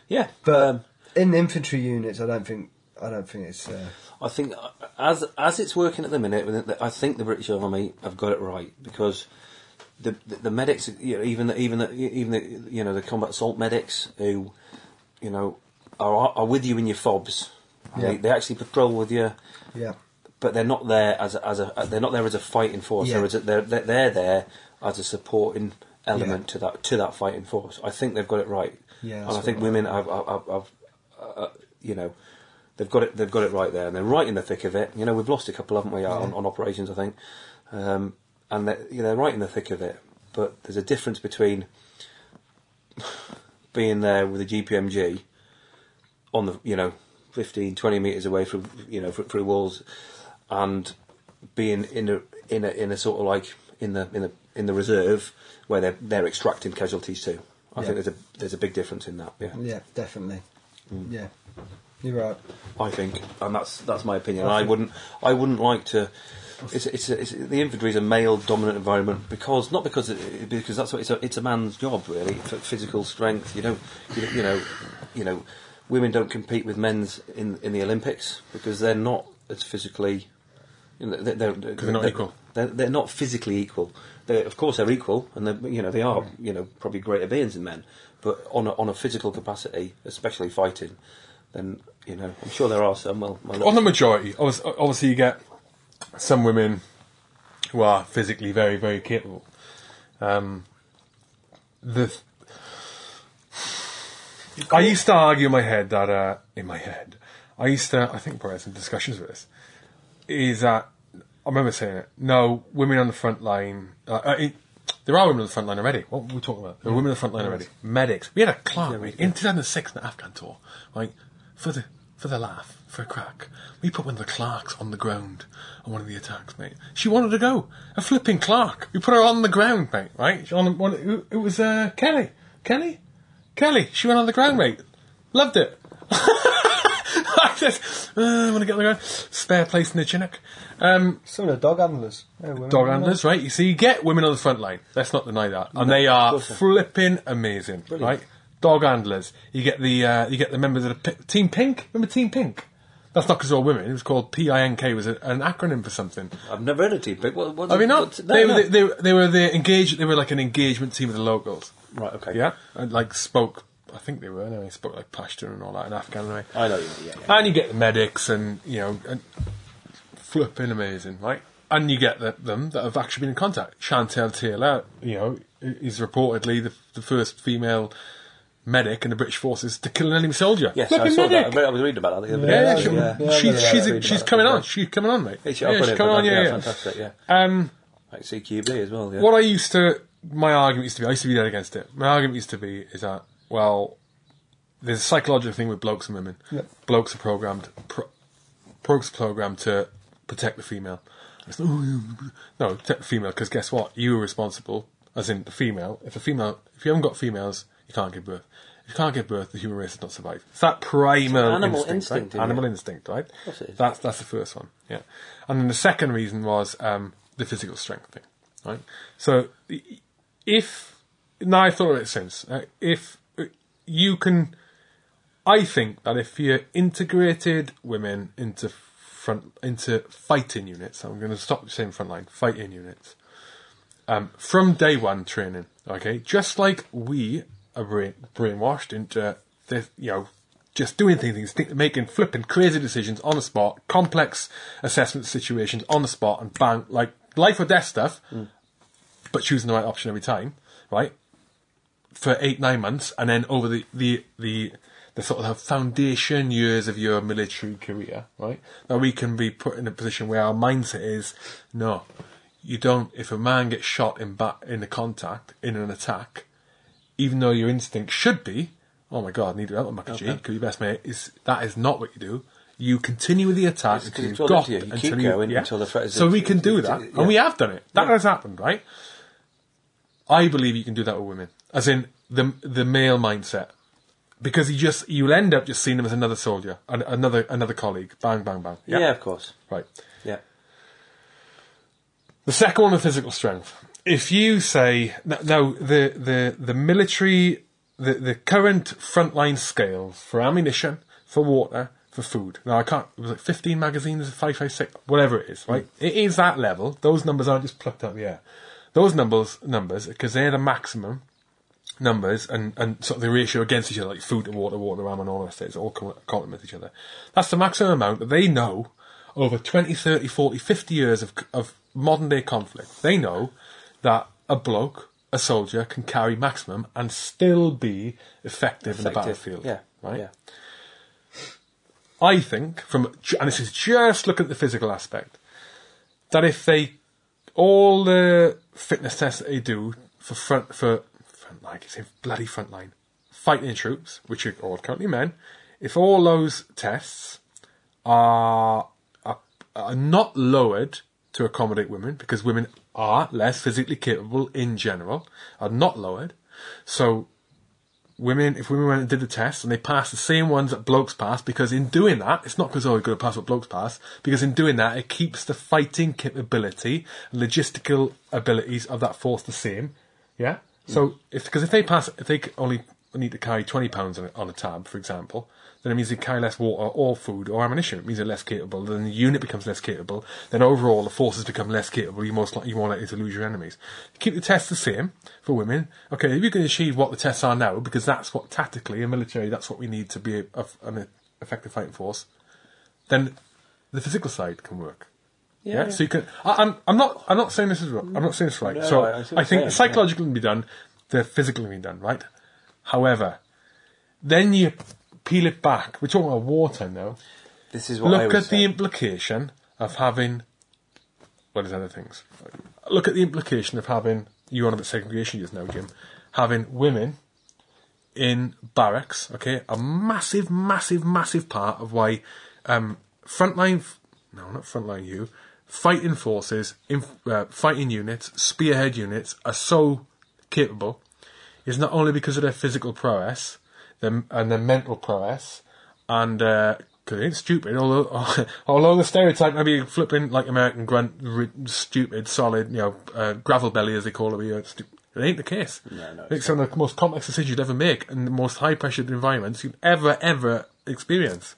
Yeah, but um, in the infantry units, I don't think. I don't think it's. Uh, I think uh, as as it's working at the minute, I think the British Army have got it right because the the, the medics, you know, even the, even the, even the you know the combat assault medics who you know are are with you in your fobs. Yeah. They, they actually patrol with you, yeah, but they're not there as a, as a they're not there as a fighting force. Yeah. They're, they're they're there as a supporting element Yeah. to that to that fighting force. I think they've got it right. Yeah, and I think women have, have, have, uh, you know, they've got it. They've got it right there, and they're right in the thick of it. You know, we've lost a couple, haven't we, on, on operations? I think, um, and they're, you know, they're right in the thick of it. But there's a difference between being there with a GPMG on the, you know, 15, 20 meters away from, you know, through, through walls, and being in a in a in a sort of like in the in the in the reserve where they're they're extracting casualties too. I Yeah. think there's a there's a big difference in that. Yeah. yeah, definitely. Mm. Yeah, you're right. I think, and that's that's my opinion. I I wouldn't I wouldn't like to. It's, it's, it's, the infantry is a male dominant environment because not because it, because that's what it's a it's a man's job really for physical strength. You don't you, you know you know women don't compete with men's in in the Olympics because they're not as physically. You know, they're, they're, they're not equal. They're, they're not physically equal. They, of course, they're equal, and they're, you know they are you know probably greater beings than men. But on a, on a physical capacity, especially fighting, then you know I'm sure there are some. Well, On the majority, obviously, you get some women who are physically very, very capable. Um, the I used to argue in my head that uh, in my head, I used to. I think probably had some discussions with this. Is that I remember saying it. No, women on the front line. Uh, uh, it, there are women on the front line already. What were we talking about? There are women on the front line already. Medics. We had a clerk mate, in 2006 in the Afghan tour. Like for the for the laugh, for a crack, we put one of the clerks on the ground on one of the attacks, mate. She wanted to go. A flipping clerk. We put her on the ground, mate. Right? She on one. It, was uh, Kelly. Kelly. Kelly. She went on the ground, mate. Loved it. I just, uh, I want to get on the ground. Spare place in the Chinook. Um, Some of the dog handlers. Women, dog handlers, right? You see, you get women on the front line. Let's not deny that, and they are flipping amazing, right? Dog handlers. You get the uh, you get the members of the P- Team Pink. Remember Team Pink? That's not because all women. It was called PINK. Was a, an acronym for something. I've never heard of Team Pick. What, what's Have you it- not? no, they, no. Were the, they, they were the engage. They were like an engagement team of the locals. right. Okay. Yeah, and like spoke. I think they were anyway. Spoke like Pashtun and all that in Afghan anyway. I know. you Yeah. yeah. And you get the medics and, you know, and flipping amazing, right? And you get the, them that have actually been in contact. Chantelle Taylor, you know, is reportedly the, the first female medic in the British forces to kill an enemy soldier. Yes, I saw that. I medic. read- I was reading about that the other Yeah, she- yeah, yeah, she's, yeah, she's, yeah, she's yeah. coming on. She's coming on, mate. Hey, yeah, she's coming on, yeah, yeah. fantastic. Yeah. Um, Like CQB as well. Yeah. what I used to, my argument used to be, I used to be dead against it. My argument used to be is that, well, there's a psychological thing with blokes and women. Yep. Blokes are programmed, pro, blokes are programmed to protect the female. It's, oh, no, protect the female because guess what? You are responsible, as in the female. If a female, if you haven't got females, you can't give birth. If you can't give birth, the human race does not survive. It's that primal animal instinct, instinct, right? isn't it? Animal instinct, right? course it is. That's that's the first one, yeah. And then the second reason was um, the physical strength thing, right? So if now I thought of it since, uh, if uh, you can, I think that if you integrated women into front into fighting units, I'm going to stop saying frontline fighting units, um, from day one training, okay, just like we are brain, brainwashed into this, you know, just doing things, think, making flipping crazy decisions on the spot, complex assessment situations on the spot, and bang, like life or death stuff, mm. but choosing the right option every time, right? For eight, nine months, and then over the, the, the, the sort of foundation years of your military career, right? Now we can be put in a position where our mindset is, no, you don't, if a man gets shot in back, in the contact, in an attack, even though your instinct should be, oh my god, I need to help my Makaji, because your best mate is, that is not what you do. You continue with the attack It's until you've got to you. You until keep going until the threat is- So we can do that, it's- and we have done it. That has happened, right? I believe you can do that with women, as in the the male mindset, because you just you'll end up just seeing them as another soldier, an, another another colleague. Bang, bang, bang. Yeah. of course. Right. Yeah. The second one, the physical strength. If you say no, no the the the military, the the current frontline scales for ammunition, for water, for food. Now I can't. It was it fifteen magazines? Five five six, whatever it is. Hmm. Right. It is that level. Those numbers aren't just plucked out of the air. Those numbers numbers because they're the maximum numbers and, and sort of the ratio against each other, like food to water, water to ram, and all that stuff, all complement each other. That's the maximum amount that they know over 20, 30, 40, 50 years of, of modern day conflict. They know that a bloke, a soldier, can carry maximum and still be effective, in the battlefield. Yeah. Right? Yeah. I think, from and this is just looking at the physical aspect, that if they all the fitness tests that they do for front for front line, I say bloody front line fighting troops, which are all currently men, if all those tests are are, are not lowered to accommodate women, because women are less physically capable in general, are not lowered, so women, if women went and did the test and they passed the same ones that blokes pass, because in doing that, it's not because oh, you're going to pass what blokes pass, because in doing that, it keeps the fighting capability, logistical abilities of that force the same. Yeah. So if because if they pass, if they only need to carry twenty pounds on on a tab, for example, then it means they carry less water or food or ammunition. It means they're less capable. Then the unit becomes less capable. Then overall, the forces become less capable. You're most you're more likely to lose your enemies. Keep the tests the same for women. Okay, if you can achieve what the tests are now, because that's what tactically in military, that's what we need to be a, a, an effective fighting force. Then the physical side can work. Yeah, so you can. I, I'm. I'm not. I'm not saying this is wrong. I'm not saying this right. No, so I- I see what I, think saying, the psychological can be done, the physical can be done, right? However, then you peel it back. We're talking about wartime now. This is what I Look at the implication of having. What is other things? Look at the implication of having. You on about segregation just now, Jim. Having women in barracks, okay, a massive, massive, massive part of why um, frontline, no, not frontline you, fighting forces, inf- uh, fighting units, spearhead units are so capable is not only because of their physical prowess their, and their mental prowess, and because they ain't stupid, although although the stereotype maybe flipping like American grunt, r- stupid, solid, you know, uh, gravel belly as they call it. You know, stu- it ain't the case. No, no, I think some of the most complex decisions you'd ever make and the most high pressured environments you'd ever, ever experience.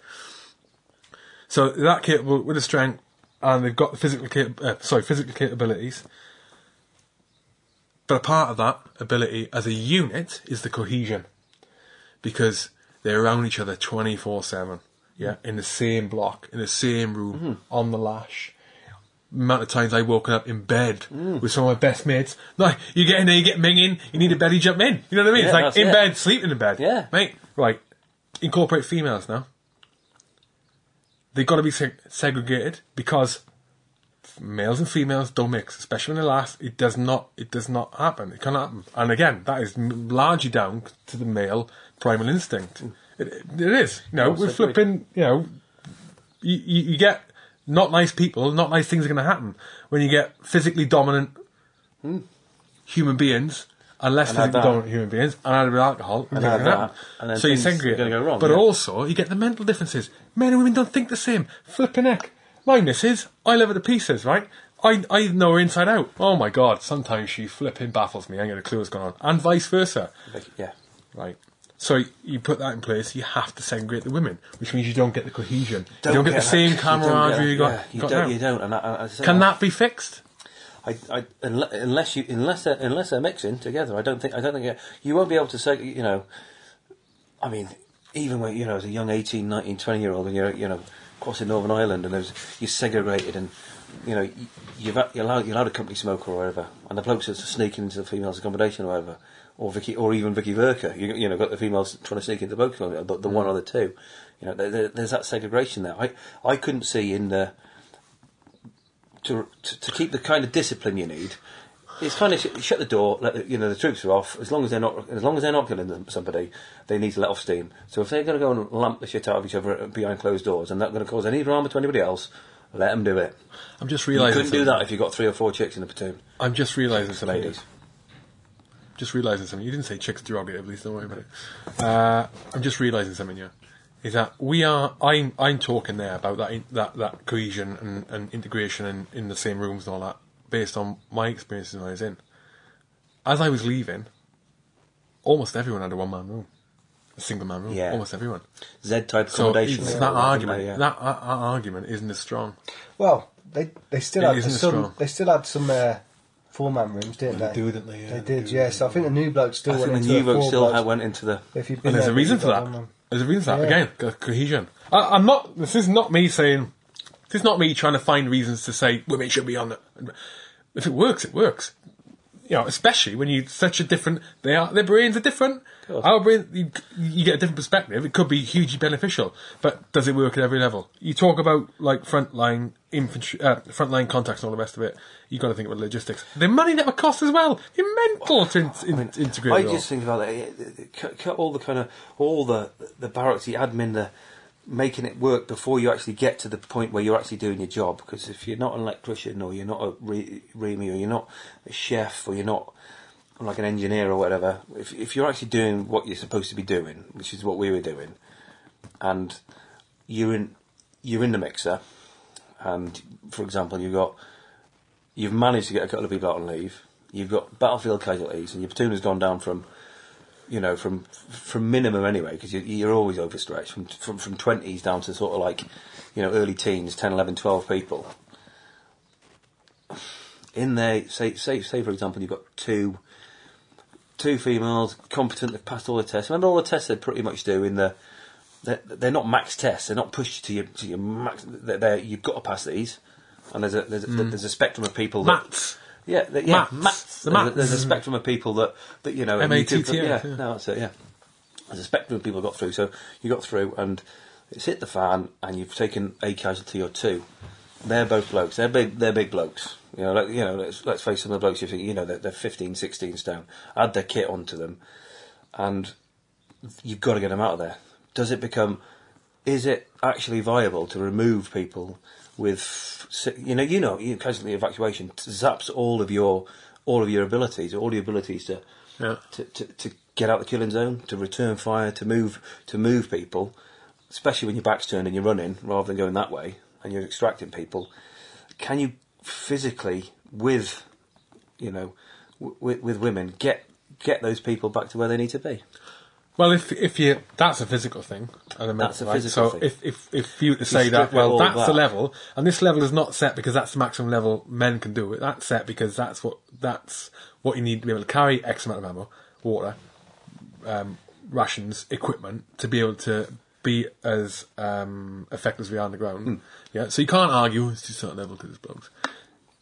So that capable with the strength, and they've got the physical cap- uh, sorry physical capabilities. But a part of that ability as a unit is the cohesion, because they're around each other twenty four seven. Yeah, mm. in the same block, in the same room, mm-hmm. on the lash. Amount of times I've woken up in bed mm. with some of my best mates. Like, you get in there, you get minging, you need a bed, you jump in. You know what I mean? Yeah, it's like in it. bed, sleeping in bed. Yeah. Mate, right. Incorporate females now. They've got to be seg- segregated because males and females don't mix, especially when they last. It does not. It does not happen. It cannot happen. And again, that is largely down to the male primal instinct. Mm. It, it is. You know, we're flipping. You know, you, you, you get not nice people. Not nice things are going to happen when you get physically dominant mm. human beings. Unless less And physically dominant human beings, and add a bit alcohol, And gonna that, and then so you segregate. go wrong, but yeah. also, you get the mental differences. Men and women don't think the same. Flipping heck. My missus, I love her to pieces, right? I, I know her inside out. Oh my god, sometimes she flipping baffles me. I ain't got a clue what's going on. And vice versa. Yeah. Right. So you put that in place, you have to segregate the women, which means you don't get the cohesion. you don't get the that- same you don't camaraderie get- you got, yeah, you got don't, you don't. And I, I, I say Can that be fixed? I, I unless you unless they're, unless they're mixing together, I don't think I don't think you won't be able to say you know. I mean, even when you know as a young 18, 19, 20 year old, when you're you know crossing Northern Ireland and there's you're segregated and you know you- you've you're allowed, you're allowed a company smoker or whatever, and the blokes are sneaking into the females' accommodation or whatever, or Vicky or even Vicky Verka, you, you know got the females trying to sneak into the blokes' accommodation, the, the one or the two, you know there, there, there's that segregation there. I I couldn't see in the to, to, to keep the kind of discipline you need, it's kind of sh- shut the door. Let the, you know the troops are off. As long as they're not, as long as they're not killing somebody, they need to let off steam. So if they're going to go and lamp the shit out of each other behind closed doors, and that's going to cause any drama to anybody else, let them do it. I'm just realizing. You couldn't do that if you got three or four chicks in a platoon. I'm just realising something. Ladies. Just realising something. You didn't say chicks derogative, please don't worry about it. Uh, I'm just realising something here. Is that we are? I'm I'm talking there about that that that cohesion and, and integration in, in the same rooms and all that, based on my experiences when I was in. As I was leaving, almost everyone had a one man room, a single man room. Yeah. Almost everyone. Z type So accommodation. it's that Yeah, argument. yeah. That, that, that argument isn't as strong. Well, they they still It had isn't some. strong. They still had some uh, four man rooms, didn't they? didn't they? They did, yeah. So I think the new blokes still I went think the into new the vote four still blokes. went into the. If you've been And there's there, a reason for that. There's a reason for that. Yeah. Again, cohesion. I, I'm not. This is not me saying. This is not me trying to find reasons to say women should be on it. If it works, it works. You know, especially when you such a different. They are their brains are different. Our brain, you, you get a different perspective. It could be hugely beneficial, but does it work at every level? You talk about like frontline infantry, uh, frontline contacts, and all the rest of it. You got to think about logistics. The money that would cost as well. You're mental to in, in, integrate. I it all. just think about cut all the kind of all the the barracks, the admin, the making it work before you actually get to the point where you're actually doing your job. Because if you're not an electrician, or you're not a re- REME, or you're not a chef, or you're not like an engineer or whatever, if if you're actually doing what you're supposed to be doing, which is what we were doing, and you're in you're in the mixer, and for example, you've got you've managed to get a couple of people out on leave. You've got battlefield casualties, and your platoon has gone down from, you know, from from minimum anyway, because you, you're always overstretched from from from twenties down to sort of like, you know, early teens, 10, 11, 12 people. In there, say say say for example, you've got two two females competent. They've passed all the tests. Remember all the tests they pretty much do in the. They're, they're not max tests. They're not pushed to your to your max. They're, they're, you've got to pass these, and there's a there's a, hmm. there's a spectrum of people. That, MATTs. Yeah, the, yeah, MATTs. MATTs. The There's, a, MATTs. there's a spectrum of people that, that you know. and you can- M-A-T-T-S, Yeah, yeah. no, that's it. Yeah, there's a spectrum of people got through. So you got through, and it's hit the fan, and you've taken a casualty or two. They're both blokes. They're big. They're big blokes. You know, like, you know. Let's, let's face some of the blokes. You think, you know, they're, they're 15, 16 stone. Add their kit onto them, and you've got to get them out of there. Does it become? Is it actually viable to remove people with, you know, you know, you casualty evacuation zaps all of your, all of your abilities, all your abilities to, Yeah. to, to, to get out the killing zone, to return fire, to move, to move people, especially when your back's turned and you're running rather than going that way and you're extracting people. Can you physically, with, you know, w- with, with women, get get those people back to where they need to be? Well, if if you that's a physical thing, and a mental, That's a right? physical so thing. if if if you were to you say that, well, that's the that- level, and this level is not set because that's the maximum level men can do it. That's set because that's what that's what you need to be able to carry X amount of ammo, water, um, rations, equipment to be able to be as um, effective as we are on the ground. Hmm. Yeah, so you can't argue it's just a certain level because it's blokes.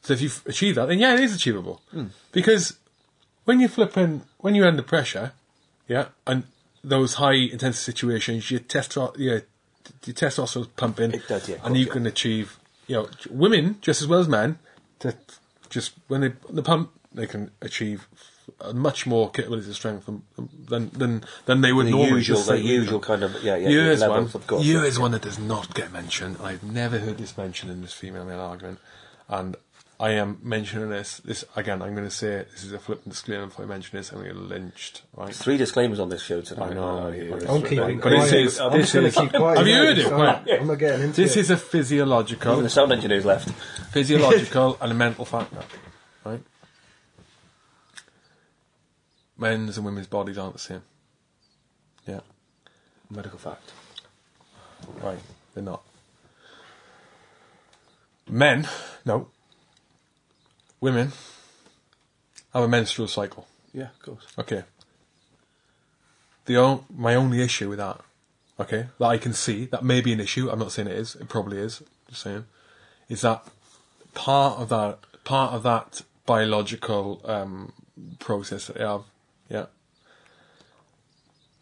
So if you have achieved that, then yeah, it is achievable Hmm. because when you're flipping, when you're under pressure, yeah, and those high intensity situations, your testro- your, your testosterone's pumping, It does, yeah, and course, you yeah. can achieve, you know, women just as well as men, to just when they the pump, they can achieve much more capability of strength than than than, they would The normally. usual, the usual kind of yeah, yeah. you is one. levels, course. you yeah. is one that does not get mentioned. I've never heard this mentioned in this female male argument, and I am mentioning this. This again. I'm going to say it. this is a flippant disclaimer. If I mention this, I'm going to get lynched. Right? Three disclaimers on this show tonight. I know, yeah, but I'm keeping this quiet. is- I'm this just going is- to keep quiet. Have you heard it? so Right. I'm not getting into This it. is a physiological, Even the sound engineer's left. physiological and a mental factor, right? Men's and women's bodies aren't the same. Yeah, Medical fact. right. They're not. Men, no. Women have a menstrual cycle. Yeah, of course. Okay. The o- my only issue with that, okay, that I can see that may be an issue. I'm not saying it is. It probably is. Just saying, is that part of that part of that biological um, process that they have, yeah,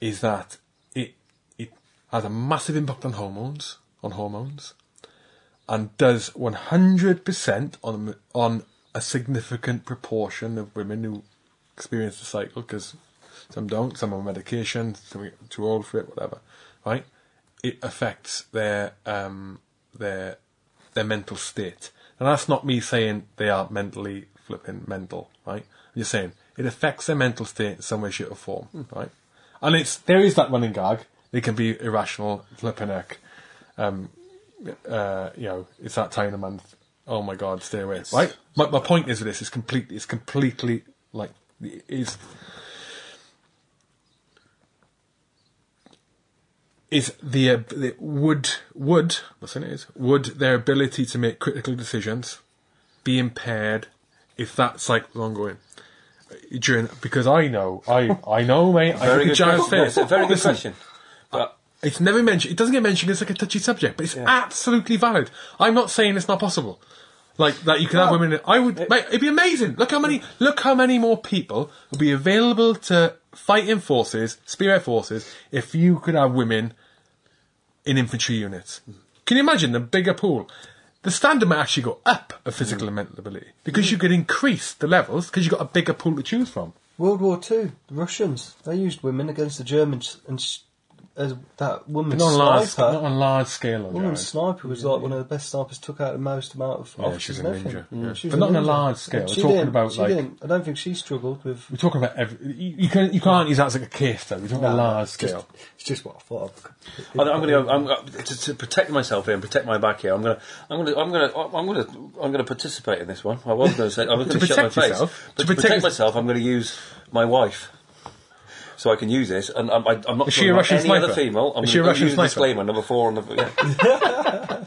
is that it it has a massive impact on hormones on hormones, and does 100% on on a significant proportion of women who experience the cycle because some don't, some on medication, some too old for it, whatever. Right? It affects their um, their their mental state, and that's not me saying they are mentally flipping mental. Right? I'm just saying it affects their mental state in some way, shape, or form. Right? And it's there is that running gag. They can be irrational, flipping heck. Um, uh, you know, it's that time of the month. Oh my God, stay away. Right? My, my point is with this is completely, it's completely like is is the, uh, the would would what's it is would their ability to make critical decisions be impaired if that cycle was ongoing during because I know I I know mate I Very at good Giles question. very good Listen, question. It's never mentioned. It doesn't get mentioned. It's like a touchy subject, but it's absolutely valid. I'm not saying it's not possible. Like that, you can have women. I would. mate, it'd be amazing. Look how many. Look how many more people would be available to fight in forces, spearhead forces, if you could have women in infantry units. Hmm. Can you imagine the bigger pool? The standard might actually go up of physical and mental ability because hmm. you could increase the levels because you've got a bigger pool to choose from. World War Two, the Russians they used women against the Germans, and sh- as that woman Not on large, sniper, not on large scale. though, woman sniper was like one of the best snipers. Took out the most amount of Yeah, officers she's and a everything. ninja, yeah. She was But not on a ninja. large scale. She We're talking didn't- about, she like- didn't- I don't think she struggled with. We're talking about every. You, you can you can't use that as like a case though. We're talking about No, large it's just- scale. It's just what I thought. of. I- I'm going to, I'm gonna- to, to protect myself here and protect my back here. I'm going to, I'm going to, I'm going to, I'm going to, I'm going to participate in this one. I was going to say, I was going to shut my protect face, yourself? but To to, protect protect, myself, I'm going to use my wife. So I can use this, and I'm, I, I'm not Is she a Russian any sniper? other female. I'm Is she a gonna Russian use sniper? disclaimer number four on the.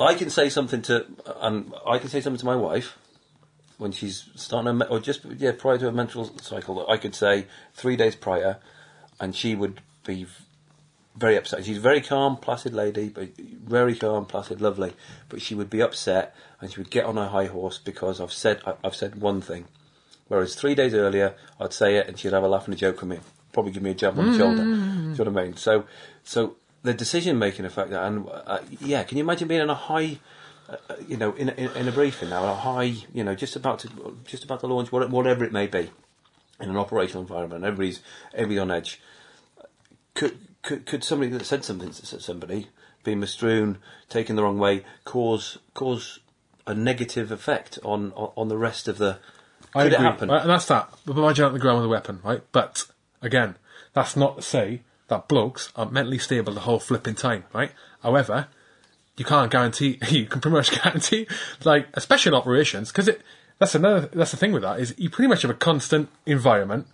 Yeah. I can say something to, and I can say something to my wife when she's starting, a, me- or just yeah, prior to a menstrual cycle. That I could say three days prior, and she would be very upset. She's a very calm, placid lady, but very calm, placid, lovely. But she would be upset, and she would get on her high horse because I've said I- I've said one thing. Whereas three days earlier, I'd say it, and she'd have a laugh and a joke with me, probably give me a jab on the shoulder. Do you know what I mean? So, so the decision making effect, and uh, yeah, can you imagine being in a high, uh, you know, in, a- in in a briefing now, a high, you know, just about to just about to launch whatever it may be, in an operational environment, everybody's everybody's on edge could, could could somebody that said something to somebody being misstrewn, taken the wrong way, cause cause a negative effect on on, on the rest of the? I Could agree. it happen? Right, and that's that. But on the ground with a weapon, right? But again, that's not to say that blokes are mentally stable the whole flipping time, right? However, you can't guarantee. You can pretty much guarantee, like, especially in operations, because it. That's another. That's the thing with that is you pretty much have a constant environment.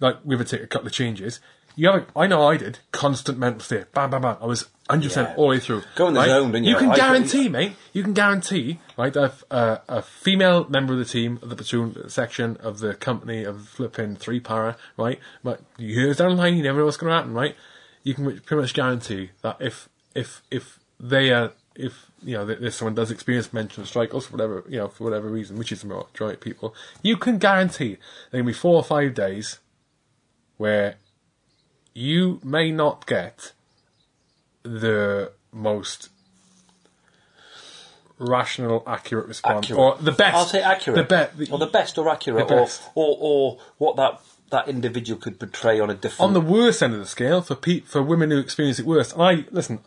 Like we would take a couple of changes. You have. A, I know I did constant mental state. Bam, bam, bam. I was hundred percent Yeah. all the way through. Go in the right? zone, didn't you? You can I- guarantee, mate. You can guarantee, right? that if, uh, a female member of the team, of the platoon section, of the company, of flipping three para, right? But years down the line, you never know what's going to happen, right? You can pretty much guarantee that if if if they are if you know if someone does experience mental strikes for whatever you know for whatever reason, which is the majority of people, you can guarantee there can be four or five days where you may not get the most rational, accurate response, Accurate. or the best. I'll say accurate. The, be- or the best or accurate, the or, or or what that that individual could portray on a different. on the worst end of the scale for pe- for women who experience it worst. I listen.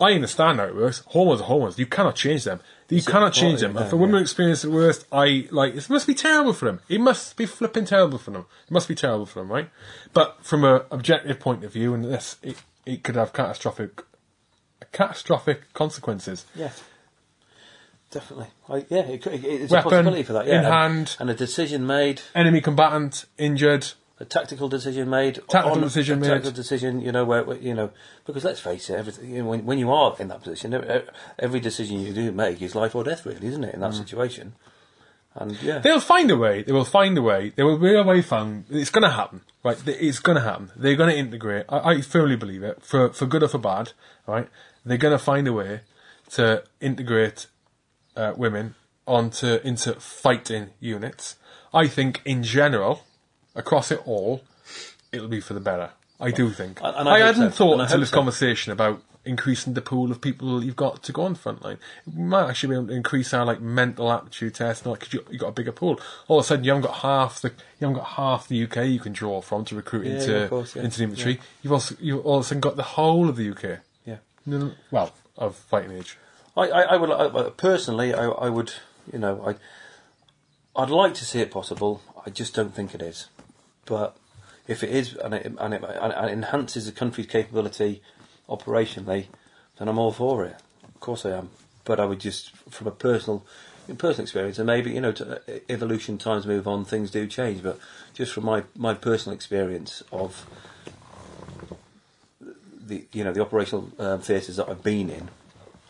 I understand how it works. Hormones are hormones. You cannot change them. You cannot change them. And for women who experience it worst, I like it must be terrible for them. It must be flipping terrible for them. It must be terrible for them, right? But from an objective point of view, and this, it, it could have catastrophic, catastrophic consequences. yeah. Definitely, I, yeah, it, could- it, it's Weapon a possibility for that. Yeah, in and, hand. and a decision made. Enemy combatant injured. A tactical decision made. Tactical on- decision a made. Tactical decision, you know, where, where you know, because let's face it, everything, you know, when, when you are in that position, every, every decision you do make is life or death, really, isn't it? In Mm. that situation, and yeah, They'll find a way. They will find a way. There will be a way found. It's going to happen, right? It's going to happen. They're going to integrate. I, I firmly believe it, for for good or for bad, right? They're going to find a way to integrate uh, women onto into fighting units. I think, in general, across it all, it'll be for the better. I do think. And- and I hope hadn't so. thought And I until this so. conversation about increasing the pool of people you've got to go on frontline. We might actually be able to increase our like mental aptitude test, like because you, you've got a bigger pool. All of a sudden, you haven't got half the you haven't got half the UK you can draw from to recruit Yeah, into yeah, course, yeah. into the infantry. You've also you've all of a sudden got the whole of the UK. yeah. Well, of fighting age. I, I, I would I, personally, I, I would, you know, I, I'd like to see it possible. I just don't think it is. But if it is, and it, and it, and it enhances the country's capability operationally, then I'm all for it. Of course, I am. But I would just, from a personal, personal experience, and maybe you know, to, evolution times move on, things do change. But just from my my personal experience of the you know the operational um, theatres that I've been in,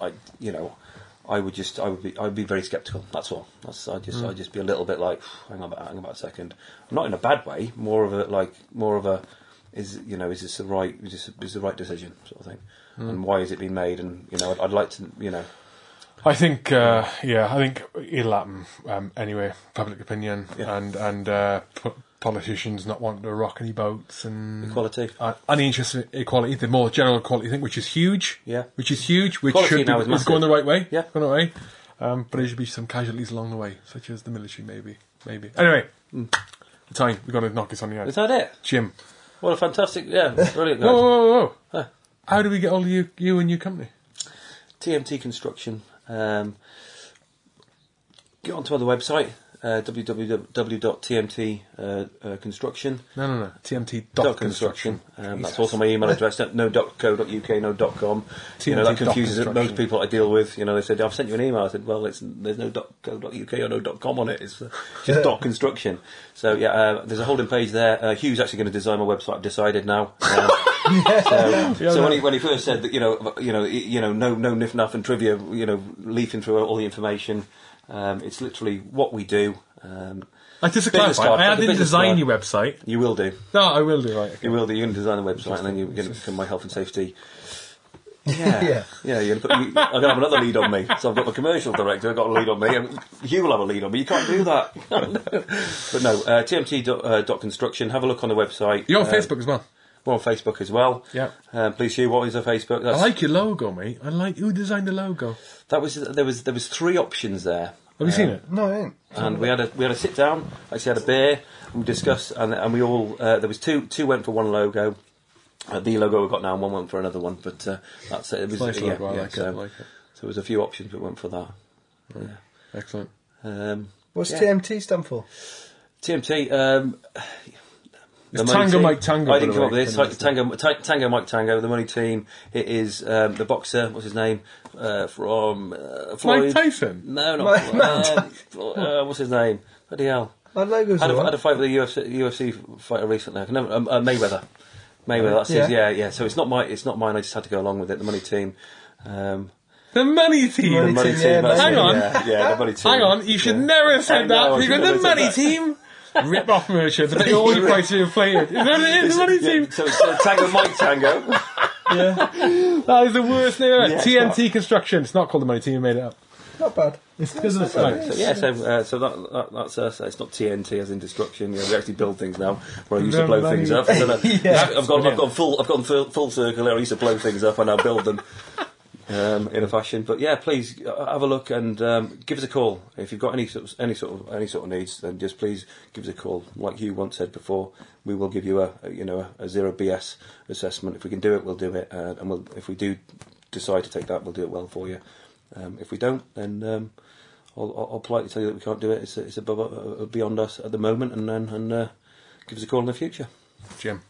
I you know, I would just I would be I would be very sceptical. That's all. That's I just I'd just be a little bit like, hang on, about, hang on about a second. Not in a bad way. More of a like more of a is you know is this the right is this, is the right decision sort of thing, and why is it being made? And you know I'd, I'd like to you know I think, uh, yeah, I think it'll happen um, anyway. Public opinion Yeah. and and uh, politicians not wanting to rock any boats and Equality. uh, any interest in equality, the more general equality thing, which is huge. Yeah. which is huge, which Equality should be, now is is going the right way. Yeah. going the right way. Um, but there should be some casualties along the way, such as the military, maybe, maybe. Anyway, the time we've got to knock this on the head. is that it? Jim, What a fantastic yeah brilliant whoa, whoa, whoa, whoa. Huh. How do we get all of you, you and your company? TMT Construction. Um, get onto our website uh, www.tmt uh, uh. No, no, no. TMT Dot dot construction. construction. Um, that's also my email address. No- No dot co dot uk. No dot com. You know that confuses most people I deal with. You know they said I've sent you an email. I said well it's there's no dot co dot uk or no dot com on it. It's uh, just dot construction. So yeah, uh, there's a holding page there. Uh, Hugh's actually going to design my website. I've decided now. Um, so, so when he when he first said that you know you know you know no no niff naff and trivia you know leafing through all the information. Um, it's literally what we do. Um, Like, just to clarify, card, I like a didn't business design card. your website. you will do. No, I will do, right. Okay. You will do. You can design the website, and then you're going to become my health and safety. Yeah, Yeah. yeah. You're gonna put, you, I'm going to have another lead on me. So I've got the commercial director. I've got a lead on me, and you will have a lead on me. You can't do that. but no, uh, TMT dot, uh, dot construction. Have a look on the website. You're on Uh, Facebook as well. We're on Facebook as well. Yeah. Uh, please, Hugh. What is a Facebook? I That's, like your logo, mate. I like who designed the logo. that was there was there was three options there. Have you seen it? No, I ain't. and we had a we had a sit down. Actually, had a beer and we discussed, and and we all uh, there was two two went for one logo. Uh, the logo we've got now, and one went for another one. But uh, that's it. It was Nice yeah, logo. I yeah, like so, it. I like it. so there was a few options, but went for that. yeah Excellent. Um, What's Yeah. TMT stand for? TMT. Um, It's the money Tango team- Mike Tango, I didn't the come up with this. Like, Tango, Ta- Tango Mike Tango. The money team. It is um, the boxer. What's his name? Uh, from uh, Floyd. Mike Tyson. No, not Mike- uh, Flo- uh, what's his name? Bloody hell. I had, a, had a fight with a UFC, UFC fighter recently. Never, um, uh, Mayweather. Mayweather. That's his. Yeah. Yeah, yeah. So it's not my. It's not mine. I just had to go along with it. The money team. Um, The money team. Money the money team, team. yeah, that's Hang on. Yeah, yeah, the money team. Hang on, you should Yeah. never have said I know, that. You should got the money team. Rip off merchants. I bet all your prices are inflated. Is that it? The money Yeah, team. so it's uh, Tango Mike Tango. Yeah. That is the worst name ever. Yeah, it's TNT Construction. It's not called the money team. You made it up. Not bad. It's because of the So, so, yeah, so, uh, so that, that, that's us. It's not TNT as in destruction. You know, we actually build things now. Where I used to blow money- things up. So that- Yeah. I've gone, I've gone full, I've gone full, full circle there. I used to blow things up, and now build them um, in a fashion. But yeah, please uh, have a look and um, give us a call if you've got any sort of, any sort of any sort of needs. Then just please give us a call. Like you once said before, we will give you a, a you know a, a zero BS assessment. If we can do it, we'll do it, uh, and we'll, if we do decide to take that, we'll do it well for you. Um, if we don't, then um, I'll, I'll- politely tell you that we can't do it. It's, it's above uh, beyond us at the moment, and then and uh, give us a call in the future. Jim.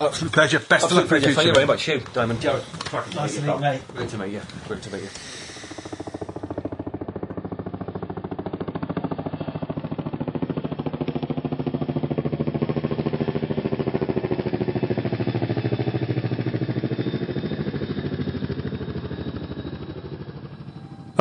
Absolute pleasure. Best of luck for the Thank you very much, Hugh, Diamond. Jared. Nice to meet you, mate. Great to meet you. Great to meet you.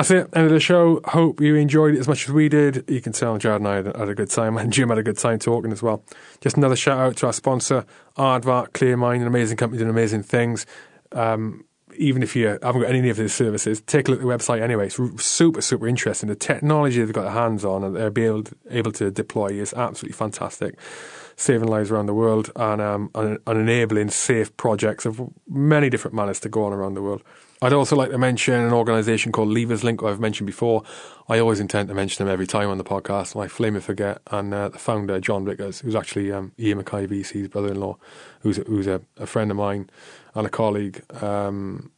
That's it. End of the show. Hope you enjoyed it as much as we did. You can tell Jared and I had, had a good time, and Jim had a good time talking as well. Just another shout out to our sponsor, Aardvark Clear Mine, an amazing company doing amazing things. Um, even if you haven't got any of these services, take a look at the website anyway. It's super, super interesting. The technology they've got their hands on and they're able able to deploy is absolutely fantastic, saving lives around the world and, um, and, and enabling safe projects of many different manners to go on around the world. I'd also like to mention an organisation called Levers Link, I've mentioned before. I always intend to mention them every time on the podcast. I flame and forget. And uh, the founder, John Vickers, who's actually um, Ian McKay VC's brother in law, who's, who's a, a friend of mine and a colleague. Um,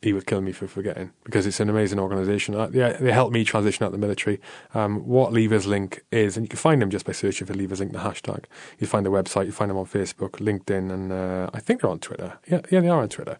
he would kill me for forgetting because it's an amazing organisation. Uh, yeah, they helped me transition out of the military. Um, what Levers Link is, and you can find them just by searching for Levers Link, the hashtag. You find the website, you find them on Facebook, LinkedIn, and uh, I think they're on Twitter. Yeah, yeah, they are on Twitter.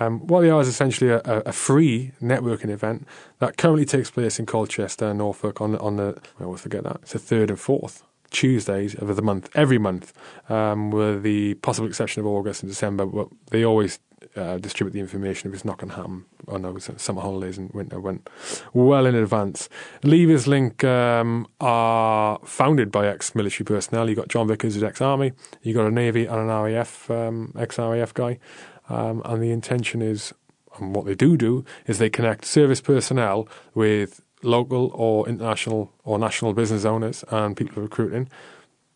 Um, they is essentially a, a, free networking event that currently takes place in Colchester, Norfolk, on on the I always forget that it's the third and fourth Tuesdays of the month, every month, um, with the possible exception of August and December. But they always uh, distribute the information if it's not going to happen. on those summer holidays and winter went well in advance. Levers Link um, are founded by ex-military personnel. You've got John Vickers, who's ex-army. You've got a Navy and an RAF um, ex-RAF guy, um, and the intention is, and what they do do is they connect service personnel with local or international or national business owners and people recruiting.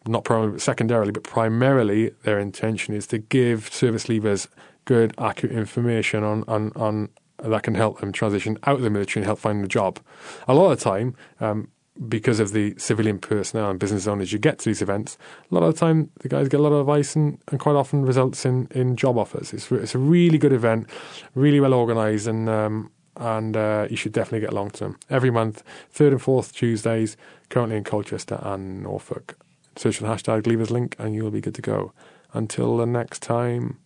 Not primarily, but secondarily, but primarily, their intention is to give service leavers good, accurate information on, on, on that can help them transition out of the military and help find a job. A lot of the time, um, because of the civilian personnel and business owners you get to these events, a lot of the time the guys get a lot of advice and, and quite often results in, in job offers. It's, it's a really good event, really well organised, and um, and uh, you should definitely get along to them. Every month, third and fourth Tuesdays, currently in Colchester and Norfolk. Search the hashtag Levers Link and you'll be good to go. Until the next time,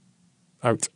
out.